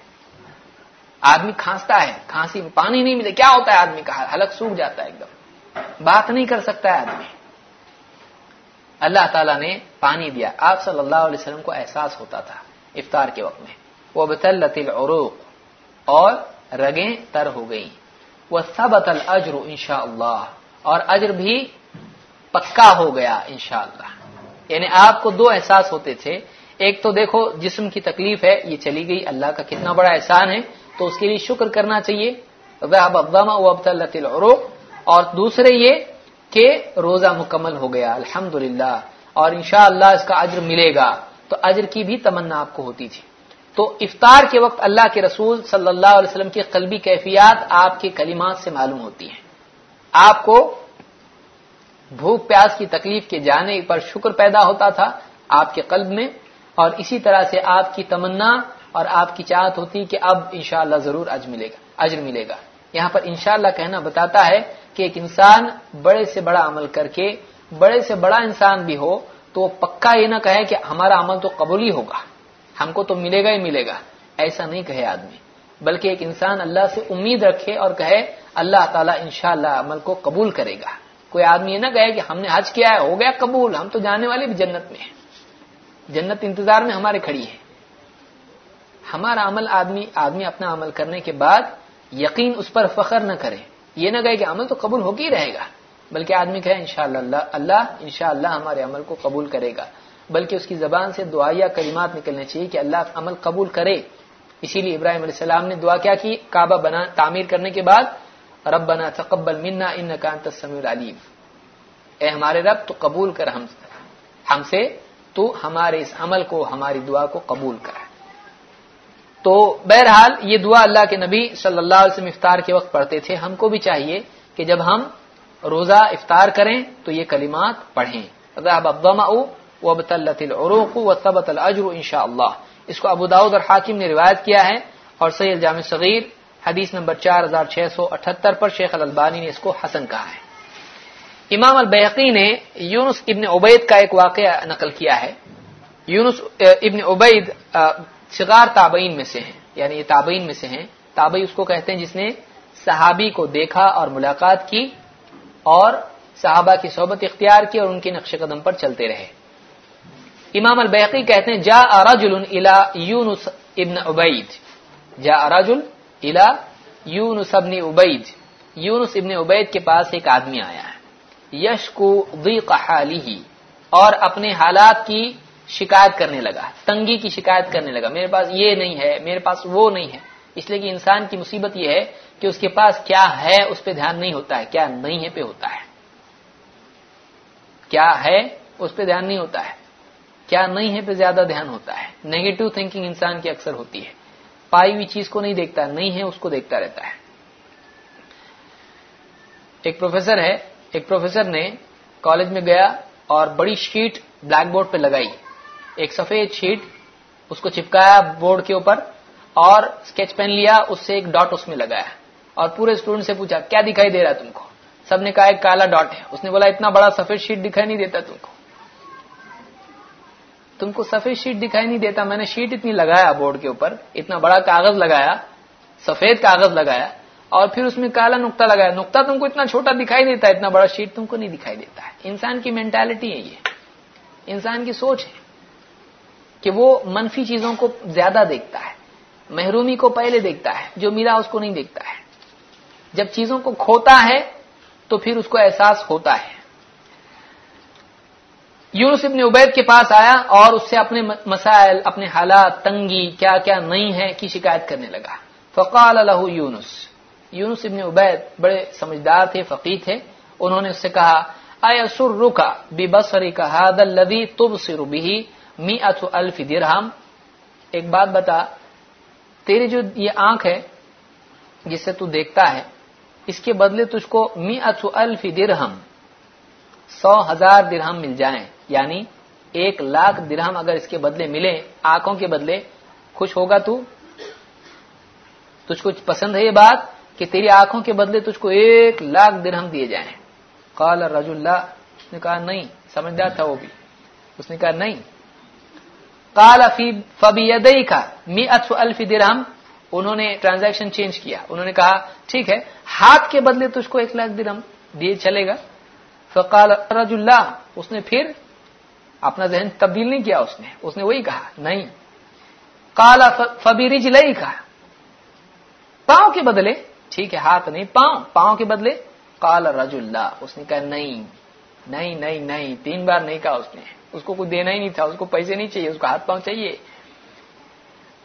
آدمی کھانستا ہے، کھانسی پانی نہیں ملے۔ کیا ہوتا ہے آدمی کا حلق سوکھ جاتا ہے ایک دم۔ بات نہیں کر سکتا ہے آدمی۔ اللہ تعالیٰ نے پانی دیا۔ آپ صلی اللہ علیہ وسلم کو احساس ہوتا تھا افطار کے وقت میں۔ وہ بطلت العروق۔ اور رگیں تر ہو گئی وہ سب اجر ان شاء اللہ۔ اور اجر بھی پکا ہو گیا انشاء اللہ۔ یعنی آپ کو دو احساس ہوتے تھے۔ ایک تو دیکھو جسم کی تکلیف ہے، یہ چلی گئی، اللہ کا کتنا بڑا احسان ہے۔ تو اس کے لیے شکر کرنا چاہیے۔ العروق اور دوسرے یہ کہ روزہ مکمل ہو گیا الحمد اور انشاءاللہ اللہ اس کا اجر ملے گا۔ تو اجر کی بھی تمنا آپ کو ہوتی تھی۔ تو افطار کے وقت اللہ کے رسول صلی اللہ علیہ وسلم کی قلبی کیفیات آپ کے کلمات سے معلوم ہوتی ہیں۔ آپ کو بھوک پیاس کی تکلیف کے جانے پر شکر پیدا ہوتا تھا آپ کے قلب میں اور اسی طرح سے آپ کی تمنا اور آپ کی چاہت ہوتی کہ اب انشاءاللہ ضرور اجر ملے گا، اجر ملے گا۔ یہاں پر انشاءاللہ کہنا بتاتا ہے کہ ایک انسان بڑے سے بڑا عمل کر کے، بڑے سے بڑا انسان بھی ہو تو پکا یہ نہ کہے کہ ہمارا عمل تو قبول ہی ہوگا۔ ہم کو تو ملے گا ہی ملے گا۔ ایسا نہیں کہے آدمی۔ بلکہ ایک انسان اللہ سے امید رکھے اور کہے، اللہ تعالیٰ انشاءاللہ عمل کو قبول کرے گا۔ کوئی آدمی یہ نہ کہے کہ ہم نے حج کیا ہے، ہو گیا قبول، ہم تو جانے والے بھی جنت میں ہیں۔ جنت انتظار میں ہمارے کھڑی ہے ہمارا عمل آدمی آدمی اپنا عمل کرنے کے بعد یقین اس پر فخر نہ کرے۔ یہ نہ کہے کہ عمل تو قبول ہو کے ہی رہے گا۔ بلکہ آدمی کہے، انشاءاللہ اللہ اللہ انشاءاللہ ہمارے عمل کو قبول کرے گا۔ بلکہ اس کی زبان سے دعائیا کلمات نکلنے چاہیے کہ اللہ عمل قبول کرے۔ اسی لیے ابراہیم علیہ السلام نے دعا کیا کی، کعبہ بنا، تعمیر کرنے کے بعد رب بنا تقبل منا ان کا سمیع علیم اے ہمارے رب، تو قبول کر ہم ہم سے، تو ہمارے اس عمل کو، ہماری دعا کو قبول کر۔ تو بہرحال یہ دعا اللہ کے نبی صلی اللہ علیہ وسلم افطار کے وقت پڑھتے تھے۔ ہم کو بھی چاہیے کہ جب ہم روزہ افطار کریں تو یہ کلمات پڑھیں۔ العروق وثبت الاجر ان شاء اللہ اس کو ابو داود اور حاکم نے روایت کیا ہے اور سید جامع صغیر حدیث نمبر چار ہزار چھ سو اٹھہتر پر شیخ البانی نے اس کو حسن کہا ہے۔ امام البحقی نے یونس ابن عبید کا ایک واقعہ نقل کیا ہے۔ یونس ابن عبید شغار تابعین میں سے ہیں۔ یعنی یہ تابعین میں سے ہیں۔ تابعی اس کو کہتے ہیں جس نے صحابی کو دیکھا اور ملاقات کی اور صحابہ کی صحبت اختیار کی اور ان کے نقش قدم پر چلتے رہے۔ امام البحقی کہتے ہیں جا رجل الى یونس ابن عبید. جا رجل الى یونس ابن عبید. یونس ابن عبید کے پاس ایک آدمی آیا ہے. یش کو اور اپنے حالات کی شکایت کرنے لگا تنگی کی شکایت کرنے لگا میرے پاس یہ نہیں ہے، میرے پاس وہ نہیں ہے۔ اس لیے کہ انسان کی مصیبت یہ ہے کہ اس کے پاس کیا ہے اس پہ دھیان نہیں ہوتا ہے، کیا نہیں ہے پہ ہوتا ہے۔ کیا ہے اس پہ دھیان نہیں ہوتا ہے۔ کیا نہیں ہے پہ زیادہ دھیان ہوتا ہے۔ نیگیٹو تھنکنگ انسان کی اکثر ہوتی ہے۔ پائی ہوئی چیز کو نہیں دیکھتا، نہیں ہے، اس کو دیکھتا رہتا ہے۔ ایک پروفیسر ہے، ایک پروفیسر نے کالج میں گیا اور بڑی شیٹ بلیک بورڈ پہ لگائی۔ ایک سفید شیٹ، اس کو چپکایا بورڈ کے اوپر اور اسکیچ پین لیا، اس سے ایک ڈاٹ اس میں لگایا۔ اور پورے اسٹوڈنٹ سے پوچھا، کیا دکھائی دے رہا تم کو؟ سب نے کہا، ایک کالا ڈاٹ ہے۔ اس نے بولا، اتنا بڑا سفید شیٹ دکھائی نہیں دیتا تم کو۔ تم کو سفید شیٹ دکھائی نہیں دیتا، میں نے شیٹ اتنی لگایا بورڈ کے اوپر، اتنا بڑا کاغذ لگایا، سفید کاغذ لگایا، اور پھر اس میں کالا نقطہ لگایا۔ نقطہ تم کو اتنا چھوٹا دکھائی دیتا ہے اتنا بڑا شیٹ تم کو نہیں دکھائی دیتا ہے۔ انسان کی مینٹالٹی ہے یہ۔ انسان کی سوچ ہے کہ وہ منفی چیزوں کو زیادہ دیکھتا ہے، محرومی کو پہلے دیکھتا ہے، جو ملا اس کو نہیں دیکھتا ہے۔ جب چیزوں کو کھوتا ہے تو پھر اس کو احساس ہوتا ہے۔ یونس ابن عبید کے پاس آیا اور اس سے اپنے مسائل، اپنے حالات، تنگی، کیا کیا نہیں ہے کی شکایت کرنے لگا۔ فقال له یونس۔ یونس ابن عبید بڑے سمجھدار تھے فقی تھے۔ انہوں نے اس سے کہا اے سر رکا بی بسری کا حاد الدی تب سر می اتو الف درہم؟ ایک بات بتا، تیری جو یہ آنکھ ہے جسے تو دیکھتا ہے، اس کے بدلے تجھ کو می اتو الف درہم، سو ہزار درہم مل جائیں۔ یعنی ایک لاکھ درہم اگر اس کے بدلے ملے، آنکھوں کے بدلے، خوش ہوگا تو؟ تجھ کو پسند ہے یہ بات کہ تیری آنکھوں کے بدلے تجھ کو ایک لاکھ درہم دیے جائیں قال رج اللہ اس نے کہا، نہیں، سمجھدار تھا وہ بھی۔ اس نے کہا، نہیں۔ کال فبی کا می اتف الف درہم۔ انہوں نے ٹرانزیکشن چینج کیا۔ انہوں نے کہا، ٹھیک ہے، ہاتھ کے بدلے تجھ کو ایک لاکھ درہم دیے چلے گا۔ فقال رج اللہ اس نے پھر اپنا ذہن تبدیل نہیں کیا اس نے اس نے وہی کہا، نہیں۔ کالا فبی رج لئی کہا پاؤں کے بدلے، ٹھیک ہے، ہاتھ نہیں، پاؤں پاؤں کے بدلے۔ کال رج اللہ اس نے کہا، نہیں نہیں نہیں نہیں۔ تین بار نہیں کہا اس نے۔ اس کو کوئی دینا ہی نہیں تھا، اس کو پیسے نہیں چاہیے، اس کو ہاتھ پاؤں چاہیے۔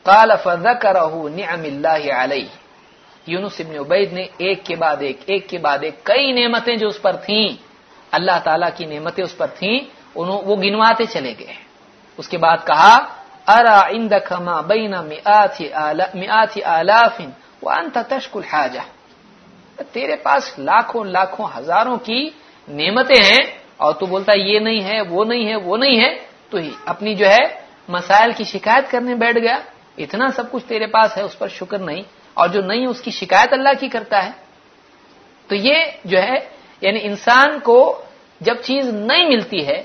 کال فذکرہ نعم اللہ علیہ۔ یونس ابن عبید نے ایک کے بعد ایک ایک کے بعد ایک، کئی نعمتیں جو اس پر تھیں، اللہ تعالیٰ کی نعمتیں اس پر تھیں۔ وہ گنواتے چلے گئے۔ اس کے بعد کہا، ارا اندک ما بین میات آلاف وانت تشکل حاجہ تیرے پاس لاکھوں لاکھوں ہزاروں کی نعمتیں ہیں اور تو بولتا یہ نہیں ہے، وہ نہیں ہے، وہ نہیں ہے۔ تو ہی اپنی جو ہے مسائل کی شکایت کرنے بیٹھ گیا۔ اتنا سب کچھ تیرے پاس ہے، اس پر شکر نہیں۔ اور جو نہیں، اس کی شکایت اللہ کی کرتا ہے۔ تو یہ جو ہے یعنی انسان کو جب چیز نہیں ملتی ہے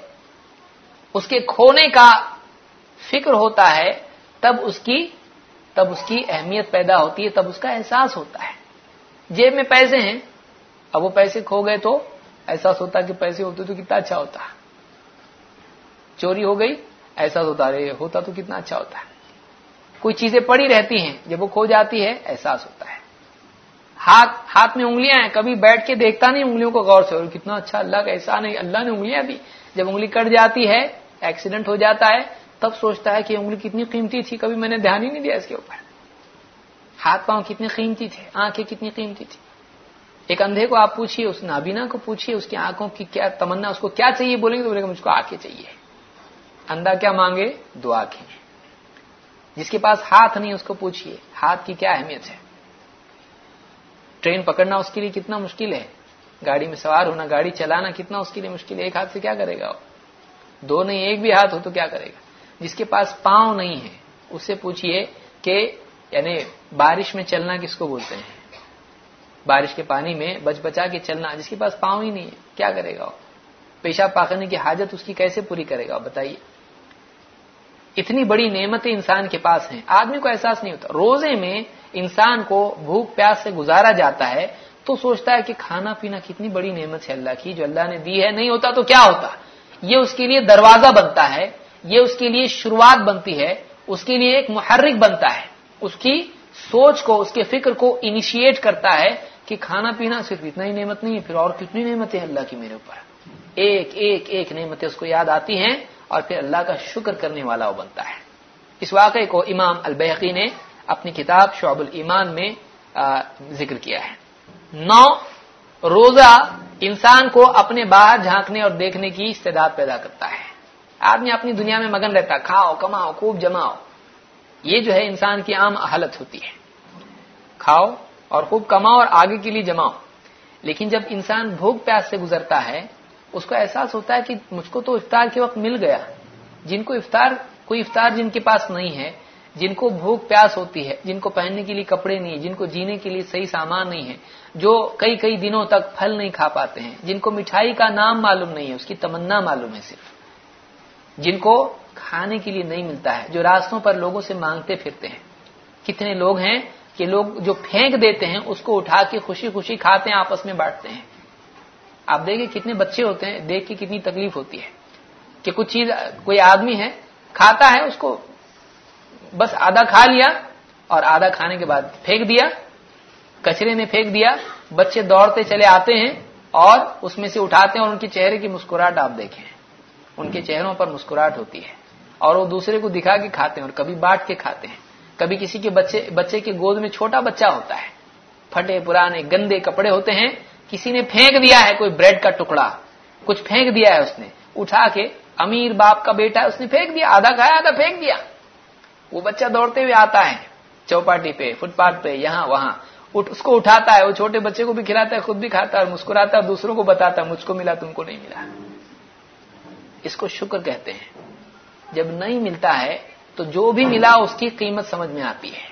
اس کے کھونے کا فکر ہوتا ہے، تب اس کی، تب اس کی اہمیت پیدا ہوتی ہے، تب اس کا احساس ہوتا ہے۔ جیب میں پیسے ہیں، اب وہ پیسے کھو گئے تو احساس ہوتا کہ پیسے ہوتے تو کتنا اچھا ہوتا۔ چوری ہو گئی، احساس ہوتا رہے ہوتا تو کتنا اچھا ہوتا۔ ہے کوئی چیزیں پڑی رہتی ہیں، جب وہ کھو جاتی ہے، احساس ہوتا ہے۔ ہاتھ ہاتھ میں انگلیاں ہیں، کبھی بیٹھ کے دیکھتا نہیں انگلیوں کو غور سے، اور کتنا اچھا اللہ کا ایسا نہیں اللہ نے انگلیاں دی۔ جب انگلی کٹ جاتی ہے ایکسیڈنٹ ہو جاتا ہے، تب سوچتا ہے کہ انگلی کتنی قیمتی تھی، کبھی میں نے دھیان ہی نہیں دیا اس کے اوپر۔ ہاتھ پاؤں کتنی قیمتی تھے، آنکھیں کتنی قیمتی تھی ایک اندھے کو آپ پوچھیے اس نابینا کو پوچھیے اس کی آنکھوں کی کیا تمنا، اس کو کیا چاہیے بولیں گے؟ تو بولے گا، مجھ کو آنکھیں چاہیے۔ اندھا کیا مانگے؟ دو آنکھیں جس کے پاس ہاتھ نہیں، اس کو پوچھیے ہاتھ کی کیا اہمیت ہے؟ ٹرین پکڑنا اس کے لیے کتنا مشکل ہے؟ گاڑی میں سوار ہونا، گاڑی چلانا کتنا اس کے لیے مشکل ہے؟ ایک ہاتھ سے کیا کرے گا دو نہیں ایک بھی ہاتھ ہو تو کیا کرے گا؟ جس کے پاس پاؤں نہیں ہے اس سے پوچھیے کہ یعنی بارش میں چلنا کس کو بولتے ہیں؟ بارش کے پانی میں بچ بچا کے چلنا، جس کے پاس پاؤں ہی نہیں ہے، کیا کرے گا پیشاب پاکنے کی حاجت اس کی کیسے پوری کرے گا؟ بتائیے۔ اتنی بڑی نعمتیں انسان کے پاس ہیں۔ آدمی کو احساس نہیں ہوتا۔ روزے میں انسان کو بھوک پیاس سے گزارا جاتا ہے تو سوچتا ہے کہ کھانا پینا کتنی بڑی نعمت ہے اللہ کی، جو اللہ نے دی ہے، نہیں ہوتا تو کیا ہوتا؟ یہ اس کے لیے دروازہ بنتا ہے، یہ اس کے لیے شروعات بنتی ہے، اس کے لیے ایک محرک بنتا ہے۔ اس کی سوچ کو، اس کے فکر کو انیشیٹ کرتا ہے کہ کھانا پینا صرف اتنا ہی نعمت نہیں ہے، پھر اور کتنی نعمتیں اللہ کی میرے اوپر۔ ایک ایک ایک نعمتیں اس کو یاد آتی ہیں اور پھر اللہ کا شکر کرنے والا وہ بنتا ہے۔ اس واقعے کو امام البحقی نے اپنی کتاب شعب الایمان میں ذکر کیا ہے۔ نو، روزہ انسان کو اپنے باہر جھانکنے اور دیکھنے کی استعداد پیدا کرتا ہے۔ آدمی اپنی دنیا میں مگن رہتا کھاؤ، کماؤ، خوب جماؤ۔ یہ جو ہے انسان کی عام حالت ہوتی ہے۔ کھاؤ اور خوب کماؤ اور آگے کے لیے جماؤ۔ لیکن جب انسان بھوک پیاس سے گزرتا ہے، اس کو احساس ہوتا ہے کہ مجھ کو تو افطار کے وقت مل گیا۔ جن کو افطار، کوئی افطار جن کے پاس نہیں ہے جن کو بھوک پیاس ہوتی ہے، جن کو پہننے کے لیے کپڑے نہیں، جن کو جینے کے لیے صحیح سامان نہیں ہے، جو کئی کئی دنوں تک پھل نہیں کھا پاتے ہیں، جن کو مٹھائی کا نام معلوم نہیں ہے، اس کی تمنا معلوم ہے صرف۔ جن کو کھانے کے لیے نہیں ملتا ہے، جو راستوں پر لوگوں سے مانگتے پھرتے ہیں۔ کتنے لوگ ہیں کہ لوگ جو پھینک دیتے ہیں، اس کو اٹھا کے خوشی خوشی کھاتے ہیں، آپس میں بانٹتے ہیں۔ آپ دیکھیں کتنے بچے ہوتے ہیں، دیکھ کے کتنی تکلیف ہوتی ہے کہ کچھ چیز، کوئی آدمی ہے، کھاتا ہے، اس کو بس آدھا کھا لیا اور آدھا کھانے کے بعد پھینک دیا، کچرے میں پھینک دیا، بچے دوڑتے چلے آتے ہیں اور اس میں سے اٹھاتے ہیں اور ان کے چہرے کی مسکراہٹ آپ دیکھیں۔ ان کے چہروں پر مسکراہٹ ہوتی ہے اور وہ دوسرے کو دکھا کے کھاتے ہیں اور کبھی بانٹ کے کھاتے ہیں۔ کبھی کسی کے بچے بچے کے گود میں چھوٹا بچہ ہوتا ہے۔ پھٹے پرانے گندے کپڑے ہوتے ہیں۔ کسی نے پھینک دیا ہے کوئی بریڈ کا ٹکڑا، کچھ پھینک دیا ہے اس نے۔ اٹھا کے امیر باپ کا بیٹا ہے، اس نے پھینک دیا، آدھا کھایا، آدھا پھینک دیا۔ وہ بچہ دوڑتے ہوئے آتا ہے، چوپاٹی پہ، فٹ پاتھ پہ، یہاں، وہاں۔ اس کو اٹھاتا ہے، وہ چھوٹے بچے کو بھی کھلاتا ہے، خود بھی کھاتا ہے مسکراتا ہے، دوسروں کو بتاتا ہے، مجھ کو ملا، تم کو نہیں ملا۔ اس کو شکر کہتے ہیں۔ جب نہیں ملتا ہے، تو جو بھی ملا، اس کی قیمت سمجھ میں آتی ہے۔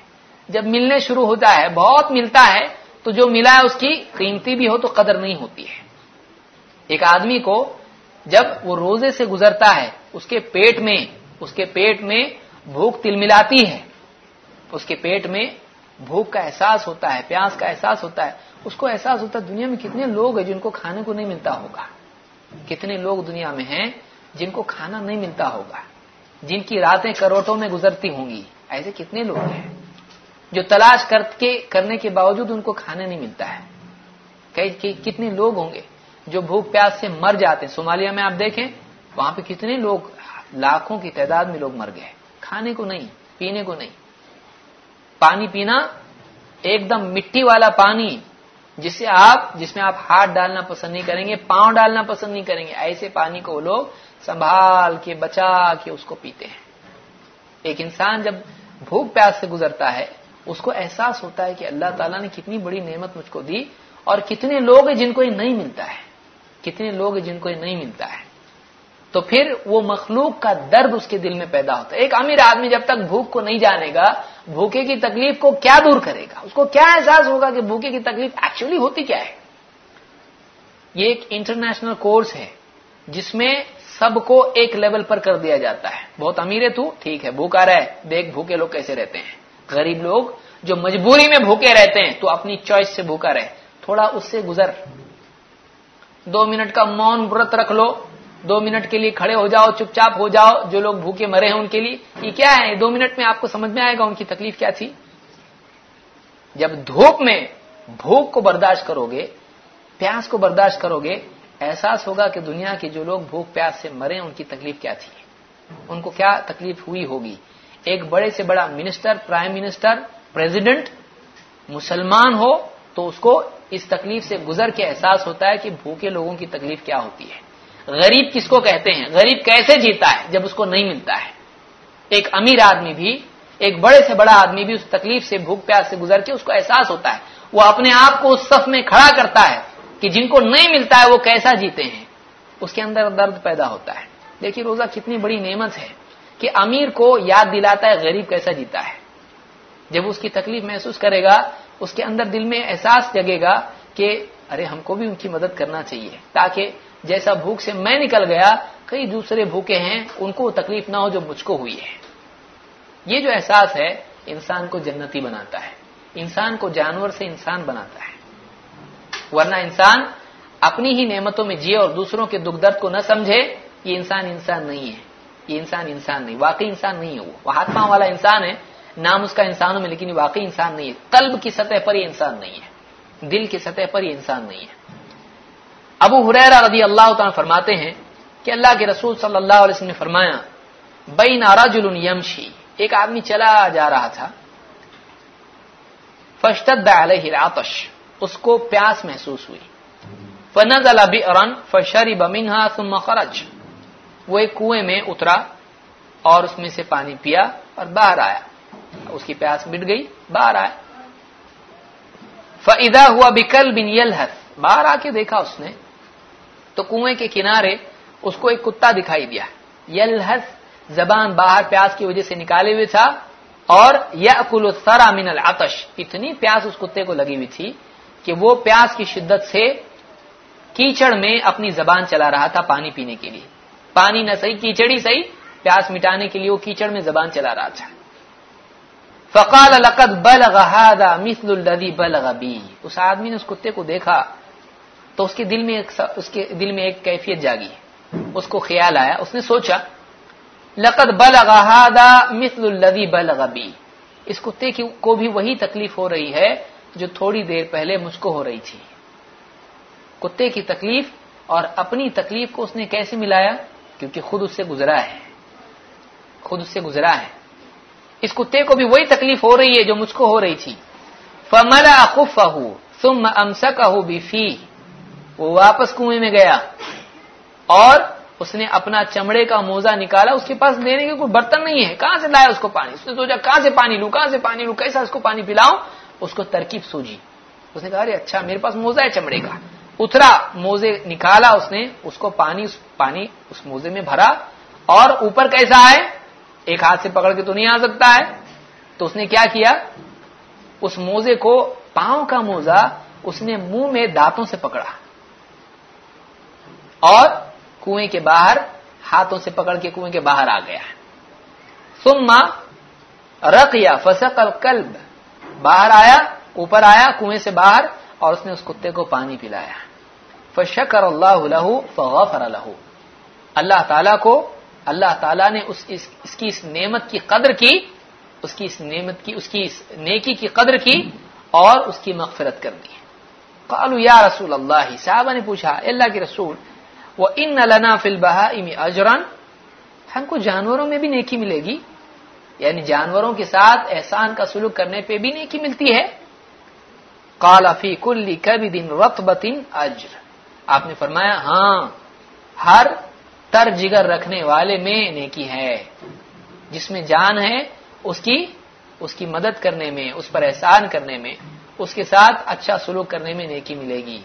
جب ملنے شروع ہوتا ہے بہت ملتا ہے، تو جو ملا ہے، اس کی قیمتی بھی ہو، تو قدر نہیں ہوتی ہے۔ ایک آدمی کو جب وہ روزے سے گزرتا ہے، اس کے پیٹ میں، اس کے پیٹ میں بھوک تل ملاتی ہے۔ اس کے پیٹ میں بھوک کا احساس ہوتا ہے، پیاس کا احساس ہوتا ہے۔ اس کو احساس ہوتا ہے دنیا میں کتنے لوگ ہیں جن کو کھانے کو نہیں ملتا ہوگا۔ کتنے لوگ دنیا میں ہیں جن کو کھانا نہیں ملتا ہوگا۔ جن کی راتیں کروٹوں میں گزرتی ہوں گی۔ ایسے کتنے لوگ ہیں جو تلاش کر کے، کرنے کے باوجود ان کو کھانے نہیں ملتا ہے۔ کتنے لوگ ہوں گے جو بھوک، پیاس سے مر جاتے ہیں؟ صومالیہ میں آپ دیکھیں، وہاں پہ کتنے لوگ، لاکھوں کی تعداد میں لوگ مر گئے کھانے کو نہیں، پینے کو نہیں۔ پانی پینا ایک دم مٹی والا پانی جس سے آپ، جس میں آپ ہاتھ ڈالنا پسند نہیں کریں گے، پاؤں ڈالنا پسند نہیں کریں گے، ایسے پانی کو وہ لوگ سنبھال کے، بچا کے اس کو پیتے ہیں۔ ایک انسان جب بھوک پیاس سے گزرتا ہے، اس کو احساس ہوتا ہے کہ اللہ تعالیٰ نے کتنی بڑی نعمت مجھ کو دی اور کتنے لوگ ہیں جن کو یہ نہیں ملتا ہے۔ کتنے لوگ ہیں جن کو یہ نہیں ملتا ہے۔ تو پھر وہ مخلوق کا درد اس کے دل میں پیدا ہوتا ہے۔ ایک امیر آدمی جب تک بھوک کو نہیں جانے گا، بھوکے کی تکلیف کو کیا دور کرے گا؟ اس کو کیا احساس ہوگا کہ بھوکے کی تکلیف ایکچولی ہوتی کیا ہے؟ یہ ایک انٹرنیشنل کورس ہے، جس میں سب کو ایک لیول پر کر دیا جاتا ہے۔ بہت امیر ہے تو؟ ٹھیک ہے، بھوکا رہے دیکھ بھوکے لوگ کیسے رہتے ہیں۔ غریب لوگ جو مجبوری میں بھوکے رہتے ہیں تو اپنی چوائس سے بھوکا رہے تھوڑا اس سے گزر۔ دو منٹ کا مون برت رکھ لو۔ دو منٹ کے لیے کھڑے ہو جاؤ، چپ چاپ ہو جاؤ، جو لوگ بھوکے مرے ہیں ان کے لیے۔ یہ کیا ہے؟ دو منٹ میں آپ کو سمجھ میں آئے گا ان کی تکلیف کیا تھی؟ جب دھوپ میں بھوک کو برداشت کرو گے پیاس کو برداشت کرو گے احساس ہوگا کہ دنیا کے جو لوگ بھوک، پیاس سے مرے ان کی تکلیف کیا تھی؟ ان کو کیا تکلیف ہوئی ہوگی؟ ایک بڑے سے بڑا منسٹر، پرائم منسٹر، پریزیڈنٹ مسلمان ہو تو اس کو اس تکلیف سے گزر کے احساس ہوتا ہے کہ بھوکے لوگوں کی تکلیف کیا ہوتی ہے۔ غریب کس کو کہتے ہیں؟ غریب کیسے جیتا ہے جب اس کو نہیں ملتا ہے؟ ایک امیر آدمی بھی، ایک بڑے سے بڑا آدمی بھی اس تکلیف سے، بھوک پیاس سے گزر کے اس کو احساس ہوتا ہے۔ وہ اپنے آپ کو اس صف میں کھڑا کرتا ہے کہ جن کو نہیں ملتا ہے وہ کیسا جیتے ہیں؟ اس کے اندر درد پیدا ہوتا ہے۔ دیکھیے روزہ کتنی بڑی نعمت ہے کہ امیر کو یاد دلاتا ہے غریب کیسا جیتا ہے۔ جب اس کی تکلیف محسوس کرے گا، اس کے اندر دل میں احساس جگے گا کہ ارے ہم کو بھی ان کی مدد کرنا چاہیے تاکہ جیسا بھوک سے میں نکل گیا، کئی دوسرے بھوکے ہیں، ان کو تکلیف نہ ہو جو مجھ کو ہوئی ہے۔ یہ جو احساس ہے، انسان کو جنتی بناتا ہے۔ انسان کو جانور سے انسان بناتا ہے۔ ورنہ انسان اپنی ہی نعمتوں میں جیے اور دوسروں کے دکھ درد کو نہ سمجھے، یہ انسان انسان نہیں ہے۔ یہ انسان انسان نہیں، واقعی انسان نہیں ہے وہ۔ ہاتھما والا انسان ہے، نام اس کا انسانوں میں، لیکن یہ واقعی انسان نہیں ہے۔ قلب کی سطح پر یہ انسان نہیں ہے۔ دل کی سطح پر یہ انسان نہیں ہے۔ ابو حریرا رضی اللہ تعالیٰ فرماتے ہیں کہ اللہ کے رسول صلی اللہ علیہ وسلم نے فرمایا بئی نارا جلن یمشی، ایک آدمی چلا جا رہا تھا فشتد علیہ العطش، اس کو پیاس محسوس ہوئی۔ فنزل بئرا فشرب منها ثم خرج۔ وہ ایک کنویں میں اترا اور اس میں سے پانی پیا اور باہر آیا۔ اس کی پیاس مٹ گئی، باہر آیا۔ فاذا ہوا بکل بن یلحس باہر آ کے دیکھا اس نے۔ تو کنویں کے کنارے اس کو ایک کتا دکھائی دیا۔ یلحس زبان باہر پیاس کی وجہ سے نکالے ہوئے تھا اور یاکل الثرى من العطش۔ اتنی پیاس اس کتے کو لگی ہوئی تھی کہ وہ پیاس کی شدت سے کیچڑ میں اپنی زبان چلا رہا تھا پانی پینے کے لیے۔ پانی نہ صحیح کیچڑ ہی صحیح، پیاس مٹانے کے لیے وہ کیچڑ میں زبان چلا رہا تھا۔ فقال لقد بلغ هذا مثل الذي بلغ بي۔ اس آدمی نے اس کتے کو دیکھا تو اس کے دل میں ایک اس کے دل میں ایک کیفیت جاگی۔ اس کو خیال آیا۔ اس نے سوچا، لقد بلغ هذا مثل الذي بلغ بي۔ اس کتے کو بھی وہی تکلیف ہو رہی ہے جو تھوڑی دیر پہلے مجھ کو ہو رہی تھی۔ کتے کی تکلیف اور اپنی تکلیف کو اس نے کیسے ملایا؟ کیونکہ خود اس سے گزرا ہے۔ خود اس سے گزرا ہے۔ اس کتے کو بھی وہی تکلیف ہو رہی ہے جو مجھ کو ہو رہی تھی۔ فملا خف ثم امسکہ بفی وہ واپس کنویں میں گیا اور اس نے اپنا چمڑے کا موزہ نکالا، اس کے پاس لینے کے کوئی برتن نہیں ہے۔ کہاں سے لایا اس کو پانی؟ اس نے سوچا، کہاں سے پانی لوں؟ کہاں سے پانی لوں؟ کیسا اس کو پانی پلاؤں؟ اس کو ترکیب سوجی۔ اس نے کہا، ارے اچھا میرے پاس موزہ ہے چمڑے کا۔ اترا، موزے نکالا اس نے، اس کو پانی، اس پانی اس موزے میں بھرا اور اوپر کیسا ہے ایک ہاتھ سے پکڑ کے تو نہیں آ سکتا ہے۔ تو اس نے کیا کیا؟ اس موزے کو پاؤں کا موزہ اس نے منہ میں دانتوں سے پکڑا۔ اور کنویں کے باہر ہاتھوں سے پکڑ کے کنویں کے باہر آ گیا سما رق یا فسق القلب۔ باہر آیا اوپر آیا کنویں سے باہر اور اس نے اس کتے کو پانی پلایا۔ فشکر اللہ لہو فغفر لہو۔ اللہ تعالی کو اللہ تعالیٰ نے اس اس, اس کی اس نعمت کی قدر کی اس کی اس نعمت کی اس کی اس نیکی کی قدر کی اور اس کی مغفرت کر دی قالو یا رسول اللہ صحابہ نے پوچھا اللہ کے رسول وہ ان لنا فل بہا اجران ہم کو جانوروں میں بھی نیکی ملے گی۔ یعنی جانوروں کے ساتھ احسان کا سلوک کرنے پہ بھی نیکی ملتی ہے۔ کالا فی کلی کبھی دن رت بتن اجر آپ نے فرمایا ہاں ہر تر جگر رکھنے والے میں نیکی ہے۔ جس میں جان ہے، اس کی اس کی مدد کرنے میں، اس پر احسان کرنے میں، اس کے ساتھ اچھا سلوک کرنے میں نیکی ملے گی۔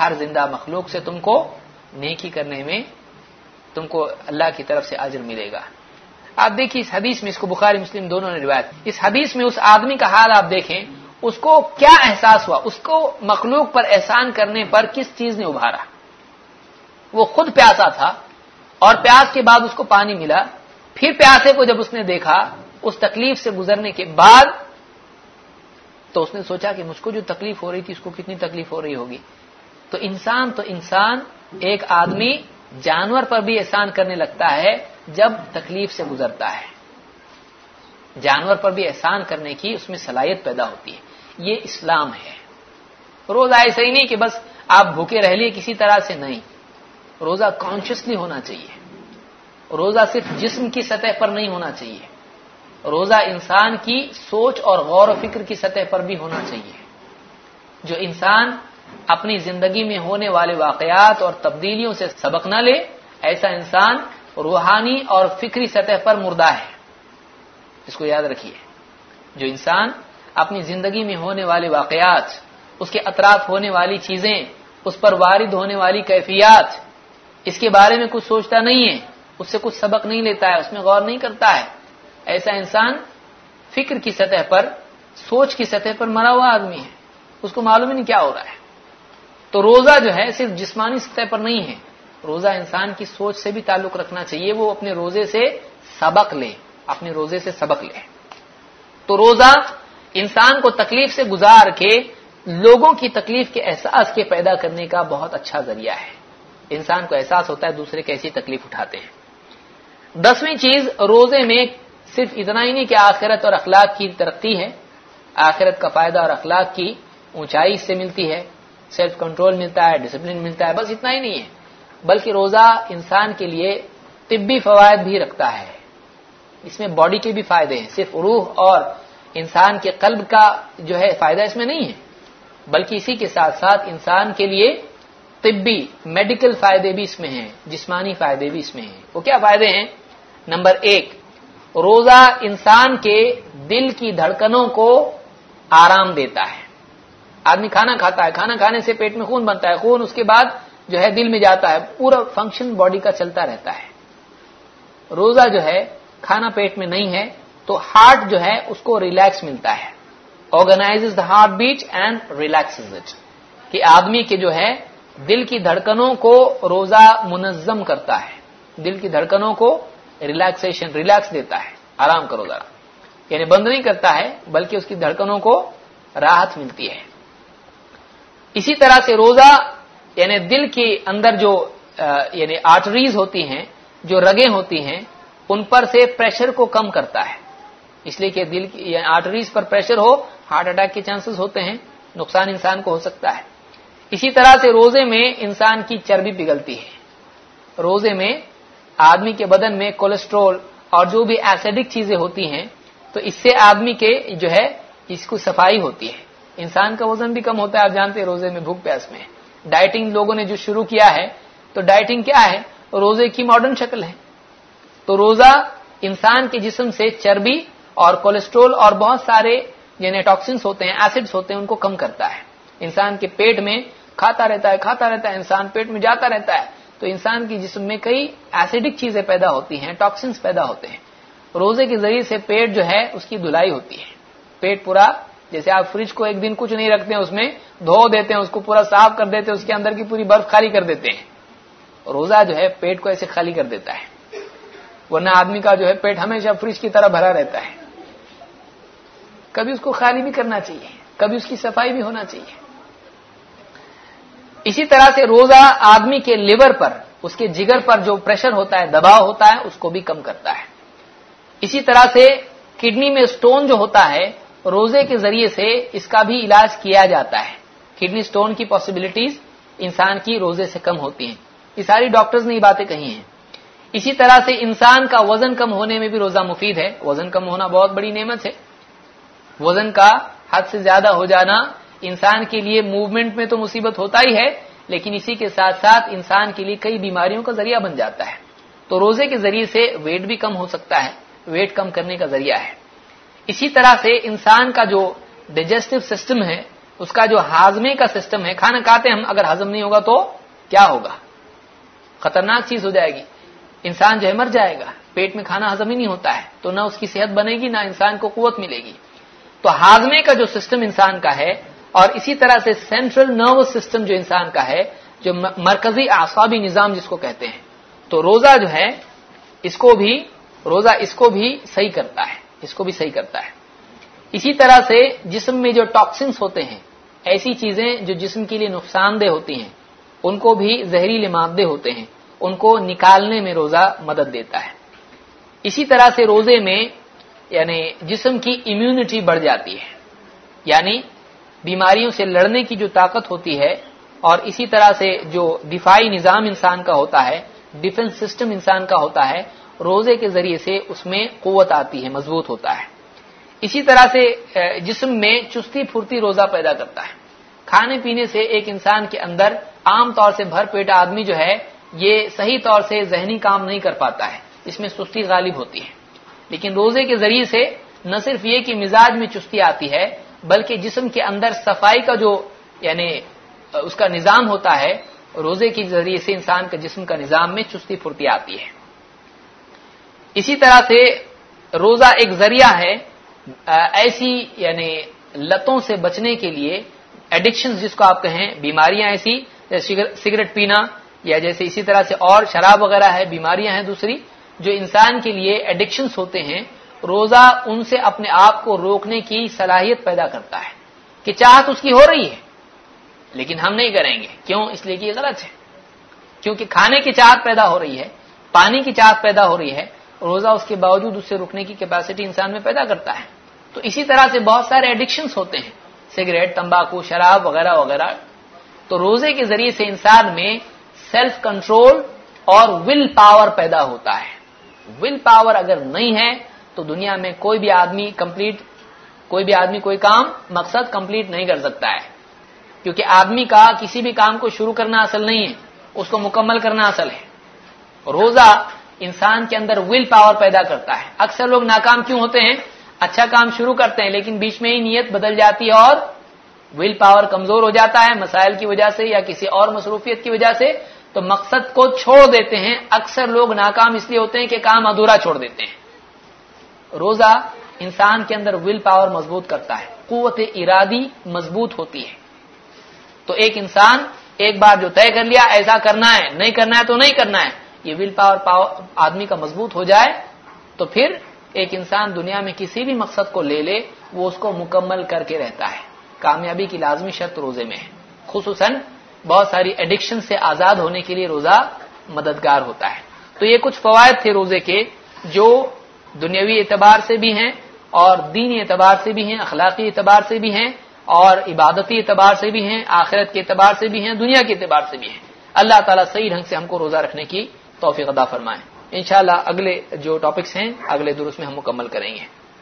ہر زندہ مخلوق سے تم کو نیکی کرنے میں تم کو اللہ کی طرف سے اجر ملے گا۔ آپ دیکھیے اس حدیث میں، اس کو بخاری، مسلم دونوں نے روایت اس حدیث میں اس آدمی کا حال آپ دیکھیں، اس کو کیا احساس ہوا؟ اس کو مخلوق پر احسان کرنے پر کس چیز نے ابھارا؟ وہ خود پیاسا تھا اور پیاس کے بعد اس کو پانی ملا۔ پھر پیاسے کو جب اس نے دیکھا، اس تکلیف سے گزرنے کے بعد تو اس نے سوچا کہ مجھ کو جو تکلیف ہو رہی تھی، اس کو کتنی تکلیف ہو رہی ہوگی۔ تو انسان تو انسان ایک آدمی جانور پر بھی احسان کرنے لگتا ہے جب تکلیف سے گزرتا ہے۔ جانور پر بھی احسان کرنے کی اس میں صلاحیت پیدا ہوتی ہے۔ یہ اسلام ہے۔ روزہ ایسا ہی نہیں کہ بس آپ بھوکے رہ لیے کسی طرح سے نہیں۔ روزہ کانشیسلی ہونا چاہیے۔ روزہ صرف جسم کی سطح پر نہیں ہونا چاہیے۔ روزہ انسان کی سوچ اور غور و فکر کی سطح پر بھی ہونا چاہیے۔ جو انسان اپنی زندگی میں ہونے والے واقعات اور تبدیلیوں سے سبق نہ لے، ایسا انسان روحانی اور فکری سطح پر مردہ ہے۔ اس کو یاد رکھیے، جو انسان اپنی زندگی میں ہونے والے واقعات، اس کے اطراف ہونے والی چیزیں، اس پر وارد ہونے والی کیفیات، اس کے بارے میں کچھ سوچتا نہیں ہے، اس سے کچھ سبق نہیں لیتا ہے، اس میں غور نہیں کرتا ہے۔ ایسا انسان فکر کی سطح پر، سوچ کی سطح پر مرا ہوا آدمی ہے۔ اس کو معلوم ہی نہیں کیا ہو رہا ہے۔ تو روزہ جو ہے صرف جسمانی سطح پر نہیں ہے۔ روزہ انسان کی سوچ سے بھی تعلق رکھنا چاہیے، وہ اپنے روزے سے سبق لے، اپنے روزے سے سبق لے۔ تو روزہ انسان کو تکلیف سے گزار کے، لوگوں کی تکلیف کے احساس کے پیدا کرنے کا بہت اچھا ذریعہ ہے۔ انسان کو احساس ہوتا ہے دوسرے کیسی تکلیف اٹھاتے ہیں۔ دسویں چیز، روزے میں صرف اتنا ہی نہیں کہ آخرت اور اخلاق کی ترقی ہے۔ آخرت کا فائدہ اور اخلاق کی اونچائی اس سے ملتی ہے۔ سیلف کنٹرول ملتا ہے، ڈسپلن ملتا ہے، بس اتنا ہی نہیں ہے۔ بلکہ روزہ انسان کے لیے طبی فوائد بھی رکھتا ہے۔ اس میں باڈی کے بھی فائدے ہیں، صرف روح اور انسان کے قلب کا جو ہے فائدہ اس میں نہیں ہے۔ بلکہ اسی کے ساتھ ساتھ انسان کے لیے طبی، میڈیکل فائدے بھی اس میں ہیں، جسمانی فائدے بھی اس میں ہیں۔ وہ کیا فائدے ہیں؟ نمبر ایک، روزہ انسان کے دل کی دھڑکنوں کو آرام دیتا ہے۔ آدمی کھانا کھاتا ہے، کھانا کھانے سے پیٹ میں خون بنتا ہے، خون اس کے بعد جو ہے دل میں جاتا ہے، پورا فنکشن باڈی کا چلتا رہتا ہے۔ روزہ جو ہے، کھانا پیٹ میں نہیں ہے، تو ہارٹ جو ہے، اس کو ریلیکس ملتا ہے۔ Organise the heart beat and relax it کہ آدمی کے جو ہے، دل کی دھڑکنوں کو روزہ منظم کرتا ہے۔ دل کی دھڑکنوں کو ریلیکسیشن ریلیکس دیتا ہے۔ آرام کرو ذرا۔ یعنی بند نہیں کرتا ہے، بلکہ اس کی دھڑکنوں کو راحت ملتی ہے۔ اسی طرح سے روزہ یعنی دل کے اندر جو یعنی آرٹریز ہوتی ہیں، جو رگیں ہوتی ہیں، ان پر سے پریشر کو کم کرتا ہے۔ اس لیے کہ دل کی یعنی آرٹریز پر پریشر ہو ہارٹ اٹیک کے چانسز ہوتے ہیں، نقصان انسان کو ہو سکتا ہے۔ اسی طرح سے روزے میں انسان کی چربی پگھلتی ہے۔ روزے میں آدمی کے بدن میں کولیسٹرول اور جو بھی ایسیڈک چیزیں ہوتی ہیں، تو اس سے آدمی کے جو ہے، اس کو صفائی ہوتی ہے۔ انسان کا وزن بھی کم ہوتا ہے، آپ جانتے ہیں روزے میں بھوک پیاس میں۔ ڈائٹنگ لوگوں نے جو شروع کیا ہے، تو ڈائٹنگ کیا ہے؟ روزے کی ماڈرن شکل ہے۔ تو روزہ انسان کے جسم سے چربی اور کولیسٹرول اور بہت سارے یعنی ٹاکسنس ہوتے ہیں ایسڈس ہوتے ہیں، ان کو کم کرتا ہے۔ انسان کے پیٹ میں کھاتا رہتا ہے، کھاتا رہتا ہے، انسان پیٹ میں جاتا رہتا ہے۔ تو انسان کی جسم میں کئی ایسیڈک چیزیں پیدا ہوتی ہیں ٹاکسنس پیدا ہوتے ہیں۔ روزے کے ذریعے سے پیٹ جو ہے، اس کی دھلائی ہوتی ہے۔ پیٹ پورا جیسے آپ فریج کو ایک دن کچھ نہیں رکھتے ہیں، اس میں دھو دیتے ہیں، اس کو پورا صاف کر دیتے ہیں، اس کے اندر کی پوری برف خالی کر دیتے ہیں۔ روزہ جو ہے پیٹ کو ایسے خالی کر دیتا ہے۔ ورنہ آدمی کا جو ہے پیٹ ہمیشہ فریج کی طرح بھرا رہتا ہے۔ کبھی اس کو خالی بھی کرنا چاہیے، کبھی اس کی صفائی بھی ہونا چاہیے۔ اسی طرح سے روزہ آدمی کے لیور پر، اس کے جگر پر جو پریشر ہوتا ہے، دباؤ ہوتا ہے، اس کو بھی کم کرتا ہے۔ اسی طرح سے کڈنی میں سٹون جو ہوتا ہے روزے کے ذریعے سے اس کا بھی علاج کیا جاتا ہے۔ کڈنی سٹون کی پاسبلٹیز انسان کی روزے سے کم ہوتی ہیں۔ یہ ساری ڈاکٹرز نے یہ باتیں کہی ہیں۔ اسی طرح سے انسان کا وزن کم ہونے میں بھی روزہ مفید ہے۔ وزن کم ہونا بہت بڑی نعمت ہے۔ وزن کا حد سے زیادہ ہو جانا انسان کے لیے موومنٹ میں تو مصیبت ہوتا ہی ہے، لیکن اسی کے ساتھ ساتھ انسان کے لیے کئی بیماریوں کا ذریعہ بن جاتا ہے۔ تو روزے کے ذریعے سے ویٹ بھی کم ہو سکتا ہے۔ ویٹ کم کرنے کا ذریعہ ہے۔ اسی طرح سے انسان کا جو ڈائجسٹو سسٹم ہے، اس کا جو ہاضمے کا سسٹم ہے، کھانا کھاتے ہم، اگر ہضم نہیں ہوگا تو کیا ہوگا؟ خطرناک چیز ہو جائے گی۔ انسان جو ہے، مر جائے گا۔ پیٹ میں کھانا ہضم ہی نہیں ہوتا ہے۔ تو نہ اس کی صحت بنے گی، نہ انسان کو قوت ملے گی۔ تو ہاضمے کا جو سسٹم انسان کا ہے، اور اسی طرح سے سینٹرل نروس سسٹم جو انسان کا ہے، جو مرکزی اعصابی نظام جس کو کہتے ہیں۔ تو تو روزہ جو ہے، اس کو بھی، روزہ اس کو بھی صحیح کرتا ہے۔ اس کو بھی صحیح کرتا ہے۔ اسی طرح سے جسم میں جو ٹاکسنس ہوتے ہیں، ایسی چیزیں جو جسم کے لیے نقصان دہ ہوتی ہیں، ان کو بھی زہریلے مادے ہوتے ہیں۔ ان کو نکالنے میں روزہ مدد دیتا ہے۔ اسی طرح سے روزے میں یعنی جسم کی امیونٹی بڑھ جاتی ہے۔ یعنی بیماریوں سے لڑنے کی جو طاقت ہوتی ہے، اور اسی طرح سے جو دفاعی نظام انسان کا ہوتا ہے ڈیفنس سسٹم انسان کا ہوتا ہے روزے کے ذریعے سے اس میں قوت آتی ہے، مضبوط ہوتا ہے۔ اسی طرح سے جسم میں چستی پھرتی روزہ پیدا کرتا ہے۔ کھانے پینے سے ایک انسان کے اندر عام طور سے بھر پیٹ آدمی جو ہے، یہ صحیح طور سے ذہنی کام نہیں کر پاتا ہے۔ اس میں سستی غالب ہوتی ہے۔ لیکن روزے کے ذریعے سے نہ صرف یہ کہ مزاج میں چستی آتی ہے، بلکہ جسم کے اندر صفائی کا جو یعنی اس کا نظام ہوتا ہے، روزے کے ذریعے سے انسان کا جسم کا نظام میں چستی پھرتی آتی ہے۔ اسی طرح سے روزہ ایک ذریعہ ہے ایسی یعنی لتوں سے بچنے کے لیے ایڈکشن جس کو آپ کہیں، بیماریاں ایسی، جیسے سگریٹ پینا، یا جیسے اسی طرح سے اور شراب وغیرہ ہے، بیماریاں ہیں دوسری، جو انسان کے لیے ایڈکشنز ہوتے ہیں، روزہ ان سے اپنے آپ کو روکنے کی صلاحیت پیدا کرتا ہے کہ چاہت اس کی ہو رہی ہے، لیکن ہم نہیں کریں گے۔ کیوں؟ اس لیے کہ یہ غلط ہے۔ کیونکہ کھانے کی چاہت پیدا ہو رہی ہے، پانی کی چاہت پیدا ہو رہی ہے روزہ اس کے باوجود اس سے رکنے کی کیپیسٹی انسان میں پیدا کرتا ہے۔ تو اسی طرح سے بہت سارے ایڈکشنز ہوتے ہیں۔ سگریٹ تمباکو، شراب وغیرہ وغیرہ۔ تو روزے کے ذریعے سے انسان میں سیلف کنٹرول اور ول پاور پیدا ہوتا ہے۔ ول پاور اگر نہیں ہے تو دنیا میں کوئی بھی آدمی کمپلیٹ کوئی بھی آدمی، کوئی کام مقصد کمپلیٹ نہیں کر سکتا ہے۔ کیونکہ آدمی کا کسی بھی کام کو شروع کرنا اصل نہیں ہے، اس کو مکمل کرنا اصل ہے۔ روزہ انسان کے اندر ول پاور پیدا کرتا ہے۔ اکثر لوگ ناکام کیوں ہوتے ہیں؟ اچھا کام شروع کرتے ہیں، لیکن بیچ میں ہی نیت بدل جاتی ہے اور ول پاور کمزور ہو جاتا ہے مسائل کی وجہ سے یا کسی اور مصروفیت کی وجہ سے۔ تو مقصد کو چھوڑ دیتے ہیں۔ اکثر لوگ ناکام اس لیے ہوتے ہیں کہ کام ادھورا چھوڑ دیتے ہیں۔ روزہ انسان کے اندر ول پاور مضبوط کرتا ہے۔ قوت ارادی مضبوط ہوتی ہے۔ تو ایک انسان ایک بار جو طے کر لیا، ایسا کرنا ہے، نہیں کرنا ہے تو نہیں کرنا ہے۔ یہ ول پاور آدمی کا مضبوط ہو جائے، تو پھر ایک انسان دنیا میں کسی بھی مقصد کو لے لے، وہ اس کو مکمل کر کے رہتا ہے۔ کامیابی کی لازمی شرط روزے میں ہے۔ خصوصاً بہت ساری ایڈکشن سے آزاد ہونے کے لیے روزہ مددگار ہوتا ہے۔ تو یہ کچھ فوائد تھے روزے کے جو دنیاوی اعتبار سے بھی ہیں اور دینی اعتبار سے بھی ہیں، اخلاقی اعتبار سے بھی ہیں اور عبادتی اعتبار سے بھی ہیں، آخرت کے اعتبار سے بھی ہیں، دنیا کے اعتبار سے بھی ہیں۔ اللہ تعالیٰ صحیح ڈھنگ سے ہم کو روزہ رکھنے کی توفیق ادا فرمائیں انشاءاللہ اگلے جو ٹاپکس ہیں، اگلے درست میں ہم مکمل کریں گے۔